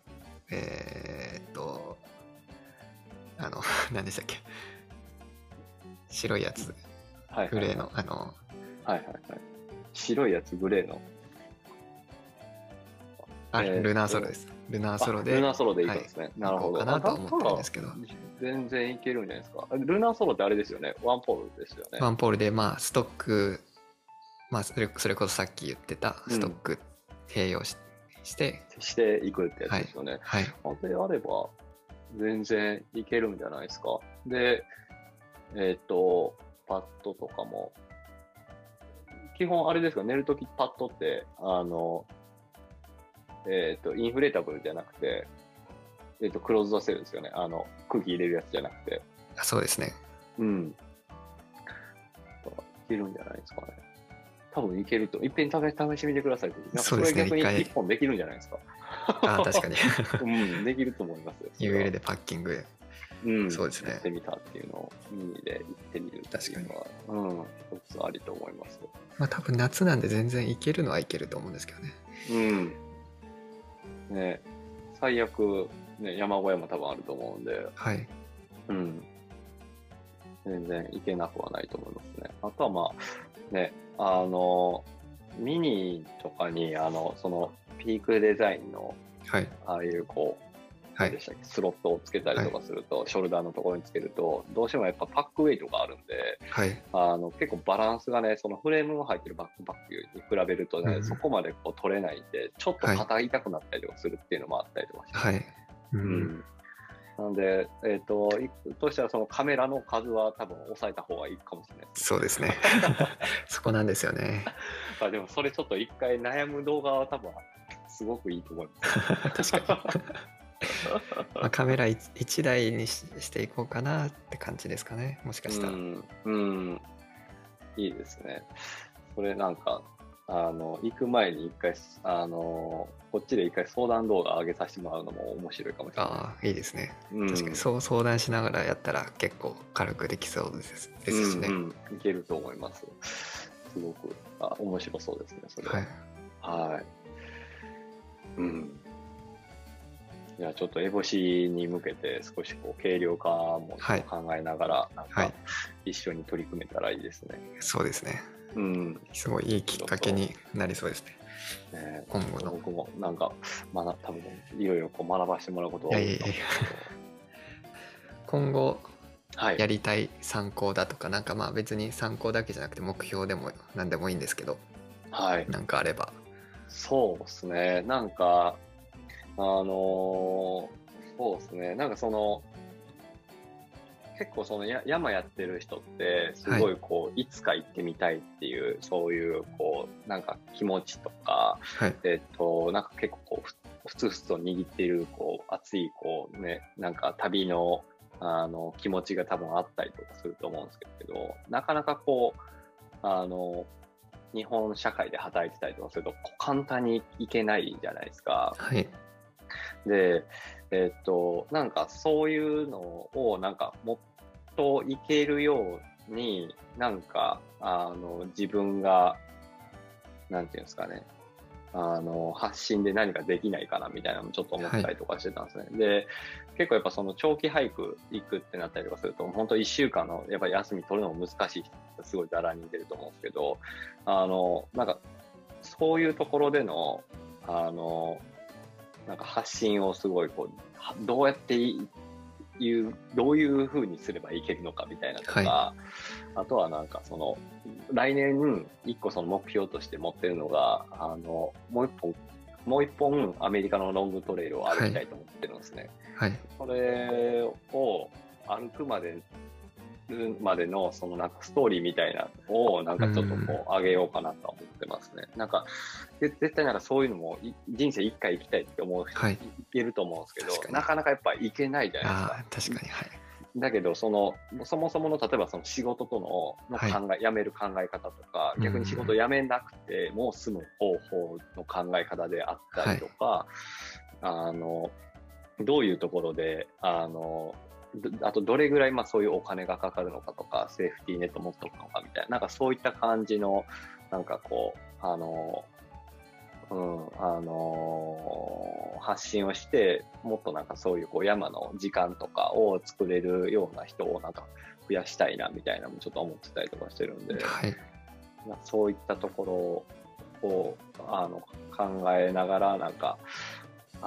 Speaker 1: えーっとあの 何でしたっけ？白いやつ
Speaker 2: はい。
Speaker 1: グレーのあの
Speaker 2: はいはいはい。白いやつ、グレーの。
Speaker 1: あ、
Speaker 2: えー
Speaker 1: ルナーソロです。ルナーソロで。
Speaker 2: あルナーソロでいくんですね。なるほど。
Speaker 1: かなとは思ってるんですけど
Speaker 2: 全然いけるんじゃないですか。ルナーソロってあれですよね。ワンポールですよね。
Speaker 1: ワンポールで、まあ、ストック、まあ、それそれこそさっき言ってたストック併用し,、して、
Speaker 2: していくってやつですよね。
Speaker 1: はい。
Speaker 2: あれあれば、全然いけるんじゃないですか。で、えっ、と、パッドとかも、基本あれですか、寝るときパッドって、あの、えっ、と、インフレータブルじゃなくて、えっ、と、クローズドセルですよね。あの、空気入れるやつじゃなくて。
Speaker 1: あそうですね。
Speaker 2: うん。いけるんじゃないですかね。多分いけると。いっぺん試し試してみてください。
Speaker 1: そうですね
Speaker 2: れ逆に
Speaker 1: 一回
Speaker 2: 一本できるんじゃないですか。
Speaker 1: あ確かに。
Speaker 2: うん、できると思います
Speaker 1: UL でパッキング。
Speaker 2: うん、
Speaker 1: そうですね
Speaker 2: やってみたっていうのをミニで行ってみるっていうのは、うん、一つありと思います。
Speaker 1: まあ多分夏なんで全然いけるのはいけると思うんですけどね。
Speaker 2: うん。ね、最悪、ね、山小屋も多分あると思うんで、
Speaker 1: はい。
Speaker 2: うん。全然いけなくはないと思いますね。あとはまあ、ね、あの、ミニとかに、あの、その、ピークデザインの、
Speaker 1: はい。
Speaker 2: ああいうこう、
Speaker 1: はい。
Speaker 2: でしたっけ？スロットをつけたりとかすると、ショルダーのところにつけると、どうしてもやっぱパックウェイトがあるんで、
Speaker 1: はい。
Speaker 2: あの結構バランスがね、そのフレームの入ってるバックパックに比べるとね、
Speaker 1: うん
Speaker 2: そこまでこう取れないんで、ちょっと肩痛くなったりとかするっていうのもあったりとかして。
Speaker 1: はい。う。
Speaker 2: うんんなんで、えっ、と、いとしてはそのカメラの数は多分抑えた方がいいかもしれない。
Speaker 1: そうですね。そこなんですよね。
Speaker 2: まあでもそれちょっと一回悩む動画は多分すごくいいと思います。
Speaker 1: 確かに。まあ、カメラ1台にししていこうかなって感じですかね。もしかしたら。
Speaker 2: うん、うん、いいですね。それなんか、あの、行く前に一回、あの、こっちで一回相談動画上げさせてもらうのも面白いかもしれない。
Speaker 1: ああ、いいですね。
Speaker 2: うん
Speaker 1: 確かにそう相談しながらやったら結構軽くできそうですですしね。
Speaker 2: うんうんいけると思います。すごく、あ、面白そうですね、それは。
Speaker 1: はい。
Speaker 2: はい。うん。いや、ちょっとエボシに向けて少しこう軽量化も
Speaker 1: はい
Speaker 2: 考えながら、なんか
Speaker 1: はい
Speaker 2: 一緒に取り組めたらいいですね。
Speaker 1: そうですね。
Speaker 2: うん。
Speaker 1: すごいいいきっかけになりそうですね。
Speaker 2: ね
Speaker 1: 今後の。
Speaker 2: 僕もなんか、まだ多分いろいろこう学ばせてもらうことが多いと思うんですけ
Speaker 1: 今後。やりたい参考だとか、なんかまあ別に参考だけじゃなくて目標でも何でもいいんですけど、
Speaker 2: はい。
Speaker 1: なんかあれば。
Speaker 2: そうですね。なんか、あのーそうですね。なんかその、結構そのや山やってる人って、すごいこう、い、つか行ってみたいっていう、そういう、こう、なんか気持ちとか、
Speaker 1: はい。
Speaker 2: えっと、なんか結構こう、ふふつふつと握っている、こう、熱い、こうね、なんか旅の、あの、気持ちが多分あったりとかすると思うんですけど、なかなかこう、あの、日本社会で働いてたりとかすると、簡単に行けないじゃないですか。
Speaker 1: はい。
Speaker 2: で、えっと、なんかそういうのを、なんかもっといけるように、なんか、あの、自分が、なんていうんですかね、あの、発信で何かできないかなみたいなのもちょっと思ったりとかしてたんですね。で、結構やっぱその長期俳句行くってなったりとかすると、本当1週間のやっぱり休み取るのも難しい人すごいざらに出ると思うんですけど、あの、なんか、そういうところでの、あの、なんか発信をすごいこう、はどうやっていいう、どういう風にすればいけるのかみたいなとか、
Speaker 1: は
Speaker 2: あとはなんかその、来年一個その目標として持ってるのが、あの、もう一本、もう一本アメリカのロングトレイルを歩きたいと思ってるんですね。
Speaker 1: はい。
Speaker 2: それを歩くまでるまでのそのなんかストーリーみたいなのをなんかちょっとこう上げようかなとは思ってますね。なんかぜ絶対なんかそういうのもい人生一回行きたいって思う人
Speaker 1: はい
Speaker 2: いけると思うんですけど、なかなかやっぱ行けないじゃないですか。
Speaker 1: 確かに。はい。
Speaker 2: だけど、その、そもそもの、例えばその仕事とのの考え、辞める考え方とか、
Speaker 1: うん
Speaker 2: 逆に仕事辞めなくても済む方法の考え方であったりとか、あの、どういうところで、あの、どあとどれぐらいまあそういうお金がかかるのかとか、セーフティーネット持っとくのかみたいな、なんかそういった感じの、なんかこう、あの、うん、あの発信をして、もっとなんかそういうこう山の時間とかを作れるような人をなんか増やしたいなみたいなのもちょっと思ってたりとかしてるんで、
Speaker 1: はい。
Speaker 2: まあ、そういったところをあの考えながらなんか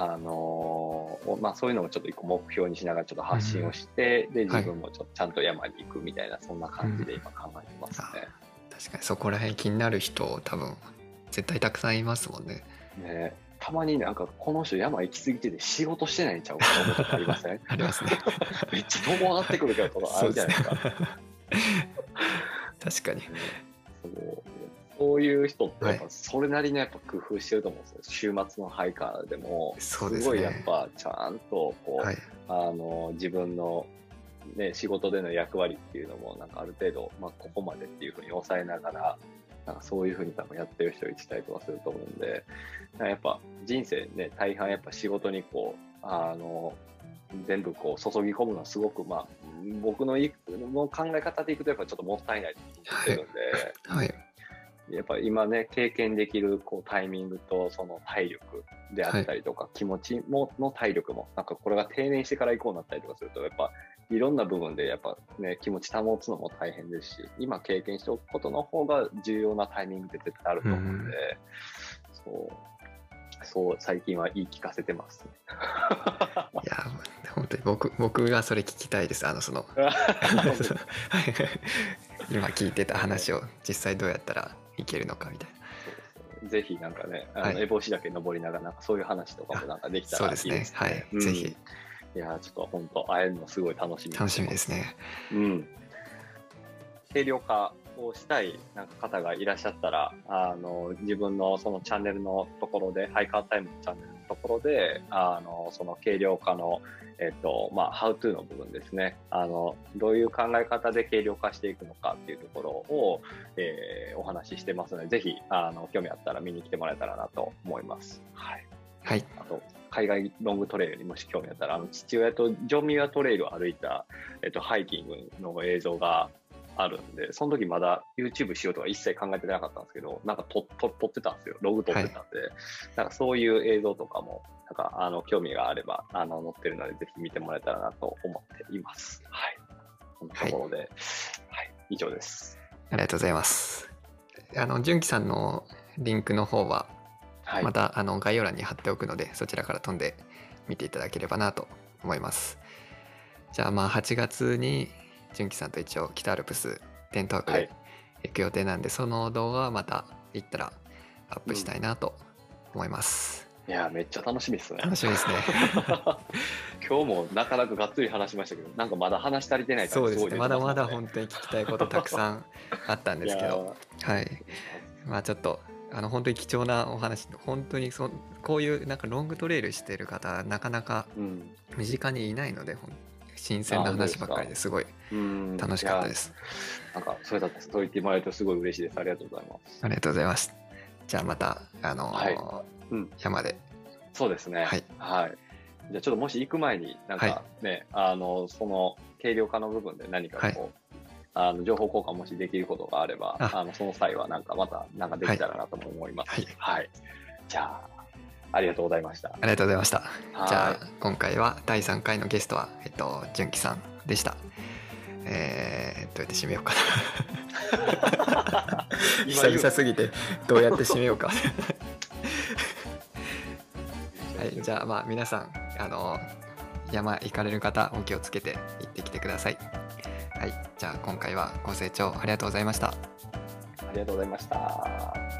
Speaker 2: あのーまあ、そういうのもちょっと一個目標にしながらちょっと発信をして、で自分もちょっとちゃんと山に行くみたいな、そんな感じで今考えてますね。
Speaker 1: 確かにそこら辺気になる人多分絶対たくさんいますもんね。
Speaker 2: ねたまになんかこの人山行き過ぎてて仕事してないんちゃうかと思うことありません？
Speaker 1: ありますね。
Speaker 2: めっちゃ遠回ってくるけどとかあるじゃないですか。
Speaker 1: 確かに。
Speaker 2: そうそういう人ってやっぱ
Speaker 1: はい
Speaker 2: それなりのやっぱ工夫してると思うんですよ。週末のハイカーでも、
Speaker 1: すね。
Speaker 2: ごいやっぱちゃんとこう、
Speaker 1: はい。
Speaker 2: あの自分の、ね、仕事での役割っていうのもなんかある程度、まあ、ここまでっていうふうに抑えながらなんかそういうふうに多分やってる人がいたりとかすると思うんでなんかやっぱ人生ね大半やっぱ仕事にこうあの全部こう注ぎ込むのはすごくまあ僕のいの考え方でいくとやっぱちょっともったいないと思ってるんで。
Speaker 1: はい
Speaker 2: やっぱ今ね、経験できるこうタイミングとその体力であったりとか、気持ちもの体力も、なんかこれが定年してから行こうになったりとかすると、やっぱいろんな部分でやっぱね、気持ち保つのも大変ですし、今経験しておくことの方が重要なタイミングって絶対あると思うんで、そう、そう、最近は言い聞かせてます、ね。
Speaker 1: いや本当に僕僕がそれ聞きたいです。あのその 今聞いてた話を実際どうやったらいけるのかみたいな。
Speaker 2: そうそうぜひなんかね、あの、
Speaker 1: はい。
Speaker 2: 烏帽子岳登りながら、なんかそういう話とかもなんかできた
Speaker 1: そうですね。
Speaker 2: らいいですね。
Speaker 1: はい、
Speaker 2: うん。
Speaker 1: ぜひ。
Speaker 2: いやー、ちょっと本当会えるのすごい楽しみ
Speaker 1: 楽しみですね。
Speaker 2: うん。軽量化をしたいなんか方がいらっしゃったら、あの、自分のそのチャンネルのところで、ハイカータイムのチャンネルのところで、あの、その軽量化の、えっと、まあ、ハウトゥーの部分ですね。あの、どういう考え方で軽量化していくのかっていうところを、えーお話ししてますので、ぜひ、あの、興味あったら見に来てもらえたらなと思います。はい。
Speaker 1: はい
Speaker 2: あと、海外ロングトレイルにもし興味あったら、あの父親とジョンミュアトレイルを歩いた、えっと、ハイキングの映像があるんで、その時まだ YouTube しようとか一切考えてなかったんですけど、なんか撮撮撮ってたんですよ。ログ撮ってたんで、なんかそういう映像とかも、なんかあの興味があればあの載ってるので、ぜひ見てもらえたらなと思っています。はい。こんなところで、はい、以上です。
Speaker 1: ありがとうございますあの純喜さんのリンクの方は
Speaker 2: はい。
Speaker 1: またあの概要欄に貼っておくのでそちらから飛んで見ていただければなと思いますじゃあまあ8月に純喜さんと一応北アルプステントワークで
Speaker 2: はい。
Speaker 1: 行く予定なんで、その動画はまた行ったらアップしたいなと思います、
Speaker 2: いや、めっちゃ楽しみですね。
Speaker 1: 楽しみですね。
Speaker 2: 今日もなかなかがっつり話しましたけど、なんかまだ話足りてない感
Speaker 1: そうですね。まだまだ本当に聞きたいことたくさんあったんですけど。はい。まあちょっとあの本当に貴重なお話本当にそこういうなんかロングトレイルしてる方なかなか
Speaker 2: うん。
Speaker 1: 身近にいないのでほん新鮮な話ばっかりですごい
Speaker 2: うん
Speaker 1: 楽しかったです
Speaker 2: なんかそれだってそう言ってもらえるとすごい嬉しいです。ありがとうございます。
Speaker 1: ありがとうございますじゃあまたあのー
Speaker 2: はいうん
Speaker 1: 山で
Speaker 2: そうですね。
Speaker 1: はい。
Speaker 2: はい。じゃあちょっともし行く前に、なんかね、あの、その軽量化の部分で何かこう、あの情報交換もしできることがあれば、
Speaker 1: あ
Speaker 2: あのその際はなんかまたなんかできたらなとも思います。
Speaker 1: はい
Speaker 2: はい。じゃあ、ありがとうございました。
Speaker 1: ありがとうございました。
Speaker 2: はい。
Speaker 1: じゃあ今回は第3回のゲストはえっと純喜さんでした。えー、どうやって締めようかな。久々すぎてどうやって締めようか。はいじゃあまあ皆さんあの山行かれる方お気をつけて行ってきてください。はいじゃあ今回はご清聴ありがとうございました。
Speaker 2: ありがとうございました。